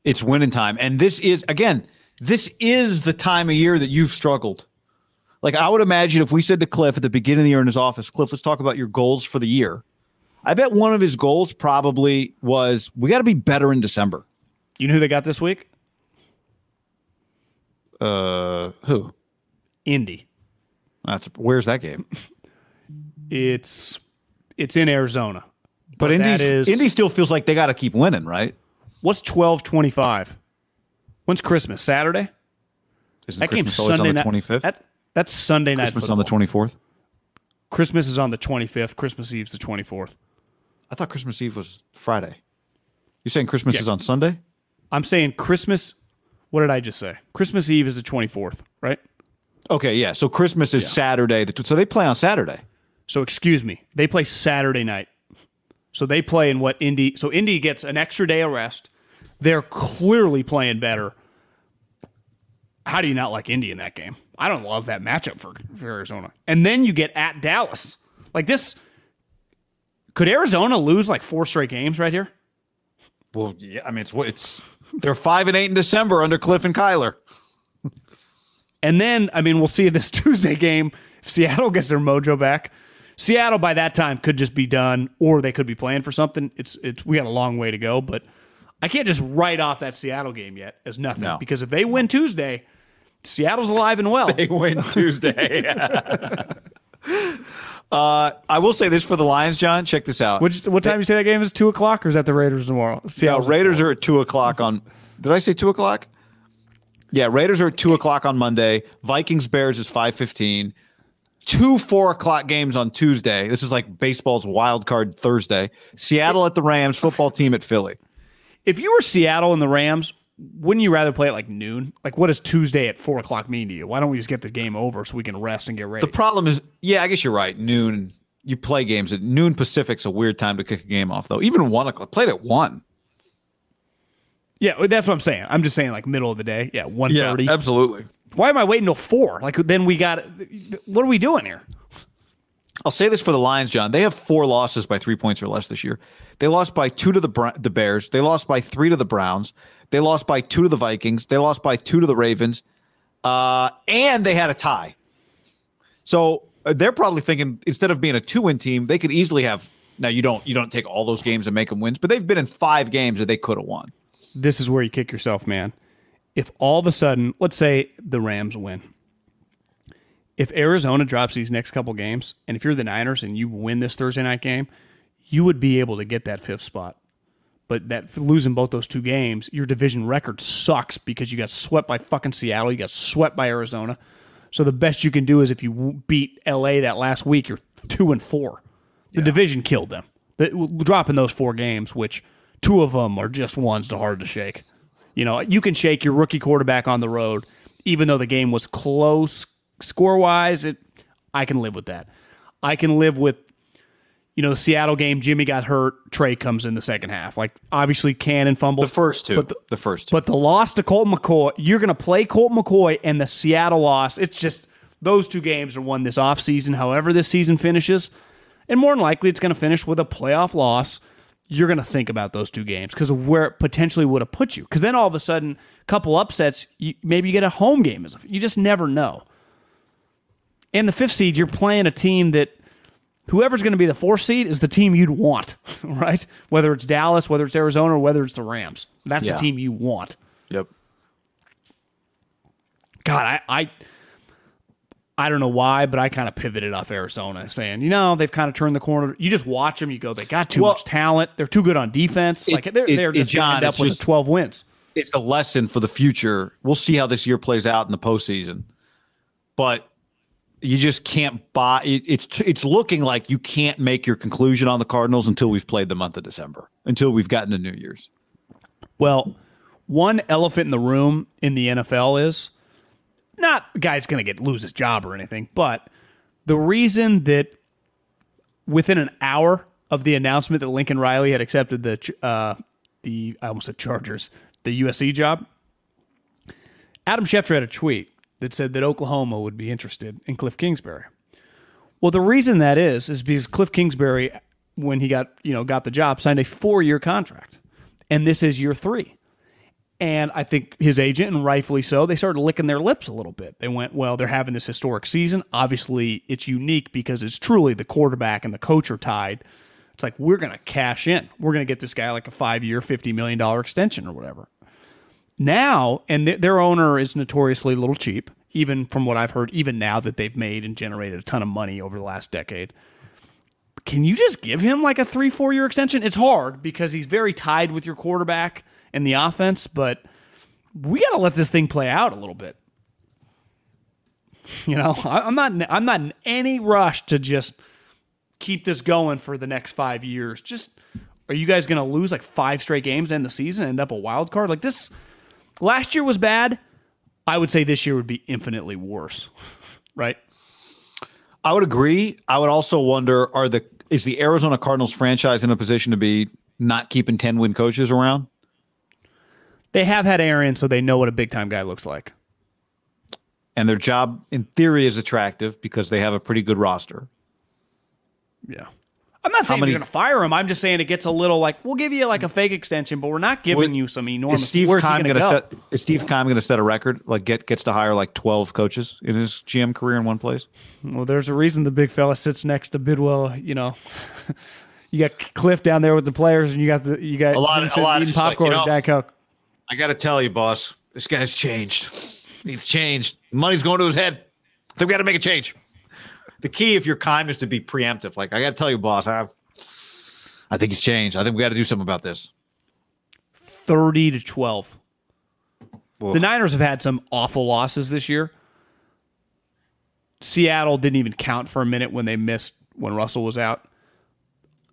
it's winning time. And this is again, this is the time of year that you've struggled. Like I would imagine if we said to Cliff at the beginning of the year in his office, Cliff, let's talk about your goals for the year. I bet one of his goals probably was we got to be better in December. You know who they got this week? Uh, who? Indy. That's where's that game? It's it's in Arizona. But that Indy, is- Indy still feels like they got to keep winning, right? What's twelve twenty five? When's Christmas? Saturday. Isn't That Christmas always Sunday on the twenty fifth? That's that's Sunday night. Christmas on the twenty fourth. Christmas is on the twenty fifth. Christmas Eve's the twenty fourth. I thought Christmas Eve was Friday. You're saying Christmas Yeah. is on Sunday? I'm saying Christmas. What did I just say? Christmas Eve is the twenty fourth, right? Okay, yeah. So Christmas is Saturday. So they play on Saturday. So excuse me, they play Saturday night. So they play in what Indy. So Indy gets an extra day of rest. They're clearly playing better. How do you not like Indy in that game? I don't love that matchup for, for Arizona. And then you get at Dallas. Like this. Could Arizona lose like four straight games right here? Well, yeah. I mean, it's it's they're five and eight in December under Cliff and Kyler. And then, I mean, we'll see this Tuesday game. If Seattle gets their mojo back, Seattle by that time could just be done, or they could be playing for something. It's it's we got a long way to go, but I can't just write off that Seattle game yet as nothing No. because if they win Tuesday, Seattle's alive and well. They win Tuesday. uh, I will say this for the Lions, John. Check this out. Which what time you say that game is? Two o'clock, or is that the Raiders tomorrow? Yeah, Seattle's Raiders are at two o'clock on. Did I say two o'clock? Yeah, Raiders are at two o'clock on Monday. Vikings Bears is five fifteen. Two four o'clock games on Tuesday. This is like baseball's wild card Thursday. Seattle at the Rams, football team at Philly. If you were Seattle and the Rams, wouldn't you rather play at like noon? Like, what does Tuesday at four o'clock mean to you? Why don't we just get the game over so we can rest and get ready? The problem is, yeah, I guess you're right. Noon, you play games at noon Pacific's a weird time to kick a game off, though. Even one o'clock, played at one. yeah, that's what I'm saying. I'm just saying like middle of the day. Yeah, one thirty. absolutely. Why am I waiting till four? Like then we got. What are we doing here? I'll say this for the Lions, John. They have four losses by three points or less this year. They lost by two to the the Bears. They lost by three to the Browns. They lost by two to the Vikings. They lost by two to the Ravens, uh, and they had a tie. So uh, they're probably thinking instead of being a two win team, they could easily have. Now you don't you don't take all those games and make them wins, but they've been in five games that they could have won. This is where you kick yourself, man. If all of a sudden, let's say the Rams win, if Arizona drops these next couple games, and if you're the Niners and you win this Thursday night game, you would be able to get that fifth spot. But that losing both those two games, your division record sucks because you got swept by fucking Seattle, you got swept by Arizona. So the best you can do is if you beat LA that last week, you're two and four. The division killed them. The, dropping those four games, which two of them are just ones to hard to shake. You know, you can shake your rookie quarterback on the road, even though the game was close score wise. It, I can live with that. I can live with, you know, the Seattle game. Jimmy got hurt. Trey comes in the second half. Like obviously, Cannon fumbled The first two, but the, the first two. but the loss to Colt McCoy, you're going to play Colt McCoy and the Seattle loss. It's just those two games are won this offseason, however this season finishes. And more than likely, it's going to finish with a playoff loss. You're going to think about those two games because of where it potentially would have put you. Because then all of a sudden, a couple upsets, you, maybe you get a home game. You just never know. And the fifth seed, you're playing a team that whoever's going to be the fourth seed is the team you'd want, right? Whether it's Dallas, whether it's Arizona, or whether it's the Rams. That's Yeah. the team you want. yep. God, I, I, I don't know why, but I kind of pivoted off Arizona, saying, you know, they've kind of turned the corner. You just watch them, you go, they got too Well, much talent. They're too good on defense. Like they're, it- they're just John, end up with just- 12 wins. it's a lesson for the future. We'll see how this year plays out in the postseason, but you just can't buy. It, it's it's looking like you can't make your conclusion on the Cardinals until we've played the month of December, until we've gotten to New Year's. Well, one elephant in the room in the NFL is not the guy's going to get lose his job or anything, but the reason that within an hour of the announcement that Lincoln Riley had accepted the uh, the I almost said Chargers the USC job, Adam Schefter had a tweet that said that Oklahoma would be interested in Cliff Kingsbury. Well, the reason that is is because Cliff Kingsbury, when he got you know got the job, signed a four year contract, and this is year three. And I think his agent, and rightfully so, they started licking their lips a little bit. They went, well, they're having this historic season. Obviously, it's unique because it's truly the quarterback and the coach are tied. It's like, we're going to cash in. We're going to get this guy like a five year, $50 million extension or whatever. Now, and th- their owner is notoriously a little cheap, even from what I've heard, even now that they've made and generated a ton of money over the last decade. Can you just give him like a three, four year extension? It's hard because he's very tied with your quarterback and the offense, but we got to let this thing play out a little bit. You know, I'm not. I'm not in any rush to just keep this going for the next five years. Just are you guys going to lose like five straight games in the season end up a wild card like this? Last year was bad. I would say this year would be infinitely worse. Right? I would agree. I would also wonder: Are the is the Arizona Cardinals franchise in a position to be not keeping ten win coaches around? They have had Aaron, so they know what a big time guy looks like. And their job, in theory, is attractive because they have a pretty good roster. Yeah. I'm not saying many- you're going to fire him. I'm just saying it gets a little like we'll give you like a fake extension, but we're not giving Well, you some enormous. Is Steve where's he gonna going to go? set? Is Steve Keim going to set a record? Like get gets to hire like twelve coaches in his GM career in one place? Well, there's a reason the big fella sits next to Bidwell. You know, you got Cliff down there with the players, and you got the you got A lot- a lot of eating just like, popcorn you know- and Jack Coke. I got to tell you, boss, this guy's changed. He's changed. Money's going to his head. I think we got to make a change. The key, if you're Keim, is to be preemptive. Like I got to tell you, boss, I, I think he's changed. I think we got to do something about this. Thirty to twelve. Oof. The Niners have had some awful losses this year. Seattle didn't even count for a minute when they missed when Russell was out.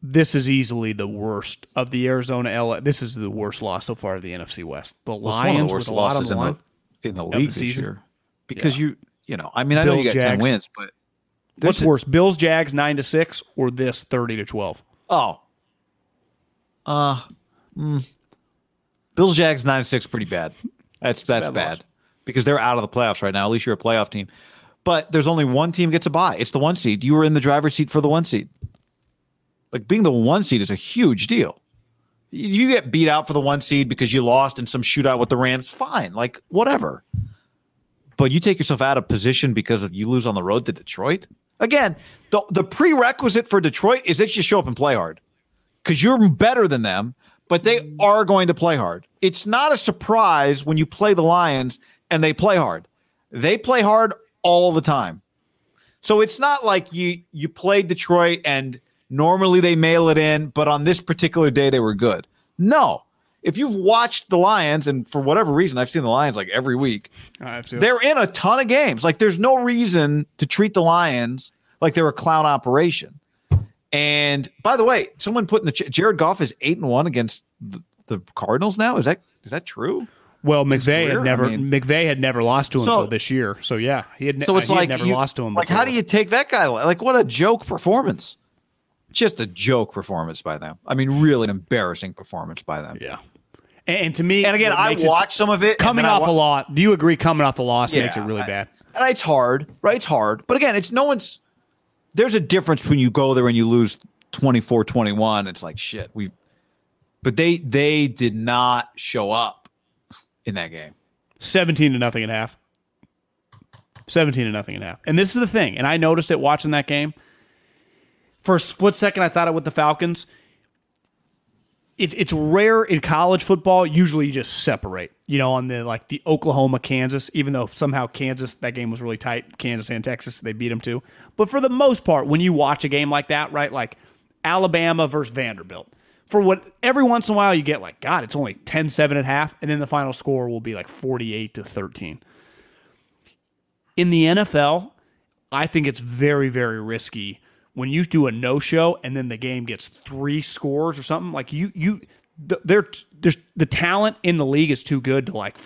This is easily the worst of the Arizona LA. This is the worst loss so far of the NFC West. The Well, Lions the worst with a lot on losses the in the in the the league this year because you you know I mean I know you Bills, got ten wins, but What's there's a- worse, Bills Jags nine to six or this thirty to twelve? Oh, uh, mm, Bills Jags nine to six pretty bad. That's that's bad bad, because they're out of the playoffs right now. At least you're a playoff team, but there's only one team gets a bye. It's the one seed. You were in the driver's seat for the one seed. Like being the one seed is a huge deal. You get beat out for the one seed because you lost in some shootout with the Rams. Fine, like whatever. But you take yourself out of position because you lose on the road to Detroit. Again, the the prerequisite for Detroit is that you show up and play hard because you're better than them, but they mm. are going to play hard. It's not a surprise when you play the Lions and they play hard. They play hard all the time. So it's not like you you played Detroit and normally they mail it in, but on this particular day they were good. No. If you've watched the Lions, and for whatever reason, I've seen the Lions like every week, they're in a ton of games. Like there's no reason to treat the Lions like they're a clown operation. And by the way, someone put in the ch- Jared Goff is eight and one against the, the Cardinals now. Is that is that true? Well, McVay had never I mean- McVay had never lost to him So- until this year. So yeah, he had. ne- So uh, it's he had like never you- lost to him. Like, before. how do you take that guy? Like, what a joke performance! Just a joke performance by them. I mean, really an embarrassing performance by them. Yeah. And, and to me, And again, I watched some of it. coming off wa- a lot. Do you agree? Coming off the loss makes it really I- bad. And it's hard, right? It's hard. But again, it's no one's there's a difference when you go there and you lose 24-21. It's like shit. We but they they did not show up in that game. Seventeen to nothing at half. Seventeen to nothing at half. And this is the thing. And I noticed it watching that game. For a split second, I thought it with the Falcons. It, it's rare in college football. Usually, you just separate. You know, on the like the Oklahoma Kansas. Even though somehow Kansas that game was really tight. Kansas and Texas they beat them too. But for the most part, when you watch a game like that, right, like Alabama versus Vanderbilt. For what every once in a while you get like, God, it's only 10-7 at half, and then the final score will be like 48 to 13. In the NFL, I think it's very, very risky when you do a no-show and then the game gets three scores or something. Like you, you, th- there, there's the talent in the league is too good to like.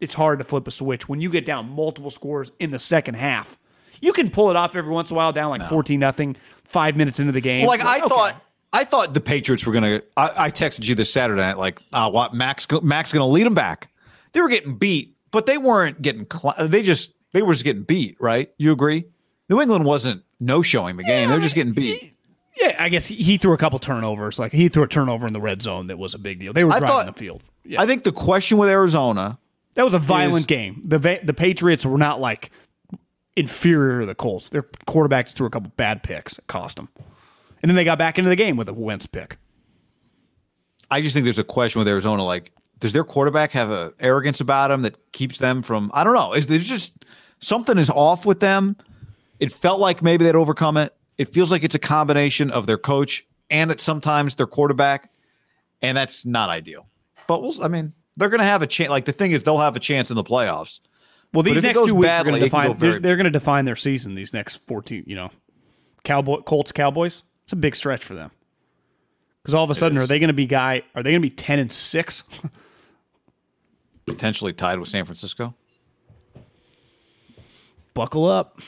It's hard to flip a switch when you get down multiple scores in the second half. You can pull it off every once in a while, down like fourteen nothing, five minutes into the game. Like I Okay. thought, I thought the Patriots were gonna. I, I texted you this Saturday night, like, uh, what Max? Max gonna lead them back. They were getting beat, but they weren't getting. Cl- they just they were just getting beat, right? You agree? New England wasn't no showing the game. They're just getting beat. Yeah, I guess he, he threw a couple turnovers. Like he threw a turnover in the red zone that was a big deal. They were I driving thought- the field. Yeah. I think the question with Arizona, that was a violent is- game. The the Patriots were not like inferior to the Colts. Their quarterbacks threw a couple bad picks. It cost them. And then they got back into the game with a Wentz pick. I just think there's a question with Arizona. Like, does their quarterback have a arrogance about him that keeps them from? I don't know. Is there's just something is off with them? It felt like maybe they'd overcome it. It feels like it's a combination of their coach and it's sometimes their quarterback, and that's not ideal. But we'll. I mean, they're going to have a chance. Like the thing is, they'll have a chance in the playoffs. Well, these next two weeks badly, are going to define. go very- They're, they're going to define their season. These next fourteen, you know, Cowboy Colts Cowboys. It's a big stretch for them because all of a sudden, are they going to be guy? Are they going to be ten and six? Potentially tied with San Francisco. Buckle up.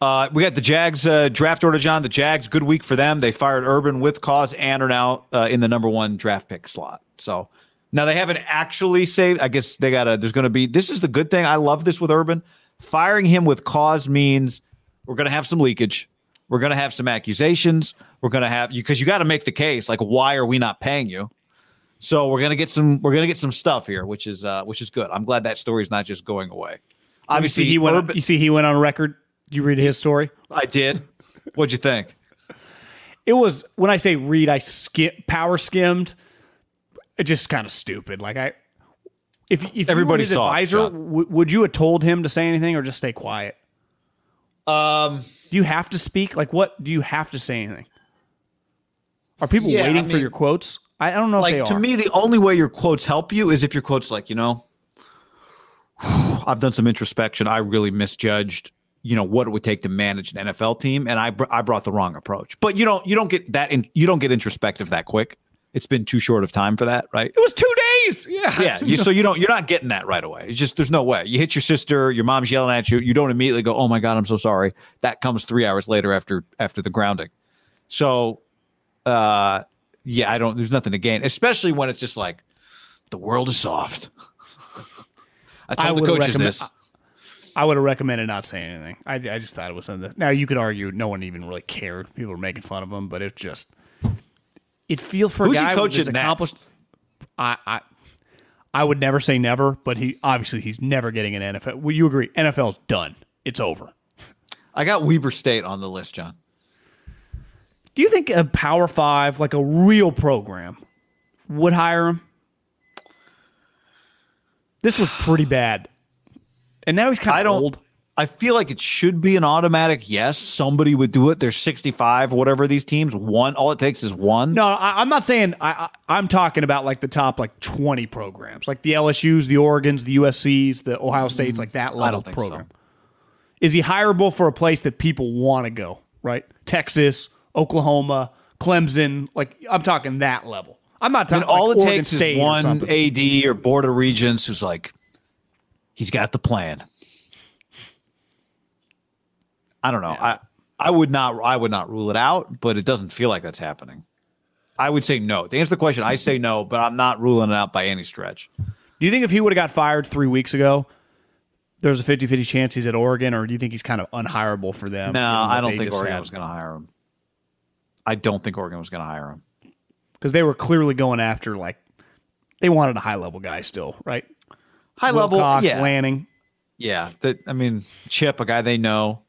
Uh, we got the Jags uh, draft order, John. The Jags, good week for them. They fired Urban with cause and are now uh, in the number one draft pick slot. So now they haven't actually saved. I guess they got to. There's going to be. This is the good thing. I love this with Urban. Firing him with cause means we're going to have some leakage. We're going to have some accusations. We're going to have you because you got to make the case. Like, why are we not paying you? So we're gonna get some. We're gonna get some stuff here, which is uh, which is good. I'm glad that story is not just going away. Obviously, you he went. Urban- you see, he went on record. You read his story? I did. What'd you think? It was when I say read, I skim, power skimmed. It just kind of stupid. Like I, if if you were Everybody's his soft, advisor, w- would you have told him to say anything or just stay quiet? Um, Do you have to speak? Like what? Do you have to say anything? Are people Yeah, waiting I for your quotes? I don't know if like to me, the only way your quotes help you is if your quotes like, you know, I've done some introspection. I really misjudged, you know, what it would take to manage an NFL team, and I br- I brought the wrong approach. But you don't you don't get that in you don't get introspective that quick. It's been too short of time for that, right? it was two days. Yeah, Yeah, you, so you don't you're not getting that right away. It's just there's no way. You hit your sister, your mom's yelling at you. You don't immediately go, "Oh my god, I'm so sorry." That comes three hours later after after the grounding. So, uh, yeah, I don't. There's nothing to gain, especially when it's just like the world is soft. I I told the would've coaches this. I would have recommended not saying anything. I, I just thought it was something. Now you could argue no one even really cared. People were making fun of him, but it just it feel for Who's a he guy coaching with accomplished. next? I, I I would never say never, but he obviously he's never getting an NFL. Will you agree? NFL's done. It's over. I got Weber State on the list, John. Do you think a Power Five, like a real program, would hire him? This was pretty bad, and now he's kind I of don't. old. I feel like it should be an automatic yes. Somebody would do it. There's 65, whatever these teams. One, all it takes is one. No, I, I'm not saying. I, I, I'm talking about like the top like 20 programs, like the LSU's, the Oregon's, the USC's, the Ohio State's, like that level Mm, so. program. Is he hireable for a place that people want to go? Right, Texas, Oklahoma, Clemson. Like I'm talking that level. I'm not talking. all like it Oregon takes State is one. AD or board of regents who's like, he's got the plan. I don't know. I I would not I would not rule it out, but it doesn't feel like that's happening. I would say no. To answer the question, I say no, but I'm not ruling it out by any stretch. Do you think if he would have got fired three weeks ago, there's a 50 50 chance he's at Oregon, or do you think he's kind of unhireable for them? No, I don't think Oregon had? was going to hire him. I don't think Oregon was going to hire him. because they were clearly going after like they wanted a high level guy still, right? High level, Wilcox, yeah, Lanning. yeah. That I mean, Chip, a guy they know.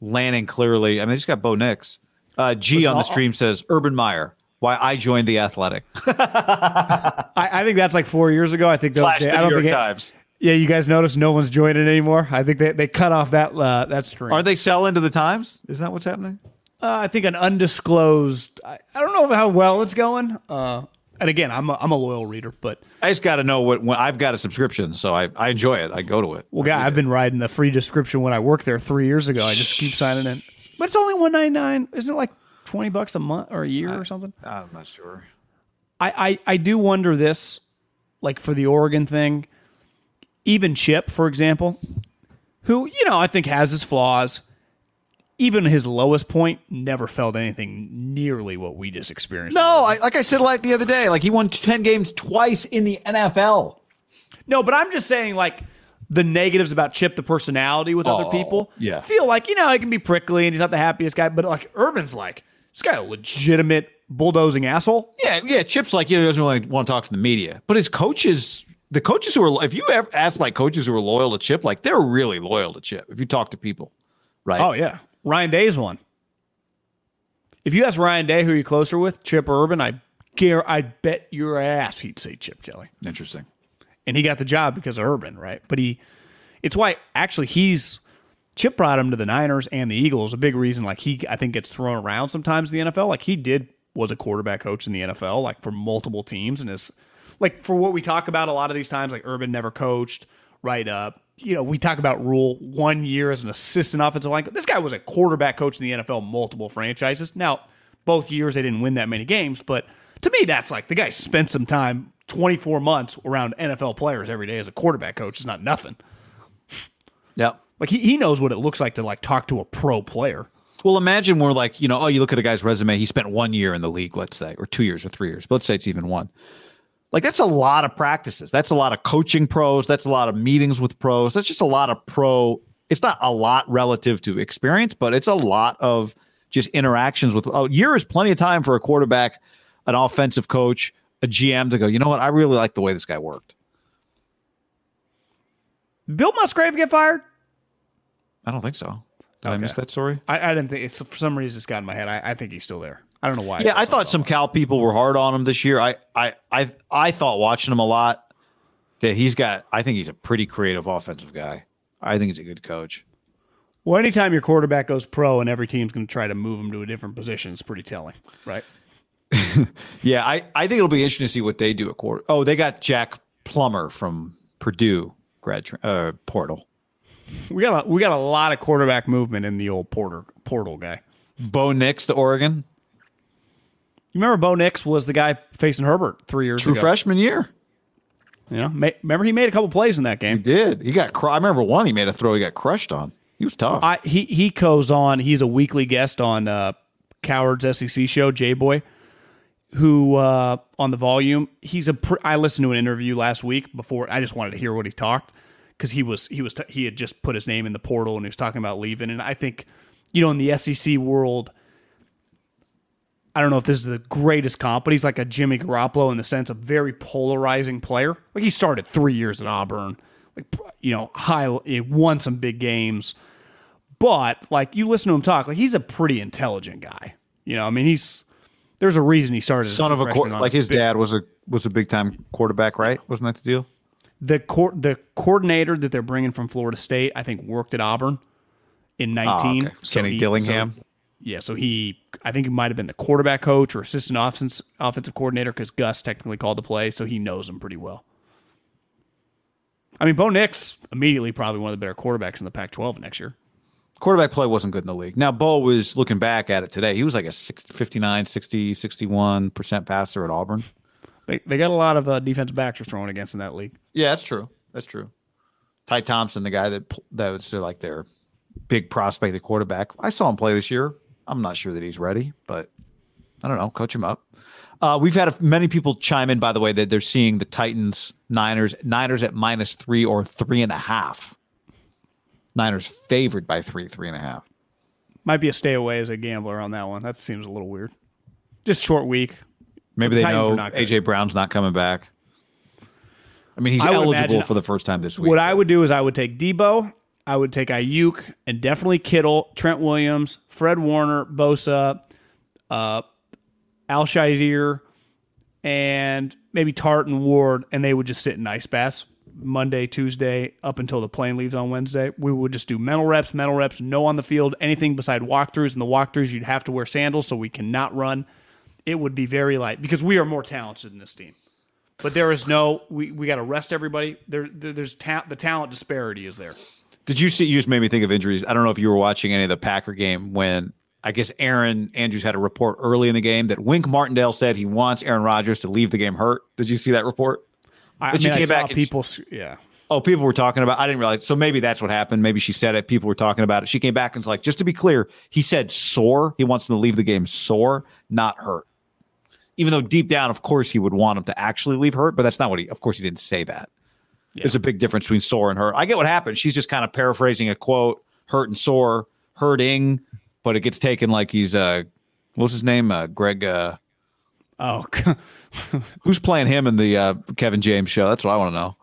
Lanning clearly. I mean, they just got Bo Nix. Uh, G on the I'll- stream says Urban Meyer. Why I joined the Athletic I, I think that's like four years ago. I think those, they- the I New don't York think it- Times. yeah, you guys notice no one's joining anymore. I think they, they cut off that uh, that stream. Are they selling to the Times? Is that what's happening? Uh, I think an undisclosed. I, I don't know how well it's going. Uh, and again, I'm a, I'm a loyal reader, but I just got to know what when I've got a subscription, so I, I enjoy it. I go to it. well, guy, I've been riding the free description when I worked there three years ago. I just keep signing in, but it's only one ninety nine. Isn't it like twenty bucks a month or a year or something? I'm not sure. I, I, I do wonder this, like for the Oregon thing, even Chip, for example, who, you know, I think has his flaws, even his lowest point never felt anything nearly what we just experienced. No, I, like I said like the other day, like he won ten games twice in the NFL. No, but I'm just saying, like, the negatives about Chip the personality with other Oh, people. yeah. feel like you know he can be prickly and he's not the happiest guy, but like Urban's like this guy a legitimate bulldozing asshole. Yeah, yeah. Chip's like you know doesn't really want to talk to the media, but his coaches, the coaches who are, if you ever ask like coaches who are loyal to Chip, like they're really loyal to Chip. If you talk to people, right? Oh yeah, Ryan Day's one. If you ask Ryan Day who you're closer with, Chip or Urban, I care. I bet your ass he'd say Chip Kelly. interesting. and he got the job because of Urban, right? But he, it's why actually he's Chip brought him to the Niners and the Eagles. A big reason, like he, I think gets thrown around sometimes in the NFL. Like he did was a quarterback coach in the NFL, like for multiple teams, and is like for what we talk about a lot of these times, like Urban never coached, right? Uh, you know, we talk about Rule one year as an assistant offensive line. This guy was a quarterback coach in the NFL, multiple franchises. Now, both years they didn't win that many games, but to me, that's like the guy spent some time, 24 months around NFL players every day as a quarterback coach. It's not nothing. Yeah. Like he, he knows what it looks like to like talk to a pro player. Well, imagine we're like, you know, oh, you look at a guy's resume, he spent one year in the league, let's say, or two years or three years, but let's say it's even one. Like, that's a lot of practices. That's a lot of coaching pros. That's a lot of meetings with pros. That's just a lot of pro. It's not a lot relative to experience, but it's a lot of just interactions with. Oh, a year is plenty of time for a quarterback, an offensive coach, a GM to go, you know what? I really like the way this guy worked. Bill Musgrave get fired? I don't think so. Did I miss that story? I, I didn't think it's for some reason it's got in my head. I, I think he's still there. I don't know why. Yeah, I thought some Cal people were hard on him this year. I, I, I, I thought watching him a lot that he's got. I think he's a pretty creative offensive guy. I think he's a good coach. Well, anytime your quarterback goes pro and every team's going to try to move him to a different position, it's pretty telling, right? Yeah, I, I think it'll be interesting to see what they do at quarter. Oh, they got Jack Plummer from Purdue grad tra- uh, portal. We got a, we got a lot of quarterback movement in the old Porter portal guy. Bo Nix to Oregon, You remember Bo Nix was the guy facing Herbert three years true ago. freshman year. You know, ma- remember he made a couple plays in that game. He did. He got. Cr- I remember one. He made a throw. He got crushed on. He was tough. I he he goes on. He's a weekly guest on uh, Cowherd's SEC show, J Boy, who uh, on the volume. He's a. Pr- I listened to an interview last week before. I just wanted to hear what he talked because he was he was t- he had just put his name in the portal and he was talking about leaving. And I think you know in the SEC world. I don't know if this is the greatest comp, but he's like a Jimmy Garoppolo in the sense of very polarizing player. Like he started three years at Auburn, like you know, high he won some big games, but like you listen to him talk, like he's a pretty intelligent guy. You know, I mean, he's there's a reason he started. as Son of a like his big- dad was a was a big time quarterback, right? Wasn't that the deal? The court the coordinator that they're bringing from Florida State, I think, worked at Auburn in ah, 19. Oh, okay. Kenny he- Dillingham? so- yeah, so he, I think he might have been the quarterback coach or assistant offense, offensive coordinator because Gus technically called the play, so he knows him pretty well. I mean, Bo Nix immediately probably one of the better quarterbacks in the Pac-12 next year. quarterback play wasn't good in the league. Now, Bo was looking back at it today. He was like a 60, 59, 60, 61% passer at Auburn. They, they got a lot of uh, defensive backs they're throwing against in that league. Yeah, that's true. That's true. Ty Thompson, the guy that that was like their big prospect at quarterback. I saw him play this year. I'm not sure that he's ready, but I don't know. Coach him up. Uh, we've had a, many people chime in, by the way, that they're seeing the Titans, Niners, Niners at minus three or three and a half. Niners favored by three, three and a half. Might be a stay away as a gambler on that one. That seems a little weird. Just short week. Maybe The they Titans know. AJ Brown's not coming back. I mean, he's I eligible imagine- for the first time this week. What I would do is I would take Deebo, I would take Aiyuk, and definitely Kittle, Trent Williams, Fred Warner, Bosa, uh, Al-Shaair, and maybe Tartt and Ward, and they would just sit in ice baths Monday, Tuesday, up until the plane leaves on Wednesday. We would just do mental reps, mental reps, no on the field, anything beside walkthroughs. And the walkthroughs, you'd have to wear sandals so we cannot run. It would be very light because we are more talented in this team. But there is no, we, we got to rest everybody. There, there there's ta- the talent disparity is there. Did you see? You just made me think of injuries. I don't know if you were watching any of the Packer game when I guess Erin Andrews had a report early in the game that Wink Martindale said he wants Aaron Rodgers to leave the game hurt. Did you see that report? I, But I mean, came saw back people, yeah. Oh, people were talking about. I didn't realize. So maybe that's what happened. Maybe she said it. People were talking about it. She came back and was like, just to be clear, he said sore. He wants him to leave the game sore, not hurt. Even though deep down, of course, he would want him to actually leave hurt, but that's not what he. Of course, he didn't say that. There's a big difference between sore and hurt. I get what happened. She's just kind of paraphrasing a quote, hurt and sore, hurting, but it gets taken like he's uh what's his name? Uh Greg uh Oh, who's playing him in the uh Kevin James show? That's what I want to know.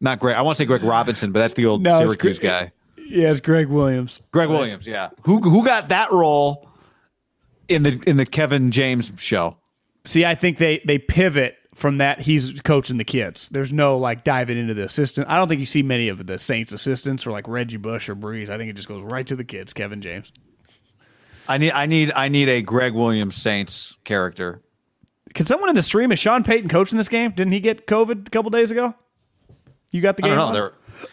Not Greg. I want to say Greg Robinson, but that's the old No, Syracuse Gre- guy. yes, Gregg Williams. Gregg Williams, yeah. Who who got that role in the in the Kevin James show? See, I think they they pivot from that. He's coaching the kids. There's no like diving into the assistant. I don't think you see many of the Saints assistants or like Reggie Bush or Brees. I think it just goes right to the kids. Kevin James. I need I need I need a Gregg Williams Saints character. Can someone in the stream is Sean Payton coaching this game? Didn't he get COVID a couple days ago? You got the game. I don't know.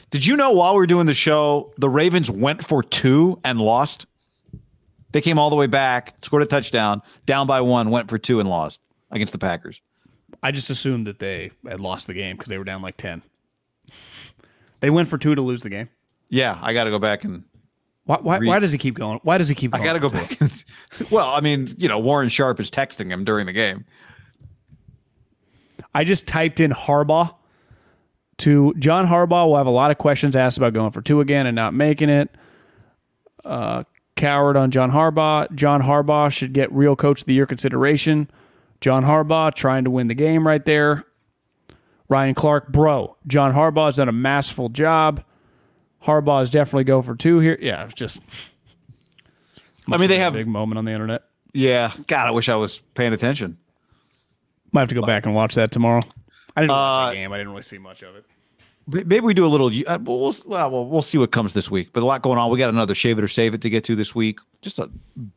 Did you know while we were doing the show, the Ravens went for two and lost? They came all the way back, scored a touchdown, down by one, went for two and lost against the Packers. I just assumed that they had lost the game because they were down like ten. They went for two to lose the game. Yeah, I got to go back and Why? Why, Re- why does he keep going? Why does he keep? Going I got to go back. And, well, I mean, you know, Warren Sharp is texting him during the game. I just typed in Harbaugh to John Harbaugh. Will have a lot of questions asked about going for two again and not making it. Uh, Cowherd on John Harbaugh. John Harbaugh should get real coach of the year consideration. John Harbaugh trying to win the game right there. Ryan Clark, bro. John Harbaugh has done a masterful job. Harbaugh is definitely go for two here. Yeah, it's just. I mean, they a have, big moment on the internet. yeah. God, I wish I was paying attention. Might have to go back and watch that tomorrow. I didn't watch Uh, the game. I didn't really see much of it. Maybe we do a little. Uh, we'll, well, well, we'll see what comes this week. But a lot going on. We got another shave it or save it to get to this week. Just a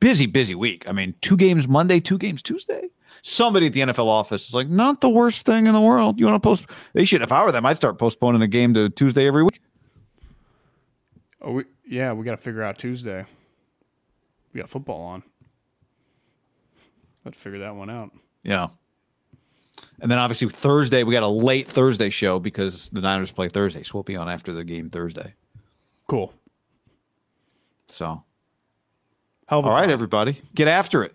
busy, busy week. I mean, two games Monday, two games Tuesday. Somebody at the NFL office is like, not the worst thing in the world. You want to post? They should. If I were them, I'd start postponing the game to Tuesday every week. Oh, we, yeah, we got to figure out Tuesday. We got football on. Let's figure that one out. Yeah. And then obviously Thursday we got a late Thursday show because the Niners play Thursday, so we'll be on after the game Thursday. Cool. So, all right, pod. everybody, get after it.